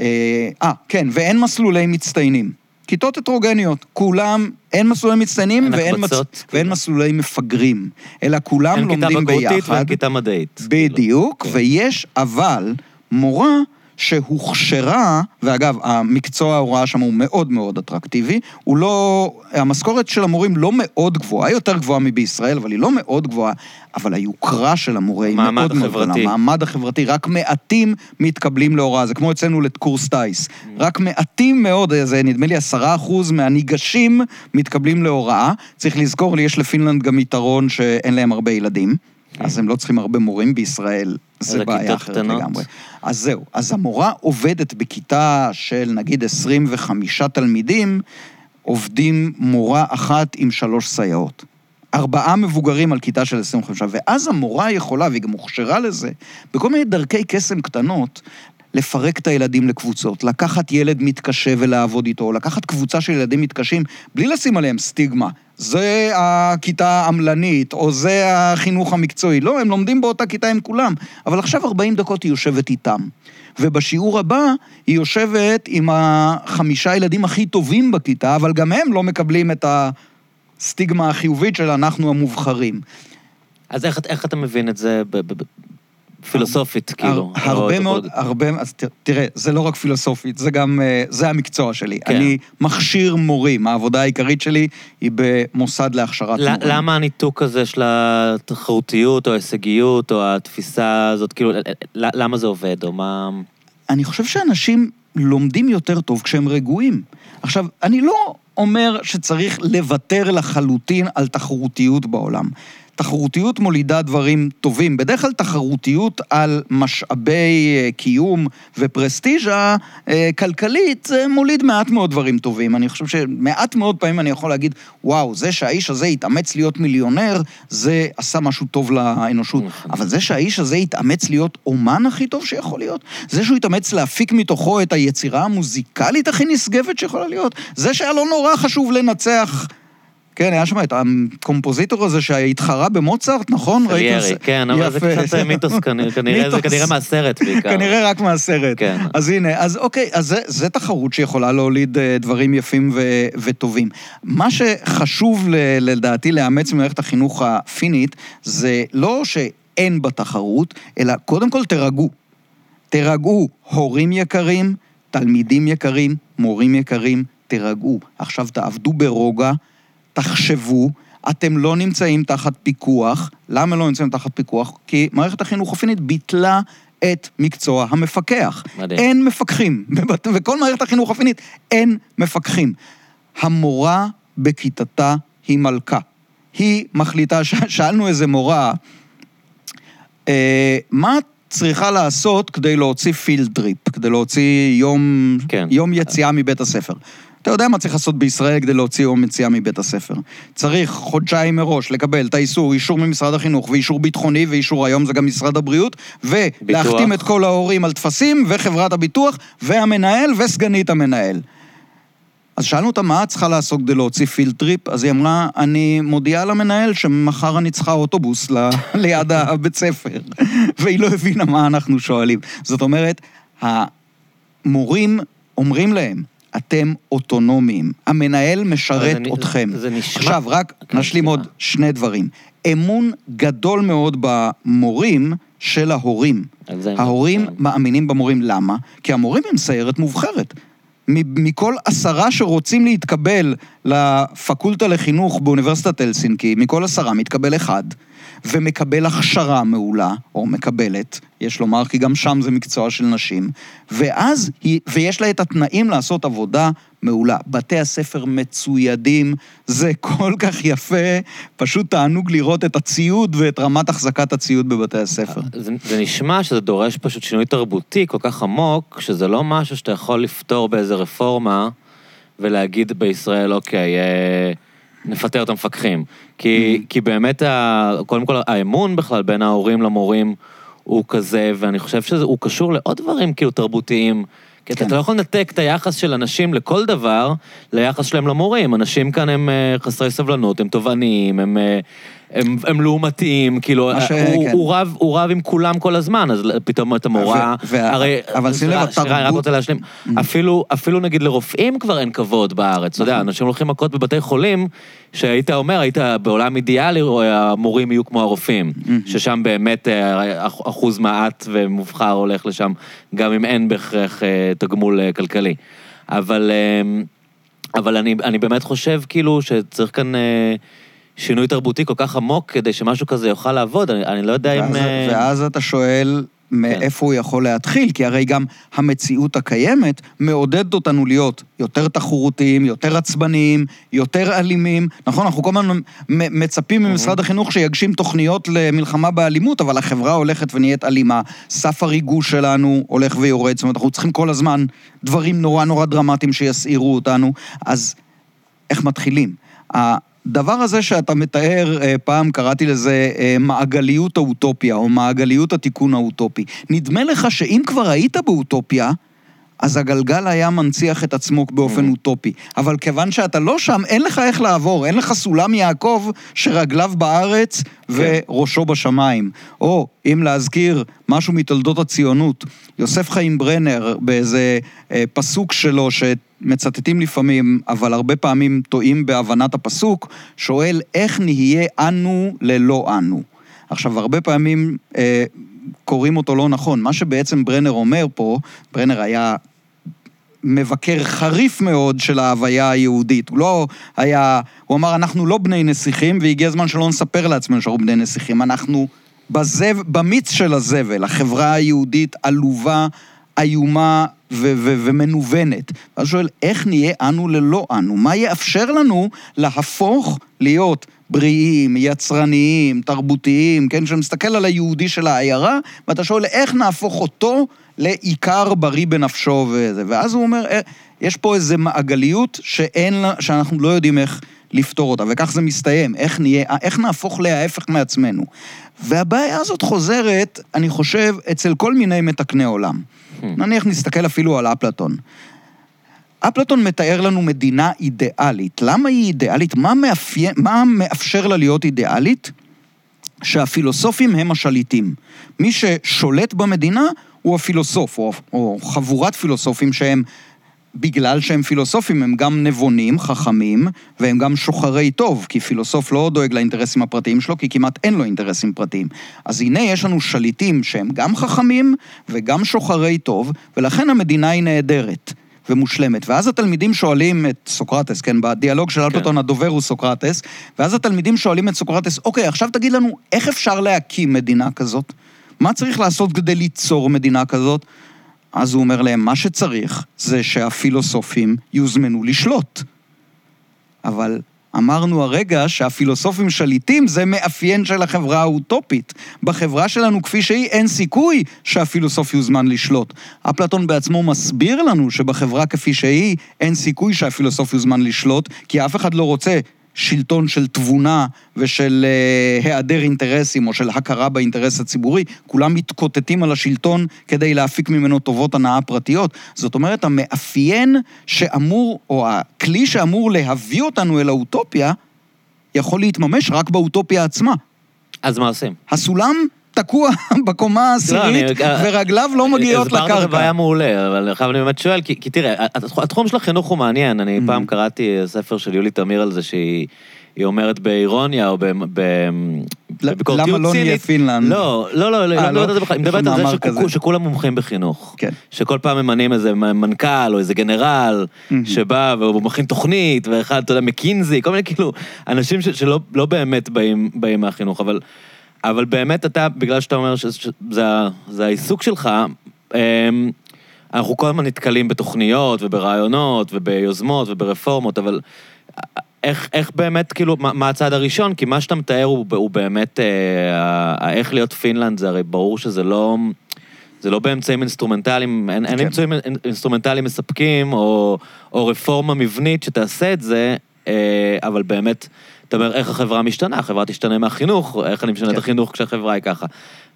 אה, אה, כן, ואין מסלולי מצטיינים. כיתות הטרוגניות, כולם, אין מסלולי מצטיינים אין ואין, הקבצות, ואין כאילו. מסלולי מפגרים, אלא כולם אין כיתה לומדים בגרותית ביחד. ואין כיתה מדעית. כאילו. בדיוק, כן. ויש אבל מורה שהוכשרה, ואגב, המקצוע ההוראה שם הוא מאוד מאוד אטרקטיבי, הוא לא, המשכורת של המורים לא מאוד גבוהה, היא יותר גבוהה מבישראל, אבל היא לא מאוד גבוהה, אבל היוקרה של המורה היא מאוד מאוד גדולה. החברתי. המעמד החברתי, רק מעטים מתקבלים להוראה, זה כמו אצלנו לקורס טיס. Mm. רק מעטים מאוד, זה נדמה לי עשרה אחוז מהניגשים מתקבלים להוראה. צריך לזכור, יש לפינלנד גם יתרון שאין להם הרבה ילדים. אז הם לא צריכים הרבה מורים בישראל, זה בעיה אחרת קטנות. לגמרי. אז זהו, אז המורה עובדת בכיתה של נגיד 25 תלמידים, עובדים מורה אחת עם שלוש סייעות. ארבעה מבוגרים על כיתה של 25, ואז המורה יכולה, והיא גם הוכשרה לזה, בכל מיני דרכי קסם קטנות, לפרק את הילדים לקבוצות, לקחת ילד מתקשה ולעבוד איתו, לקחת קבוצה של ילדים מתקשים, בלי לשים עליהם סטיגמה. זה הכיתה העמלנית, או זה החינוך המקצועי. לא, הם לומדים באותה כיתה עם כולם, אבל עכשיו 40 דקות היא יושבת איתם. ובשיעור הבא היא יושבת עם החמישה ילדים הכי טובים בכיתה, אבל גם הם לא מקבלים את הסטיגמה החיובית של אנחנו המובחרים. אז איך, איך אתה מבין את זה פילוסופית, כאילו? הר, הרבה או- מאוד, הרבה, אז תראה, זה לא רק פילוסופית, זה גם, אה, זה המקצוע שלי. כן. אני מכשיר מורים, העבודה העיקרית שלי היא במוסד להכשרת מורים. למה הניתוק הזה של התחרותיות או ההישגיות או התפיסה הזאת, כאילו, למה זה עובד, או מה... אני חושב שאנשים לומדים יותר טוב כשהם רגועים. עכשיו, אני לא אומר שצריך לוותר לחלוטין על תחרותיות בעולם. תחרותיות מולידה דברים טובים. בדרך כלל תחרותיות על משאבי אה, קיום ופרסטיז'ה אה, כלכלית, זה מוליד מעט מאוד דברים טובים. אני חושב שמעט מאוד פעמים אני יכול להגיד, וואו, זה שהאיש הזה התאמץ להיות מיליונר, זה עשה משהו טוב לאנושות. נכון. אבל זה שהאיש הזה התאמץ להיות אומן הכי טוב שיכול להיות, זה שהוא התאמץ להפיק מתוכו את היצירה המוזיקלית הכי נשגבת שיכולה להיות, זה שהיה לו נורא חשוב לנצח... כן, היה שם את הקומפוזיטור הזה שהתחרה במוצרט, נכון? סליארי, כן, אבל זה. קצת מיתוס כנראה, זה. כנראה מהסרט בעיקר. כנראה רק מהסרט. כן. אז הנה, אז אוקיי, אז זה, תחרות שיכולה להוליד אה, דברים יפים ו, וטובים. מה שחשוב ל, לדעתי לאמץ ממערכת החינוך הפינית, זה לא שאין בה תחרות, אלא קודם כל תירגעו. תירגעו, הורים יקרים, תלמידים יקרים, מורים יקרים, תירגעו. עכשיו תעבדו ברוגע, תחשבו, אתם לא נמצאים תחת פיקוח. למה לא נמצאים תחת פיקוח? כי מערכת החינוך הפינית ביטלה את מקצוע המפקח. מדהים. אין מפקחים. בכל מערכת החינוך הפינית אין מפקחים. המורה בכיתתה היא מלכה. היא מחליטה, שאלנו איזה מורה, אה, מה את צריכה לעשות כדי להוציא field trip, כדי להוציא יום, כן. יום יציאה מבית הספר? אתה יודע מה צריך לעשות בישראל כדי להוציא יום יציאה מבית הספר. צריך חודשיים מראש לקבל את האיסור, אישור ממשרד החינוך, ואישור ביטחוני, ואישור היום זה גם משרד הבריאות, ולהחתים. את כל ההורים על טפסים, וחברת הביטוח, והמנהל וסגנית המנהל. אז שאלנו אותה, מה את צריכה לעשות כדי להוציא field trip? אז היא אמרה, אני מודיעה למנהל שמחר אני צריכה אוטובוס ל... ליד הבית ספר. והיא לא הבינה מה אנחנו שואלים. זאת אומרת, המורים אומרים להם, אתם אוטונומיים. המנהל משרת אני- אתכם. זה נשמע- עכשיו, רק כן, נשלים סליחה. עוד שני דברים. אמון גדול מאוד במורים של ההורים. זה ההורים. מאמינים במורים. למה? כי המורים הם סיירת מובחרת. מכל עשרה שרוצים להתקבל לפקולטה לחינוך באוניברסיטת הלסינקי, מכל עשרה מתקבל אחד, ומקבל הכשרה מעולה, או מקבלת, יש לומר, כי גם שם זה מקצוע של נשים, ואז, היא, ויש לה את התנאים לעשות עבודה מעולה. בתי הספר מצוידים, זה כל כך יפה, פשוט תענוג לראות את הציוד ואת רמת החזקת הציוד בבתי הספר. זה, זה נשמע שזה דורש פשוט שינוי תרבותי כל כך עמוק, שזה לא משהו שאתה יכול לפתור באיזה רפורמה ולהגיד בישראל, אוקיי, אה, נפטר את המפקחים. כי, Mm-hmm. כי באמת, ה, קודם כל, האמון בכלל בין ההורים למורים הוא כזה, ואני חושב שהוא קשור לעוד דברים כאילו תרבותיים. כי אתה, כן. אתה לא יכול לנתק את היחס של אנשים לכל דבר ליחס שלהם למורים. אנשים כאן הם אה, חסרי סבלנות, הם תובעניים, הם, אה, הם, הם לעומתיים, כאילו, ש- הוא, כן. הוא, רב, הוא רב עם כולם כל הזמן, אז פתאום אתה מורה, ו- וה- אבל שים לב, סליחה, שנייה, אני רק התרבות- רוצה להשלים. אפילו, אפילו נגיד לרופאים כבר אין כבוד בארץ, אתה יודע, נכון. אנשים הולכים מכות בבתי חולים, שהיית אומר, היית בעולם אידיאלי, המורים יהיו כמו הרופאים, ששם באמת אה, אח- אחוז מעט ומובחר הולך לשם, גם אם אין בהכרח אה, תגמול אה, כלכלי. אבל, אה, אבל אני, אני באמת חושב כאילו שצריך כאן... שינוי תרבותי כל כך עמוק כדי שמשהו כזה יוכל לעבוד, אני, אני לא יודע אם... ואז, אה, ואז אתה שואל מאיפה הוא יכול להתחיל, כי הרי גם המציאות הקיימת מעודדת אותנו להיות יותר תחרותיים, יותר עצבניים, יותר אלימים. נכון, אנחנו כל הזמן מצפים ממשרד החינוך שיגשים תוכניות למלחמה באלימות, אבל החברה הולכת ונהיית אלימה. סף הריגוש שלנו הולך ויורד, זאת אומרת, אנחנו צריכים כל הזמן דברים נורא נורא דרמטיים שיסעירו אותנו. אז איך מתחילים? הדבר הזה שאתה מתאר, אה, פעם קראתי לזה אה, מעגליות האוטופיה, או מעגליות התיקון האוטופי. נדמה לך שאם כבר היית באוטופיה, אז הגלגל היה מנציח את עצמו באופן אוטופי. אבל כיוון שאתה לא שם, אין לך איך לעבור, אין לך סולם יעקב שרגליו בארץ וראשו בשמיים. או, אם להזכיר משהו מתולדות הציונות, יוסף חיים ברנר, באיזה אה, פסוק שלו, שמצטטים לפעמים, אבל הרבה פעמים טועים בהבנת הפסוק, שואל, איך נהיה אנו ללא אנו? עכשיו, הרבה פעמים אה, קוראים אותו לא נכון. מה שבעצם ברנר אומר פה, ברנר היה מבקר חריף מאוד של ההוויה היהודית. הוא לא היה... הוא אמר, אנחנו לא בני נסיכים, והגיע הזמן שלא נספר לעצמנו שאנחנו בני נסיכים. אנחנו בזב, במיץ של הזבל. החברה היהודית עלובה, איומה ו- ו- ומנוונת. ואז שואל, איך נהיה אנו ללא אנו? מה יאפשר לנו להפוך להיות בריאים, יצרניים, תרבותיים, כן? כשאתה מסתכל על היהודי של העיירה, ואתה שואל, איך נהפוך אותו לעיקר בריא בנפשו וזה. ואז הוא אומר, "אה, יש פה איזו מעגליות שאין לה, שאנחנו לא יודעים איך לפתור אותה, וכך זה מסתיים, איך נהיה, איך נהפוך להפך מעצמנו. והבעיה הזאת חוזרת, אני חושב, אצל כל מיני מתקני עולם. נניח נסתכל אפילו על אפלטון. אפלטון מתאר לנו מדינה אידיאלית. למה היא אידיאלית? מה, מאפיין, מה מאפשר לה להיות אידיאלית? שהפילוסופים הם השליטים. מי ששולט במדינה הוא הפילוסוף, או, או חבורת פילוסופים שהם, בגלל שהם פילוסופים, הם גם נבונים, חכמים, והם גם שוחרי טוב, כי פילוסוף לא דואג לאינטרסים הפרטיים שלו, כי כמעט אין לו אינטרסים פרטיים. אז הנה יש לנו שליטים שהם גם חכמים וגם שוחרי טוב, ולכן המדינה היא נהדרת. ומושלמת. ואז התלמידים שואלים את סוקרטס, כן, בדיאלוג של אפלטון הדובר הוא סוקרטס, ואז התלמידים שואלים את סוקרטס, אוקיי, עכשיו תגיד לנו, איך אפשר להקים מדינה כזאת? מה צריך לעשות כדי ליצור מדינה כזאת? אז הוא אומר להם, מה שצריך זה שהפילוסופים יוזמנו לשלוט. אבל אמרנו הרגע שהפילוסופים שליטים זה מאפיין של החברה האוטופית. בחברה שלנו כפי שהיא אין סיכוי שהפילוסוף יוזמן לשלוט. אפלטון בעצמו מסביר לנו שבחברה כפי שהיא אין סיכוי שהפילוסוף יוזמן לשלוט, כי אף אחד לא רוצה שלטון של תבונה ושל אה, היעדר אינטרסים או של הכרה באינטרס הציבורי, כולם מתקוטטים על השלטון כדי להפיק ממנו טובות הנאה פרטיות. זאת אומרת, המאפיין שאמור, או הכלי שאמור להביא אותנו אל האוטופיה, יכול להתממש רק באוטופיה עצמה. אז מה עושים? הסולם תקוע בקומה העשירית, אני- ורגליו לא מגיעות הסברת את לקרקע. הבעיה מעולה, אבל עכשיו אני באמת שואל, כי, כי תראה, התחום של החינוך הוא מעניין. אני Mm-hmm. פעם קראתי ספר של יולי תמיר על זה שהיא... היא אומרת באירוניה או בביקורתיות למה לא נהיה צינית. פינלנד? לא, לא, לא, היא אה, לא מדברת לא? על זה בכלל, היא מדברת על זה. שכולם מומחים בחינוך. כן. שכל פעם ממנים איזה מנכ"ל או איזה גנרל שבא והוא מכין תוכנית, ואחד, אתה יודע, מקינזי, כל מיני כאילו אנשים שלא לא באמת באים מהחינוך, אבל... אבל באמת אתה, בגלל שאתה אומר שזה העיסוק שלך, אמ, אנחנו כל הזמן נתקלים בתוכניות וברעיונות וביוזמות וברפורמות, אבל איך, איך באמת, כאילו, מה, מה הצעד הראשון? כי מה שאתה מתאר הוא, הוא באמת, אה, איך להיות פינלנד, זה הרי ברור שזה לא... זה לא באמצעים אינסטרומנטליים, אין, אין כן. אמצעים אינ- אינסטרומנטליים מספקים, או, או רפורמה מבנית שתעשה את זה, אה, אבל באמת, אתה אומר, איך החברה משתנה? החברה תשתנה מהחינוך, איך אני משנה את כן. החינוך כשהחברה היא ככה.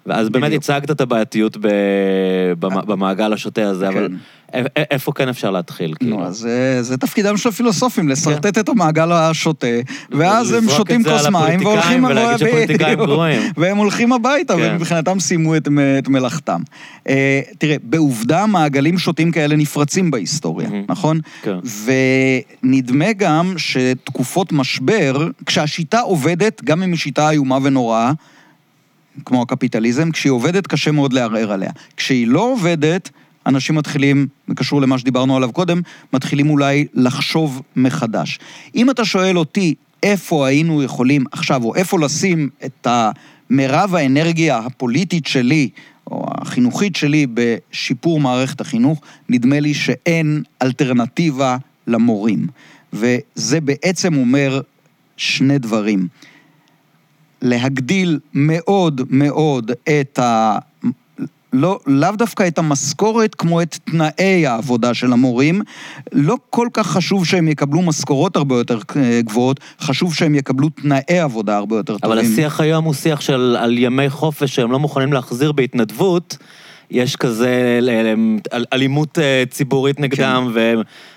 ואז באמת. הצגת את הבעייתיות במ, במעגל השוטה הזה, אבל כן. איפה כן אפשר להתחיל? כאילו? נו, אז זה- זה תפקידם של הפילוסופים, לשרטט את המעגל השוטה, ואז הם שותים כוס מים והולכים... ולהגיד שפוליטיקאים. גרועים. והם הולכים הביתה, כן. ומבחינתם סיימו את מלאכתם. אה, תראה, בעובדה מעגלים שוטים כאלה נפרצים בהיסטוריה. נכון? כן. ונדמה גם שתקופות משבר, כשהשיטה עובדת, גם אם היא שיטה איומה ונוראה, כמו הקפיטליזם, כשהיא עובדת קשה מאוד לערער עליה. כשהיא לא עובדת, אנשים מתחילים, זה קשור למה שדיברנו עליו קודם, מתחילים אולי לחשוב מחדש. אם אתה שואל אותי איפה היינו יכולים עכשיו, או איפה לשים את מרב האנרגיה הפוליטית שלי, או החינוכית שלי, בשיפור מערכת החינוך, נדמה לי שאין אלטרנטיבה למורים. וזה בעצם אומר שני דברים. להגדיל מאוד מאוד את ה... לא, לאו דווקא את המשכורת כמו את תנאי העבודה של המורים. לא כל כך חשוב שהם יקבלו משכורות הרבה יותר אה, גבוהות, חשוב שהם יקבלו תנאי עבודה הרבה יותר טובים. אבל השיח היום הוא שיח של על ימי חופש שהם לא מוכנים להחזיר בהתנדבות. יש כזה אלימות אה, ציבורית נגדם,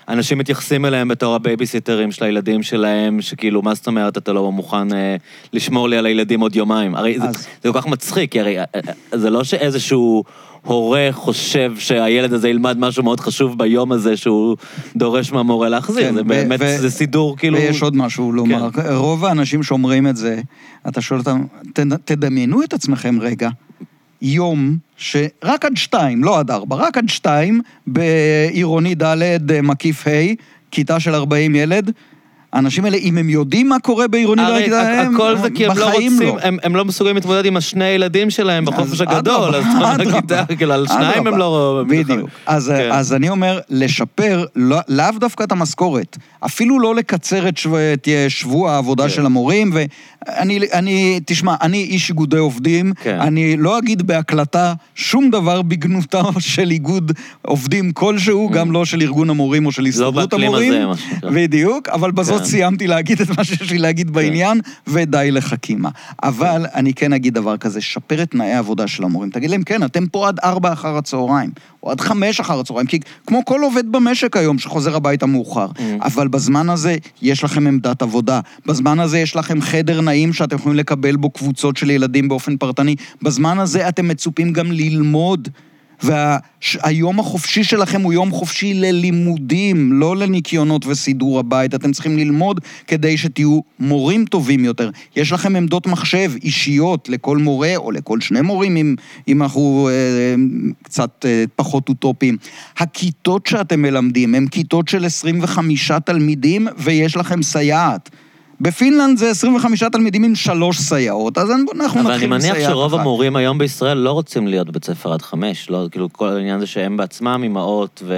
ואנשים מתייחסים אליהם בתור הבייביסיטרים של הילדים שלהם, שכאילו, מה זאת אומרת, אתה לא מוכן אה, לשמור לי על הילדים עוד יומיים? הרי זה, אז- זה כל כך מצחיק, כי הרי אה, זה לא שאיזשהו הורה חושב שהילד הזה ילמד משהו מאוד חשוב ביום הזה שהוא דורש מהמורה להחזיר, כן, זה באמת, זה סידור כאילו... ויש עוד משהו לומר. רוב האנשים שאומרים את זה, אתה שואל אותם, "ת- תדמיינו את עצמכם רגע, יום שרק עד שתיים, לא עד ארבע, רק עד שתיים, בעירוני ד' מקיף ה', כיתה של 40 ילד. האנשים האלה, אם הם יודעים מה קורה בעירוני ד', הרי כיתה הכ- הם הכל זה כי הם לא רוצים, הם, הם לא מסוגלים להתמודד עם השני ילדים שלהם בחופש הגדול, אז אומר אדרבה, לכיתה, כאילו, על שניים. הם לא... בדיוק. אז, כן. אז אני אומר, לשפר לא, לאו דווקא את המשכורת, אפילו לא לקצר את, שבוע, את שבוע העבודה כן. של המורים, ואני, אני, תשמע, אני איש איגודי עובדים, כן. אני לא אגיד בהקלטה שום דבר בגנותו של איגוד עובדים כלשהו, גם לא של ארגון המורים או של הסתדרות Mm. באקלים המורים. הזה. בדיוק, אבל בזאת כן. סיימתי להגיד את מה שיש לי להגיד בעניין, ודי לחכימה. אבל אני כן אגיד דבר כזה, שפר את תנאי העבודה של המורים. תגיד להם, כן, אתם פה עד ארבע אחר הצהריים, או עד חמש אחר הצהריים, כי כמו כל עובד במשק היום שחוזר הביתה מאוחר. אבל בזמן הזה יש לכם עמדת עבודה, בזמן הזה יש לכם חדר נעים שאתם יכולים לקבל בו קבוצות של ילדים באופן פרטני, בזמן הזה אתם מצופים גם ללמוד. והיום החופשי שלכם הוא יום חופשי ללימודים, לא לניקיונות וסידור הבית. אתם צריכים ללמוד כדי שתהיו מורים טובים יותר. יש לכם עמדות מחשב אישיות לכל מורה, או לכל שני מורים, אם, אם אנחנו אה, קצת אה, פחות אוטופיים. הכיתות שאתם מלמדים הן כיתות של 25 תלמידים, ויש לכם סייעת. בפינלנד זה 25 תלמידים עם שלוש סייעות, אז אנחנו אבל אני נתחיל עם מניח סייעת שרוב אחת. המורים היום בישראל לא רוצים להיות בית ספר עד חמש, לא, כאילו, כל העניין זה שהם בעצמם אימהות ו...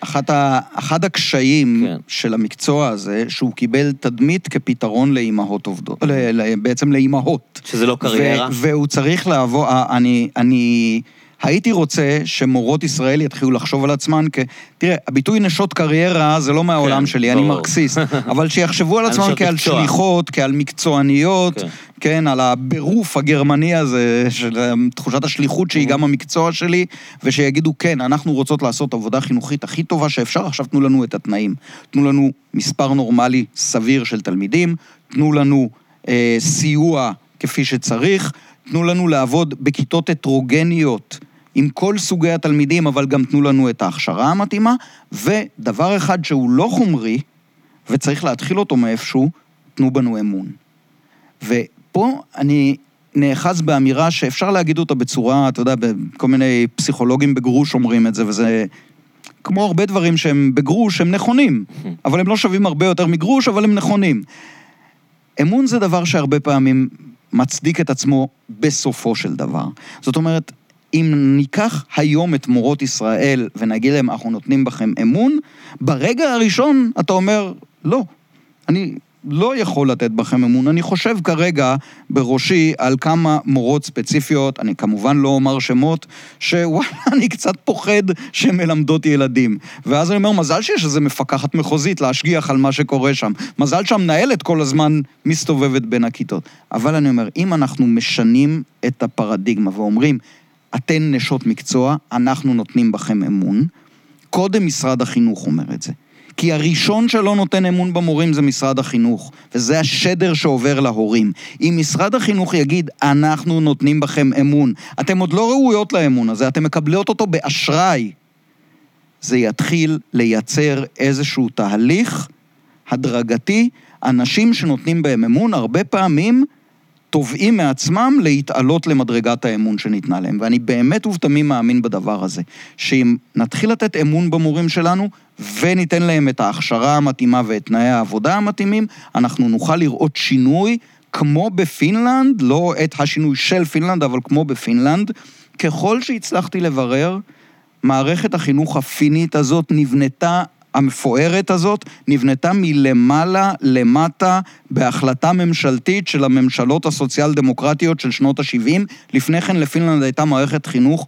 אחת ה, אחד הקשיים כן. של המקצוע הזה, שהוא קיבל תדמית כפתרון לאימהות עובדות, ל, ל, בעצם לאימהות. שזה לא קריירה. ו, והוא צריך לעבור, אני, אני, הייתי רוצה שמורות ישראל יתחילו לחשוב על עצמן כ... תראה, הביטוי נשות קריירה זה לא מהעולם כן, שלי, אני ברור. מרקסיסט, אבל שיחשבו על נשות כעל מקצוע. שליחות, כעל מקצועניות, כן. כן, על הבירוף הגרמני הזה, של אה, תחושת השליחות שהיא גם המקצוע שלי, ושיגידו, כן, אנחנו רוצות לעשות עבודה חינוכית הכי טובה שאפשר, עכשיו תנו לנו את התנאים. תנו לנו מספר נורמלי סביר של תלמידים, תנו לנו אה, סיוע כפי שצריך, תנו לנו לעבוד בכיתות הטרוגניות עם כל סוגי התלמידים, אבל גם תנו לנו את ההכשרה המתאימה, ודבר אחד שהוא לא חומרי, וצריך להתחיל אותו מאיפשהו, תנו בנו אמון. ופה אני נאחז באמירה שאפשר להגיד אותה בצורה, אתה יודע, כל מיני פסיכולוגים בגרוש אומרים את זה, וזה כמו הרבה דברים שהם בגרוש, הם נכונים, אבל הם לא שווים הרבה יותר מגרוש, אבל הם נכונים. אמון זה דבר שהרבה פעמים מצדיק את עצמו בסופו של דבר. זאת אומרת, אם ניקח היום את מורות ישראל ונגיד להם, אנחנו נותנים בכם אמון, ברגע הראשון אתה אומר, לא, אני לא יכול לתת בכם אמון. אני חושב כרגע בראשי על כמה מורות ספציפיות, אני כמובן לא אומר שמות, שוואלה, אני קצת פוחד שהן מלמדות ילדים. ואז אני אומר, מזל שיש איזו מפקחת מחוזית להשגיח על מה שקורה שם. מזל שהמנהלת כל הזמן מסתובבת בין הכיתות. אבל אני אומר, אם אנחנו משנים את הפרדיגמה ואומרים, אתן נשות מקצוע, אנחנו נותנים בכם אמון, קודם משרד החינוך אומר את זה. כי הראשון שלא נותן אמון במורים זה משרד החינוך, וזה השדר שעובר להורים. אם משרד החינוך יגיד, אנחנו נותנים בכם אמון, אתם עוד לא ראויות לאמון הזה, אתם מקבלות אותו באשראי, זה יתחיל לייצר איזשהו תהליך הדרגתי. אנשים שנותנים בהם אמון, הרבה פעמים תובעים מעצמם להתעלות למדרגת האמון שניתנה להם. ואני באמת ובתמים מאמין בדבר הזה, שאם נתחיל לתת אמון במורים שלנו, וניתן להם את ההכשרה המתאימה ואת תנאי העבודה המתאימים, אנחנו נוכל לראות שינוי כמו בפינלנד, לא את השינוי של פינלנד, אבל כמו בפינלנד. ככל שהצלחתי לברר, מערכת החינוך הפינית הזאת נבנתה המפוארת הזאת נבנתה מלמעלה למטה בהחלטה ממשלתית של הממשלות הסוציאל דמוקרטיות של שנות ה-70. לפני כן לפינלנד הייתה מערכת חינוך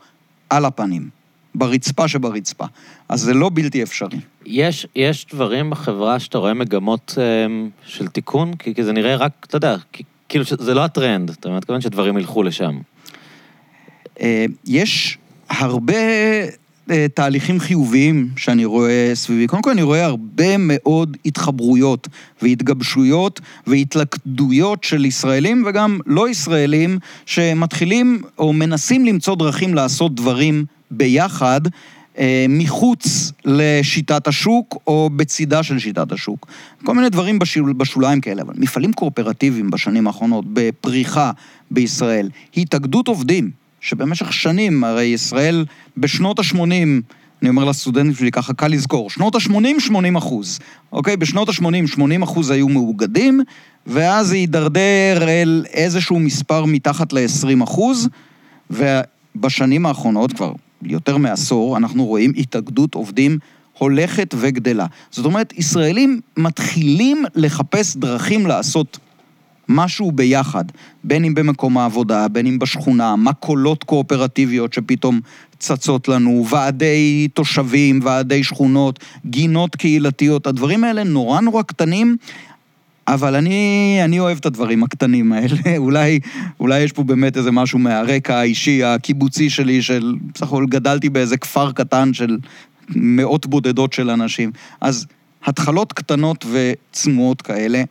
על הפנים, ברצפה שברצפה. אז זה לא בלתי אפשרי. יש, יש דברים בחברה שאתה רואה מגמות אה, של תיקון? כי, כי זה נראה רק, אתה יודע, כי, כאילו זה לא הטרנד, אתה מתכוון שדברים ילכו לשם. אה, יש הרבה תהליכים חיוביים שאני רואה סביבי. קודם כל אני רואה הרבה מאוד התחברויות והתגבשויות והתלכדויות של ישראלים וגם לא ישראלים שמתחילים או מנסים למצוא דרכים לעשות דברים ביחד. אה, מחוץ לשיטת השוק או בצידה של שיטת השוק. כל מיני דברים בשול, בשוליים כאלה, אבל מפעלים קואופרטיביים בשנים האחרונות בפריחה בישראל, התאגדות עובדים, שבמשך שנים, הרי ישראל בשנות ה-80, אני אומר לסטודנטים שלי ככה קל לזכור, שנות ה-80, 80 אחוז, אוקיי? בשנות ה-80, 80 אחוז היו מאוגדים, ואז זה הידרדר אל איזשהו מספר מתחת ל-20 אחוז, ובשנים האחרונות, כבר יותר מעשור, אנחנו רואים התאגדות עובדים הולכת וגדלה. זאת אומרת, ישראלים מתחילים לחפש דרכים לעשות משהו ביחד, בין אם במקום העבודה, בין אם בשכונה, מקולות קואופרטיביות שפתאום צצות לנו, ועדי תושבים, ועדי שכונות, גינות קהילתיות, הדברים האלה נורא נורא קטנים, אבל אני, אני אוהב את הדברים הקטנים האלה. אולי, אולי יש פה באמת איזה משהו מהרקע האישי, הקיבוצי שלי, של בסך הכל גדלתי באיזה כפר קטן של מאות בודדות של אנשים. אז התחלות קטנות וצנועות כאלה.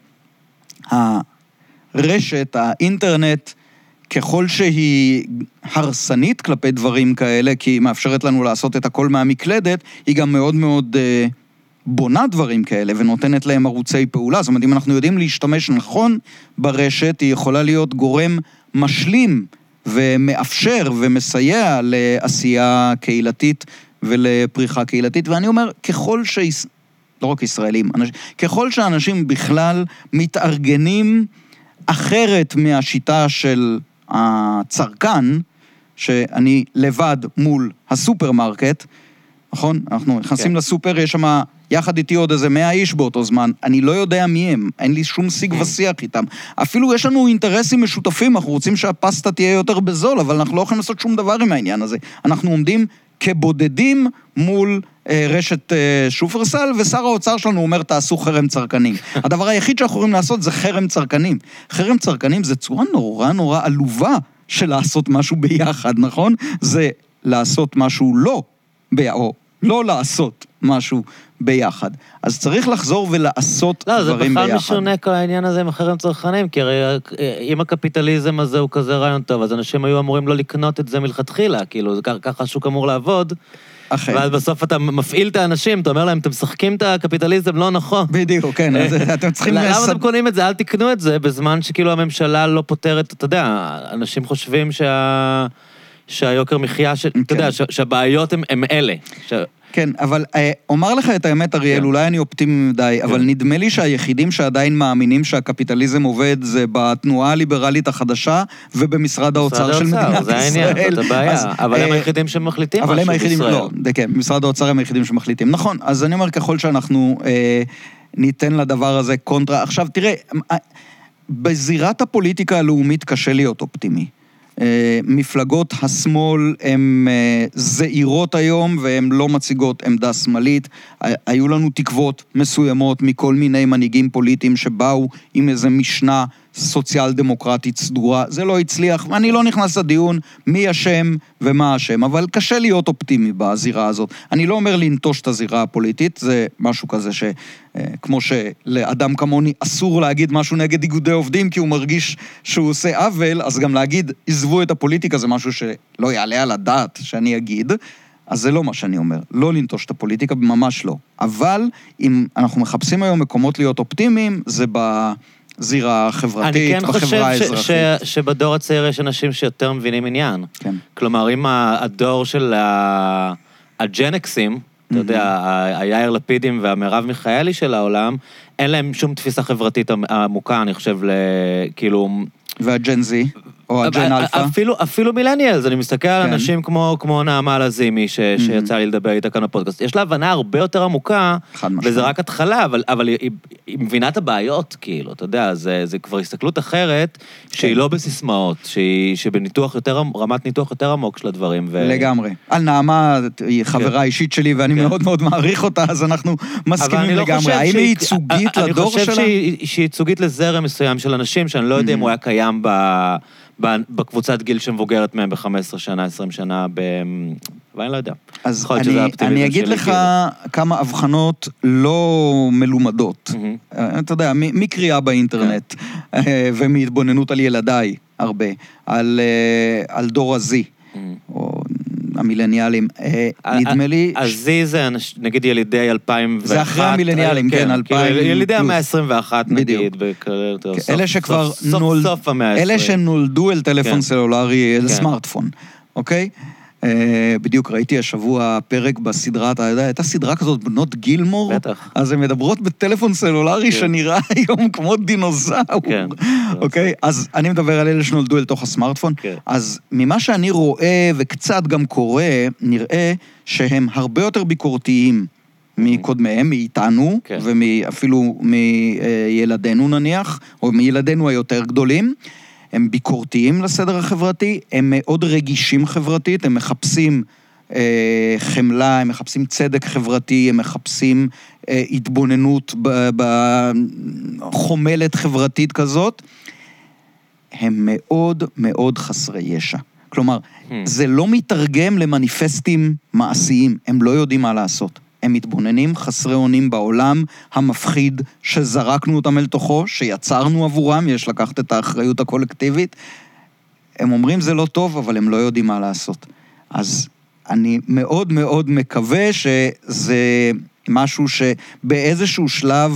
הרשת, האינטרנט, ככל שהיא הרסנית כלפי דברים כאלה, כי היא מאפשרת לנו לעשות את הכל מהמקלדת, היא גם מאוד מאוד אה, בונה דברים כאלה ונותנת להם ערוצי פעולה. זאת אומרת, אם אנחנו יודעים להשתמש נכון ברשת, היא יכולה להיות גורם משלים ומאפשר ומסייע לעשייה קהילתית ולפריחה קהילתית. ואני אומר, ככל ש... לא רק ישראלים, אנש... ככל שאנשים בכלל מתארגנים אחרת מהשיטה של הצרכן, שאני לבד מול הסופרמרקט, נכון? אנחנו נכנסים כן. לסופר, יש שם יחד איתי עוד איזה 100 איש באותו זמן, אני לא יודע מי הם, אין לי שום שיג ושיח איתם. אפילו יש לנו אינטרסים משותפים, אנחנו רוצים שהפסטה תהיה יותר בזול, אבל אנחנו לא יכולים לעשות שום דבר עם העניין הזה. אנחנו עומדים כבודדים מול רשת אה, שופרסל, ושר האוצר שלנו אומר, תעשו חרם צרכנים. הדבר היחיד שאנחנו יכולים לעשות זה חרם צרכנים. חרם צרכנים זה צורה נורא נורא עלובה של לעשות משהו ביחד, נכון? זה לעשות משהו לא, ב... או לא לעשות משהו ביחד. אז צריך לחזור ולעשות לא, זה דברים ביחד. בכלל משונה כל העניין הזה עם החרם צרכנים, כי הרי אה, אם הקפיטליזם הזה הוא כזה רעיון טוב, אז אנשים היו אמורים לא לקנות את זה מלכתחילה, כאילו, זה ככה השוק אמור לעבוד, אכן. ואז בסוף אתה מפעיל את האנשים, אתה אומר להם, אתם משחקים את הקפיטליזם לא נכון. בדיוק, כן, אז אתם צריכים... למה אתם קונים את זה? אל תקנו את זה, בזמן שכאילו הממשלה לא פותרת, אתה יודע, אנשים חושבים שה... שהיוקר מחיה, ש... אתה יודע, ש... שהבעיות הם אלה. ש... כן, אבל אה, אומר לך את האמת, אריאל, כן. אולי אני אופטימי מדי, אבל נדמה לי שהיחידים שעדיין מאמינים שהקפיטליזם עובד זה בתנועה הליברלית החדשה ובמשרד האוצר של מדינת ישראל. זה העניין, זאת הבעיה. אז, אבל הם אה, היחידים שמחליטים אבל. הם היחידים, לא, זה כן, משרד האוצר הם היחידים שמחליטים. נכון, אז אני אומר, ככל שאנחנו אה, ניתן לדבר הזה קונטרה... עכשיו, תראה, אה, בזירת הפוליטיקה הלאומית קשה להיות אופטימי. אה, מפלגות השמאל הן אה, זעירות היום והן לא מציגות עמדה שמאלית. היו לנו תקוות מסוימות מכל מיני מנהיגים פוליטיים שבאו עם איזו משנה סוציאל דמוקרטית סדורה. זה לא הצליח, ואני לא נכנס לדיון מי אשם ומה אשם, אבל קשה להיות אופטימי בזירה הזאת. אני לא אומר לנטוש את הזירה הפוליטית, זה משהו כזה ש... אה, כמו שלאדם כמוני אסור להגיד משהו נגד איגודי עובדים כי הוא מרגיש שהוא עושה עוול, אז גם להגיד, עזבו את הפוליטיקה זה משהו שלא יעלה על הדעת שאני אגיד. אז זה לא מה שאני אומר, לא לנטוש את הפוליטיקה, ממש לא. אבל אם אנחנו מחפשים היום מקומות להיות אופטימיים, זה בזירה אני החברתית, כן חושב בחברה האזרחית. ש- שבדור הצעיר יש אנשים שיותר מבינים עניין. כן. כלומר, אם הדור של ה Gen X ים, אתה יודע, היאיר לפידים והמרב מיכאלי של העולם, אין להם שום תפיסה חברתית עמ- עמוקה, אני חושב, כאילו... וה Gen Z, או ה Gen Alpha. אפילו, אפילו millennials, אני מסתכל על כן. אנשים כמו, כמו נעמה לזימי, ש, שיצא לי לדבר איתה כאן בפודקאסט. יש לה הבנה הרבה יותר עמוקה. וזה רק התחלה, אבל, אבל היא, היא, היא מבינה את הבעיות, כאילו, אתה יודע, זה, זה כבר הסתכלות אחרת, שהיא כן. לא בסיסמאות, שהיא, שבניתוח יותר, רמת ניתוח יותר עמוק של הדברים. ו... לגמרי. על נעמה, היא חברה אישית שלי ואני כן. מאוד מאוד מעריך אותה, אז אנחנו מסכימים אני לא לגמרי. חושב האם שהיא- היא ייצוגית אני לדור חושב שלה? שהיא, שהיא ייצוגית לזרם מסוים של אנשים, שאני לא יודע Mm-hmm. אם הוא היה קיים ב, בקבוצת גיל שמבוגרת מהם ב-15 שנה, 20 שנה, ב... אבל אני לא יודע. אז אני, אני אגיד לך כאילו. כמה הבחנות לא מלומדות. אה, אתה יודע, מקריאה באינטרנט אה, ומהתבוננות על ילדיי הרבה, על, אה, על דור ה-Z, מהמם. המילניאלים. אה, נדמה לי... אז זי זה נגיד ילידי 2001. זה אחרי המילניאלים, כן, כאילו 2000 ילידי פלוס. המאה ה-21 בדיוק. נגיד. כן, אלה שכבר סוף- סוף- נולד- סוף המאה ה-20. אלה שנולדו אל טלפון כן. סלולרי, אל כן. סמארטפון, אוקיי? אה, בדיוק ראיתי השבוע פרק בסדרה, אתה יודע, הייתה סדרה כזאת, בנות גילמור. בטח. אז הן מדברות בטלפון סלולרי כן. שנראה היום כמו דינוזאור. כן. אוקיי? אז אני מדבר על אלה שנולדו אל תוך הסמארטפון. כן. אז ממה שאני רואה, וקצת גם קורא, נראה שהם הרבה יותר ביקורתיים מקודמיהם, מאיתנו, כן. ואפילו מילדינו נניח, או מילדינו היותר גדולים. הם ביקורתיים לסדר החברתי, הם מאוד רגישים חברתית, הם מחפשים אה, חמלה, הם מחפשים צדק חברתי, הם מחפשים אה, התבוננות בחומלת חברתית כזאת. הם מאוד מאוד חסרי ישע. כלומר, Hmm. זה לא מתרגם למניפסטים מעשיים, הם לא יודעים מה לעשות. הם מתבוננים חסרי אונים בעולם המפחיד שזרקנו אותם אל תוכו, שיצרנו עבורם, יש לקחת את האחריות הקולקטיבית. הם אומרים זה לא טוב, אבל הם לא יודעים מה לעשות. אז אני מאוד מאוד מקווה שזה משהו שבאיזשהו שלב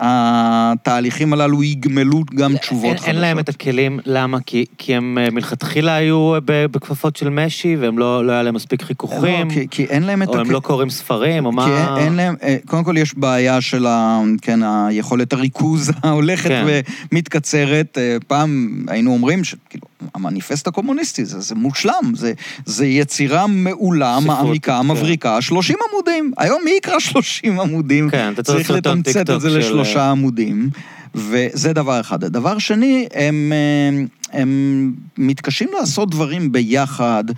התהליכים הללו יגמלו גם תשובות אין, חדשות. אין להם את הכלים, למה? כי, כי הם אה, מלכתחילה היו אה, בכפפות של משי, והם לא, לא היה להם מספיק חיכוכים, לא, כי, כי אין להם את או הכ... הם לא קוראים ספרים, או מה... כי אין, אין להם... אה, קודם כל יש בעיה של ה, כן, היכולת הריכוז ההולכת כן. ומתקצרת. פעם היינו אומרים שכאילו... המניפסט הקומוניסטי, זה, זה מושלם, זה, זה יצירה מעולה, מעמיקה, כן. מבריקה, 30 עמודים. היום מי יקרא 30 עמודים? כן, אתה צריך לתמצת את זה ל-30 שלושה עמודים, וזה דבר אחד. דבר שני, הם, אה, הם מתקשים לעשות דברים ביחד. אה,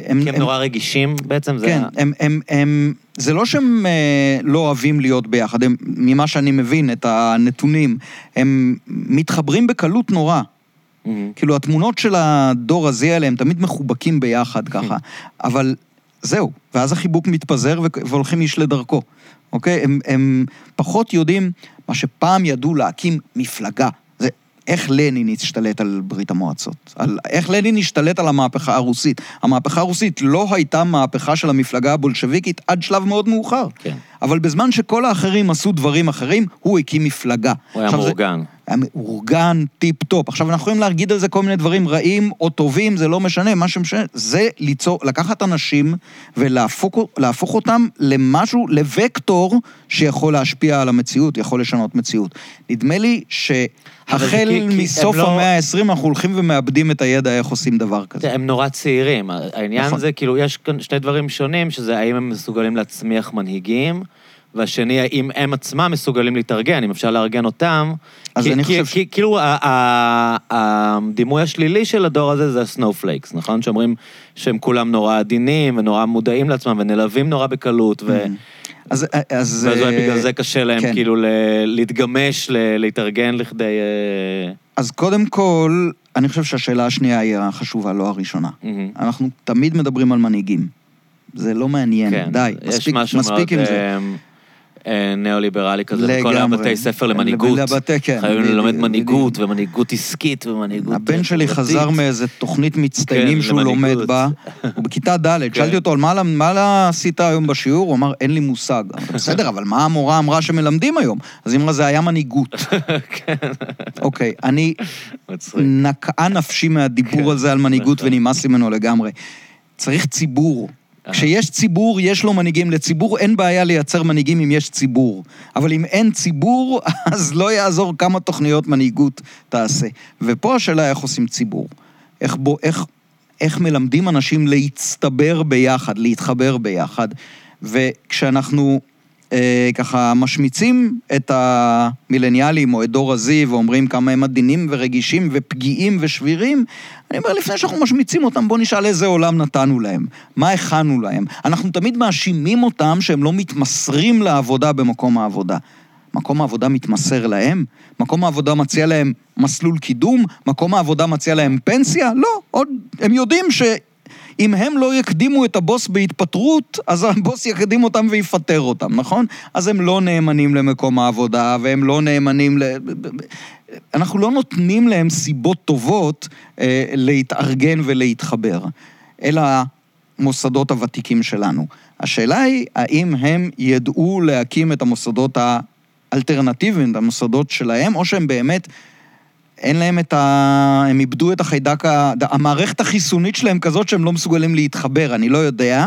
כי הם, הם נורא רגישים בעצם? כן, זה... הם, הם, הם, זה לא שהם אה, לא אוהבים להיות ביחד, הם, ממה שאני מבין, את הנתונים, הם מתחברים בקלות נורא. Mm-hmm. כאילו, התמונות של הדור הזה האלה, הם תמיד מחובקים ביחד ככה, mm-hmm. אבל זהו, ואז החיבוק מתפזר והולכים איש לדרכו. אוקיי? הם, הם פחות יודעים מה שפעם ידעו להקים מפלגה. זה איך לנין השתלט על ברית המועצות, על איך לנין השתלט על המהפכה הרוסית. המהפכה הרוסית לא הייתה מהפכה של המפלגה הבולשביקית עד שלב מאוד מאוחר. כן. אבל בזמן שכל האחרים עשו דברים אחרים, הוא הקים מפלגה. הוא היה מאורגן. היה מאורגן, טיפ-טופ. עכשיו, אנחנו יכולים להגיד על זה כל מיני דברים רעים או טובים, זה לא משנה, מה שמשנה זה ליצור, לקחת אנשים ולהפוך להפוך אותם למשהו, לוקטור שיכול להשפיע על המציאות, יכול לשנות מציאות. נדמה לי שהחל כי- מסוף לא- המאה ה-20 אנחנו הולכים ומאבדים את הידע איך עושים דבר כזה. הם נורא צעירים. העניין נכון. זה, כאילו, יש כאן שני דברים שונים, שזה האם הם מסוגלים להצמיח מנהיגים, והשני, האם הם עצמם מסוגלים להתארגן, אם אפשר לארגן אותם. אז כי, אני כי, חושב ש- כי, כאילו, ה- ה- הדימוי השלילי של הדור הזה זה ה snowflakes, נכון? שאומרים שהם כולם נורא עדינים ונורא מודעים לעצמם ונלהבים נורא בקלות, ו... אז... אז ואז אולי אה, בגלל זה קשה להם כן. כאילו ל- להתגמש, ל- להתארגן לכדי... אה, אז קודם כל, אני חושב שהשאלה השנייה היא החשובה, לא הראשונה. מהמם. אנחנו תמיד מדברים על מנהיגים. זה לא מעניין, כן, די, מספיק, מספיק מאוד עם זה. אה, ניאו-ליברלי כזה, לגמרי. הבתי ספר למנהיגות. לבתי, כן. חייבים ללמד מנהיגות, בדיוק. ומנהיגות עסקית, ומנהיגות אה, הבן שלי. חזר מאיזה תוכנית מצטיינים כן, שהוא לומד למנהיגות. בה, הוא בכיתה ד', שאלתי אותו, "על מה מה עשית היום בשיעור? הוא אמר, אין לי מושג. בסדר, אבל מה המורה אמרה שמלמדים היום? אז היא אמרה, זה היה מנהיגות. כן, אוקיי, אני. נקעה נפשי מהדיבור הזה על מנהיגות. ונמאס ממנו לגמרי. צריך ציבור. כשיש ציבור, יש לו מנהיגים. לציבור אין בעיה לייצר מנהיגים אם יש ציבור. אבל אם אין ציבור, אז לא יעזור כמה תוכניות מנהיגות תעשה. ופה השאלה איך עושים ציבור. איך, בו, איך, איך מלמדים אנשים להצטבר ביחד, להתחבר ביחד. וכשאנחנו אה, ככה משמיצים את המילניאלים או את דור ה-Z ואומרים כמה הם עדינים ורגישים ופגיעים ושבירים, אני אומר, לפני שאנחנו משמיצים אותם, בואו נשאל איזה עולם נתנו להם, מה הכנו להם. אנחנו תמיד מאשימים אותם שהם לא מתמסרים לעבודה במקום העבודה. מקום העבודה מתמסר להם? מקום העבודה מציע להם מסלול קידום? מקום העבודה מציע להם פנסיה? לא, עוד, הם יודעים ש... אם הם לא יקדימו את הבוס בהתפטרות, אז הבוס יקדים אותם ויפטר אותם, נכון? אז הם לא נאמנים למקום העבודה, והם לא נאמנים ל... אנחנו לא נותנים להם סיבות טובות אה, להתארגן ולהתחבר, אלא המוסדות הוותיקים שלנו. השאלה היא, האם הם ידעו להקים את המוסדות האלטרנטיביים, את המוסדות שלהם, או שהם באמת... אין להם את ה... הם איבדו את החיידק, ה... המערכת החיסונית שלהם כזאת שהם לא מסוגלים להתחבר, אני לא יודע.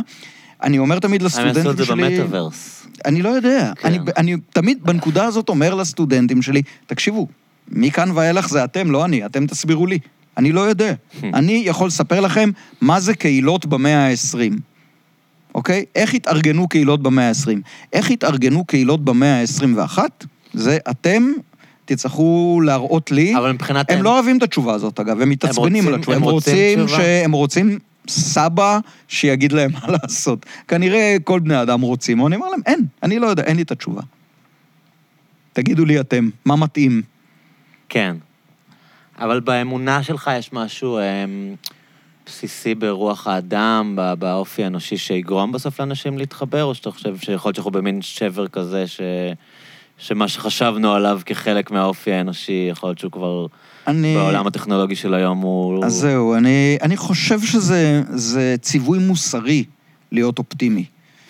אני אומר תמיד הם יעשו לסטודנטים את זה שלי... במטאוורס. אני לא יודע. כן. אני, אני תמיד בנקודה הזאת אומר לסטודנטים שלי, תקשיבו, מכאן ואילך זה אתם, לא אני, אתם תסבירו לי. אני לא יודע. אני יכול לספר לכם מה זה קהילות במאה ה-20. אוקיי? איך התארגנו קהילות במאה ה-20? איך התארגנו קהילות במאה ה-21? זה אתם תצטרכו להראות לי. אבל מבחינת... הם לא אוהבים את התשובה הזאת, אגב, הם מתעצבנים על התשובה. הם הם רוצים תשובה? שהם רוצים סבא שיגיד להם מה לעשות. כנראה כל בני אדם רוצים, או אני אומר להם, אין, אני לא יודע, אין לי את התשובה. תגידו לי אתם, מה מתאים? כן. אבל באמונה שלך יש משהו אמ, בסיסי ברוח האדם, באופי האנושי, שיגרום בסוף לאנשים להתחבר, או שאתה חושב שיכול להיות שאנחנו במין שבר כזה, ש... שמה שחשבנו עליו כחלק מהאופי האנושי, יכול להיות שהוא כבר אני... בעולם הטכנולוגי של היום הוא... אז זהו, אני, אני חושב שזה זה ציווי מוסרי להיות אופטימי,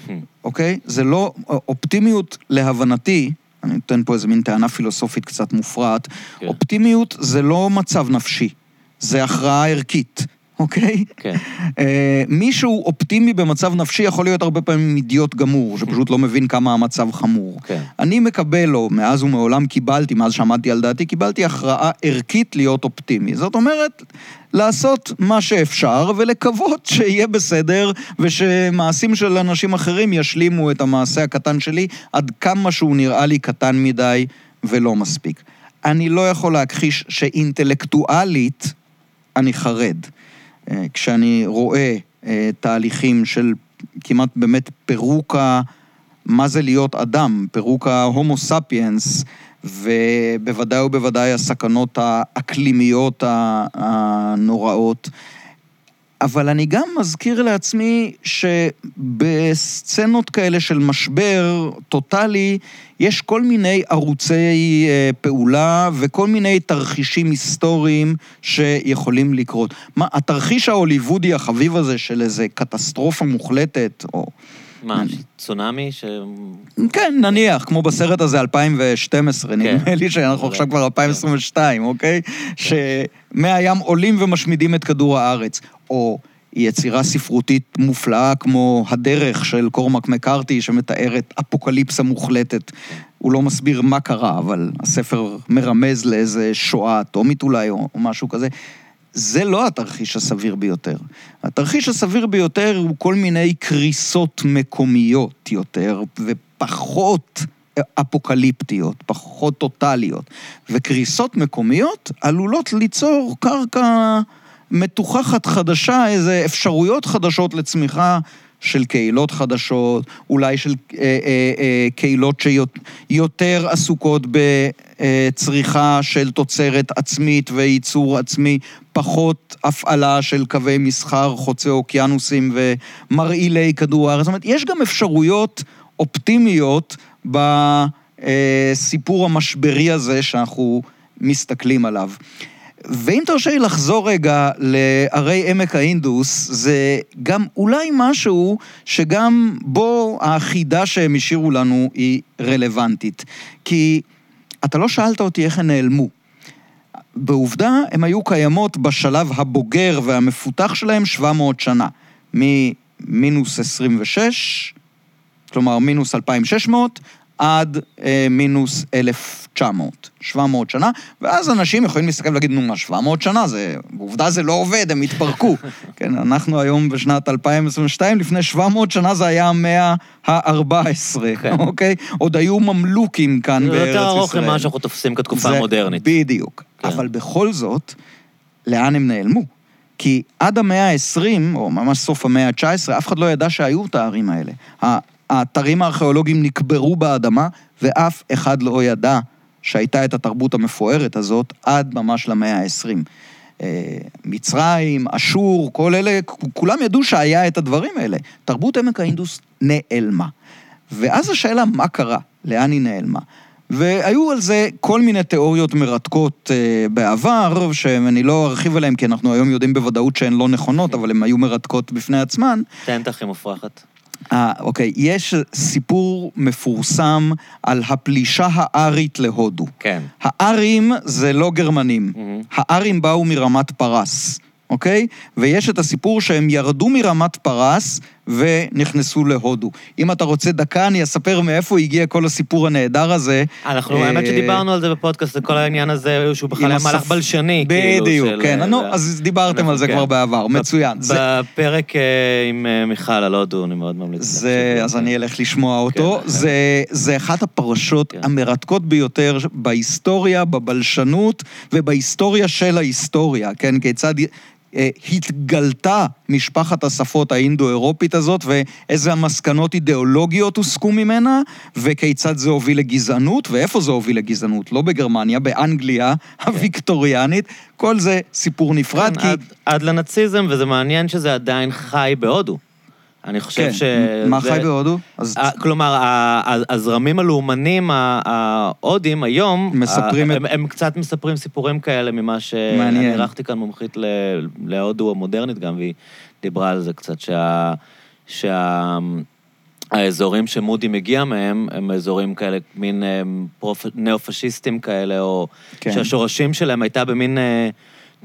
Hmm. אוקיי? זה לא... אופטימיות, להבנתי, אני נותן פה איזה מין טענה פילוסופית קצת מופרעת, כן. אופטימיות זה לא מצב נפשי, זה הכרעה ערכית, אוקיי? כן. אה, מישהו אופטימי במצב נפשי יכול להיות הרבה פעמים אידיוט גמור, שפשוט לא מבין כמה המצב חמור. כן. אני מקבל, או מאז ומעולם קיבלתי, מאז שעמדתי על דעתי, קיבלתי הכרעה ערכית להיות אופטימי. זאת אומרת, לעשות מה שאפשר ולקוות שיהיה בסדר, ושמעשים של אנשים אחרים ישלימו את המעשה הקטן שלי עד כמה שהוא נראה לי קטן מדי ולא מספיק. אני לא יכול להכחיש שאינטלקטואלית אני חרד. אה, כשאני רואה אה, תהליכים של כמעט באמת פירוק ה... מה זה להיות אדם, פירוק ההומו ספיאנס, ובוודאי ובוודאי הסכנות האקלימיות הנוראות. אבל אני גם מזכיר לעצמי שבסצנות כאלה של משבר טוטאלי, יש כל מיני ערוצי אה, פעולה וכל מיני תרחישים היסטוריים שיכולים לקרות. מה, התרחיש ההוליוודי החביב הזה של איזה קטסטרופה מוחלטת, או... מה, צונאמי? ש... כן, נניח, כמו בסרט הזה 2012, נדמה לי שאנחנו עכשיו כבר 2022, אוקיי? שמהים עולים ומשמידים את כדור הארץ. או יצירה ספרותית מופלאה כמו הדרך של קורמק מקארתי, שמתארת אפוקליפסה מוחלטת. הוא לא מסביר מה קרה, אבל הספר מרמז לאיזה שואה אטומית אולי, או, או משהו כזה. זה לא התרחיש הסביר ביותר. התרחיש הסביר ביותר הוא כל מיני קריסות מקומיות יותר, ופחות אפוקליפטיות, פחות טוטליות. וקריסות מקומיות עלולות ליצור קרקע מתוכחת חדשה, איזה אפשרויות חדשות לצמיחה של קהילות חדשות, אולי של אה, אה, אה, קהילות שיותר עסוקות בצריכה של תוצרת עצמית וייצור עצמי, פחות הפעלה של קווי מסחר חוצי אוקיינוסים ומרעילי כדור הארץ. זאת אומרת, יש גם אפשרויות אופטימיות בסיפור המשברי הזה שאנחנו מסתכלים עליו. ואם תרשה לי לחזור רגע לערי עמק האינדוס, זה גם אולי משהו שגם בו החידה שהם השאירו לנו היא רלוונטית. כי אתה לא שאלת אותי איך הן נעלמו. בעובדה, הן היו קיימות בשלב הבוגר והמפותח שלהם 700 שנה. ממינוס 26, כלומר מינוס 2,600, עד אה, מינוס 1,900, 700 שנה, ואז אנשים יכולים להסתכל ולהגיד, נו מה, 700 שנה, זה, בעובדה זה לא עובד, הם התפרקו. כן, אנחנו היום בשנת 2022, לפני 700 שנה זה היה המאה ה-14, כן. אוקיי? עוד היו ממלוכים כאן בארץ ישראל. זה יותר ארוך ממה שאנחנו תופסים כתקופה זה, המודרנית. בדיוק. כן. אבל בכל זאת, לאן הם נעלמו? כי עד המאה ה-20, או ממש סוף המאה ה-19, אף אחד לא ידע שהיו את הערים האלה. האתרים הארכיאולוגיים נקברו באדמה, ואף אחד לא ידע שהייתה את התרבות המפוארת הזאת עד ממש למאה ה-20. אה, מצרים, אשור, כל אלה, כולם ידעו שהיה את הדברים האלה. תרבות עמק האינדוס נעלמה. ואז השאלה, מה קרה? לאן היא נעלמה? והיו על זה כל מיני תיאוריות מרתקות אה, בעבר, שאני לא ארחיב עליהן, כי אנחנו היום יודעים בוודאות שהן לא נכונות, אבל הן היו מרתקות בפני עצמן. תן את הכי מופרכת. אה, אוקיי. יש סיפור מפורסם על הפלישה הארית להודו. כן. הארים זה לא גרמנים. Mm-hmm. הארים באו מרמת פרס. אוקיי? ויש את הסיפור שהם ירדו מרמת פרס ונכנסו להודו. אם אתה רוצה דקה, אני אספר מאיפה הגיע כל הסיפור הנהדר הזה. אנחנו, אה, האמת שדיברנו על זה בפודקאסט, כל העניין הזה, שהוא בכלל היה מהלך בלשני, כאילו, בדיוק, כן. נו, אז דיברתם על זה כבר בעבר, מצוין. בפרק אה, עם אה, מיכל על הודו, אני מאוד ממליץ. אז אני אלך לשמוע אותו. כן. זה אחת הפרשות כן. המרתקות ביותר בהיסטוריה, בבלשנות ובהיסטוריה של ההיסטוריה, כן? כיצד... אה, התגלתה משפחת השפות האינדו-אירופית הזאת, ואיזה מסקנות אידיאולוגיות הוסקו ממנה, וכיצד זה הוביל לגזענות, ואיפה זה הוביל לגזענות. לא בגרמניה, באנגליה כן. הוויקטוריאנית. כל זה סיפור נפרד, כן, כי... עד, עד לנאציזם, וזה מעניין שזה עדיין חי בהודו. אני חושב כן. ש... מה חי בהודו? אז... כלומר, הזרמים הלאומנים ההודים היום... מספרים את... הם, הם קצת מספרים סיפורים כאלה ממה ש... מעניין. אני אירחתי כאן מומחית להודו המודרנית גם, והיא דיברה על זה קצת, שה... שה... האזורים שמודי מגיע מהם, הם אזורים כאלה, מין פרופ... ניאו-פשיסטים כאלה, או כן. שהשורשים שלהם הייתה במין...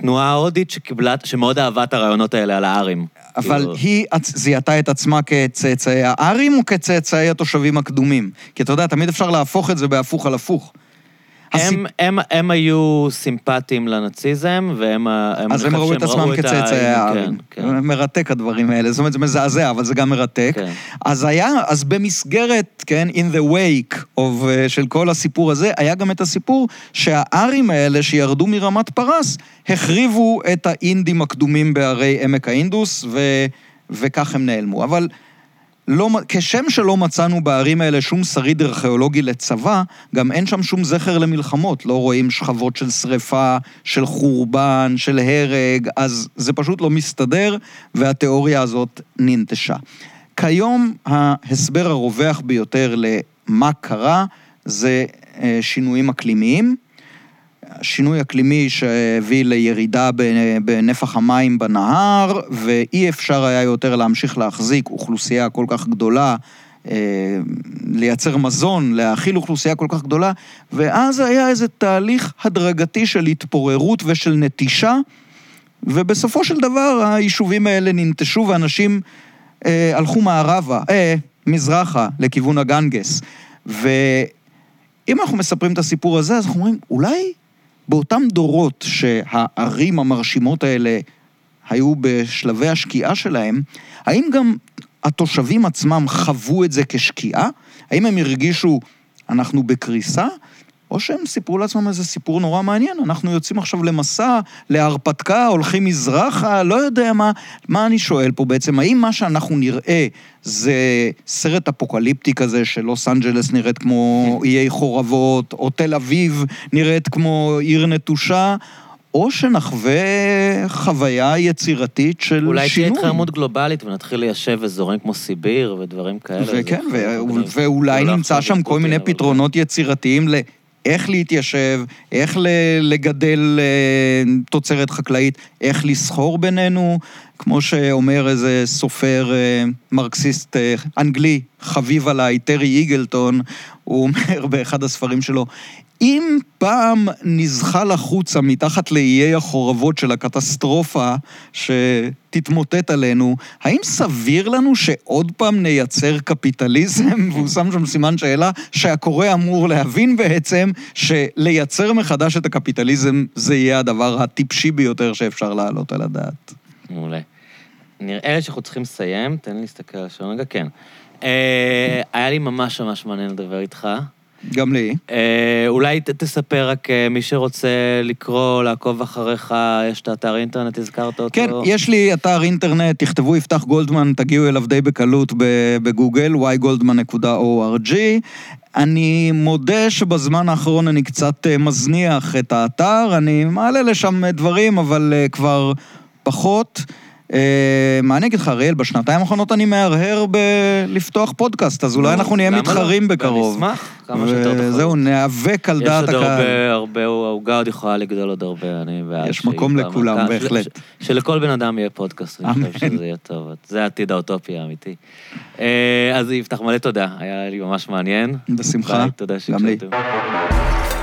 תנועה הודית שקיבלה, שמאוד אהבה את הרעיונות האלה על הארים. אבל כאילו, היא זיהתה את עצמה כצאצאי הארים או כצאצאי התושבים הקדומים? כי אתה יודע, תמיד אפשר להפוך את זה בהפוך על הפוך. הסיפ- הם, הם, הם היו סימפטיים לנאציזם, והם... ה- אז הם ראו את עצמם כצאצאי הארים. כן, כן. מרתק הדברים האלה, זאת אומרת, זה מזעזע, אבל זה גם מרתק. כן. אז היה, אז במסגרת, כן, in the wake of, uh, של כל הסיפור הזה, היה גם את הסיפור שהארים האלה שירדו מרמת פרס, החריבו את האינדים הקדומים בהרי עמק האינדוס, ו, וכך הם נעלמו. אבל לא, כשם שלא מצאנו בערים האלה שום שריד ארכיאולוגי לצבא, גם אין שם שום זכר למלחמות. לא רואים שכבות של שריפה, של חורבן, של הרג, אז זה פשוט לא מסתדר, והתיאוריה הזאת ננטשה. כיום ההסבר הרווח ביותר למה קרה זה אה, שינויים אקלימיים. שינוי אקלימי שהביא לירידה בנפח המים בנהר, ואי אפשר היה יותר להמשיך להחזיק אוכלוסייה כל כך גדולה, אה, לייצר מזון, להאכיל אוכלוסייה כל כך גדולה, ואז היה איזה תהליך הדרגתי של התפוררות ושל נטישה, ובסופו של דבר היישובים האלה ננטשו ואנשים אה, הלכו מערבה, אה, מזרחה, לכיוון הגנגס. ואם אנחנו מספרים את הסיפור הזה, אז אנחנו אומרים, אולי באותם דורות שהערים המרשימות האלה היו בשלבי השקיעה שלהם, האם גם התושבים עצמם חוו את זה כשקיעה? האם הם הרגישו, אנחנו בקריסה? או שהם סיפרו לעצמם איזה סיפור נורא מעניין, אנחנו יוצאים עכשיו למסע, להרפתקה, הולכים מזרחה, לא יודע מה, מה אני שואל פה בעצם, האם מה שאנחנו נראה זה סרט אפוקליפטי כזה שלוס אנג'לס נראית כמו איי חורבות, או תל אביב נראית כמו עיר נטושה, או שנחווה חוויה יצירתית של אולי תהיה שינוי. התחממות גלובלית ונתחיל ליישב אזורים כמו סיביר ודברים כאלה. וכן, ו-. ואולי לא נמצא שם כל מיני פתרונות יצירתיים לאיך להתיישב, איך לגדל אה, תוצרת חקלאית, איך לסחור בינינו, כמו שאומר איזה סופר אה, מרקסיסט אה, אנגלי, חביב עליי, טרי איגלטון, הוא אומר באחד הספרים שלו, אם פעם נזחל החוצה מתחת לאיי החורבות של הקטסטרופה שתתמוטט עלינו, האם סביר לנו שעוד פעם נייצר קפיטליזם? והוא שם שם סימן שאלה שהקורא אמור להבין בעצם שלייצר מחדש את הקפיטליזם זה יהיה הדבר הטיפשי ביותר שאפשר להעלות על הדעת. מעולה. נראה לי שאנחנו צריכים לסיים, תן לי להסתכל על השעון רגע, כן. אה, היה לי ממש ממש מעניין לדבר איתך. גם לי. אה, אולי ת- תספר רק, אה, מי שרוצה לקרוא, לעקוב אחריך, יש את האתר אינטרנט, הזכרת אותו? כן, יש לי אתר אינטרנט, תכתבו יפתח גולדמן, תגיעו אליו די בקלות בגוגל, ygoldman.org. אני מודה שבזמן האחרון אני קצת אה, מזניח את האתר, אני מעלה לשם דברים, אבל כבר פחות. אה, מה אני אגיד לך, אריאל, בשנתיים האחרונות אני מהרהר בלפתוח פודקאסט, אז אולי נו, אנחנו נהיה למה מתחרים לא? בקרוב. ואני אשמח, כמה שיותר תחרות. וזהו, ניאבק על יש דעת עוד הקהל. הרבה, הרבה, העוגה עוד יכולה לגדול עוד הרבה, אני בעד. יש מקום לכולם, אחת- בהחלט. שלכל בן אדם יהיה פודקאסט, אני. חושב שזה יהיה טוב. זה העתיד האוטופי האמיתי. אה, אז יפתח מלא תודה, היה לי ממש מעניין. בשמחה, גם לי. שהקשבתם.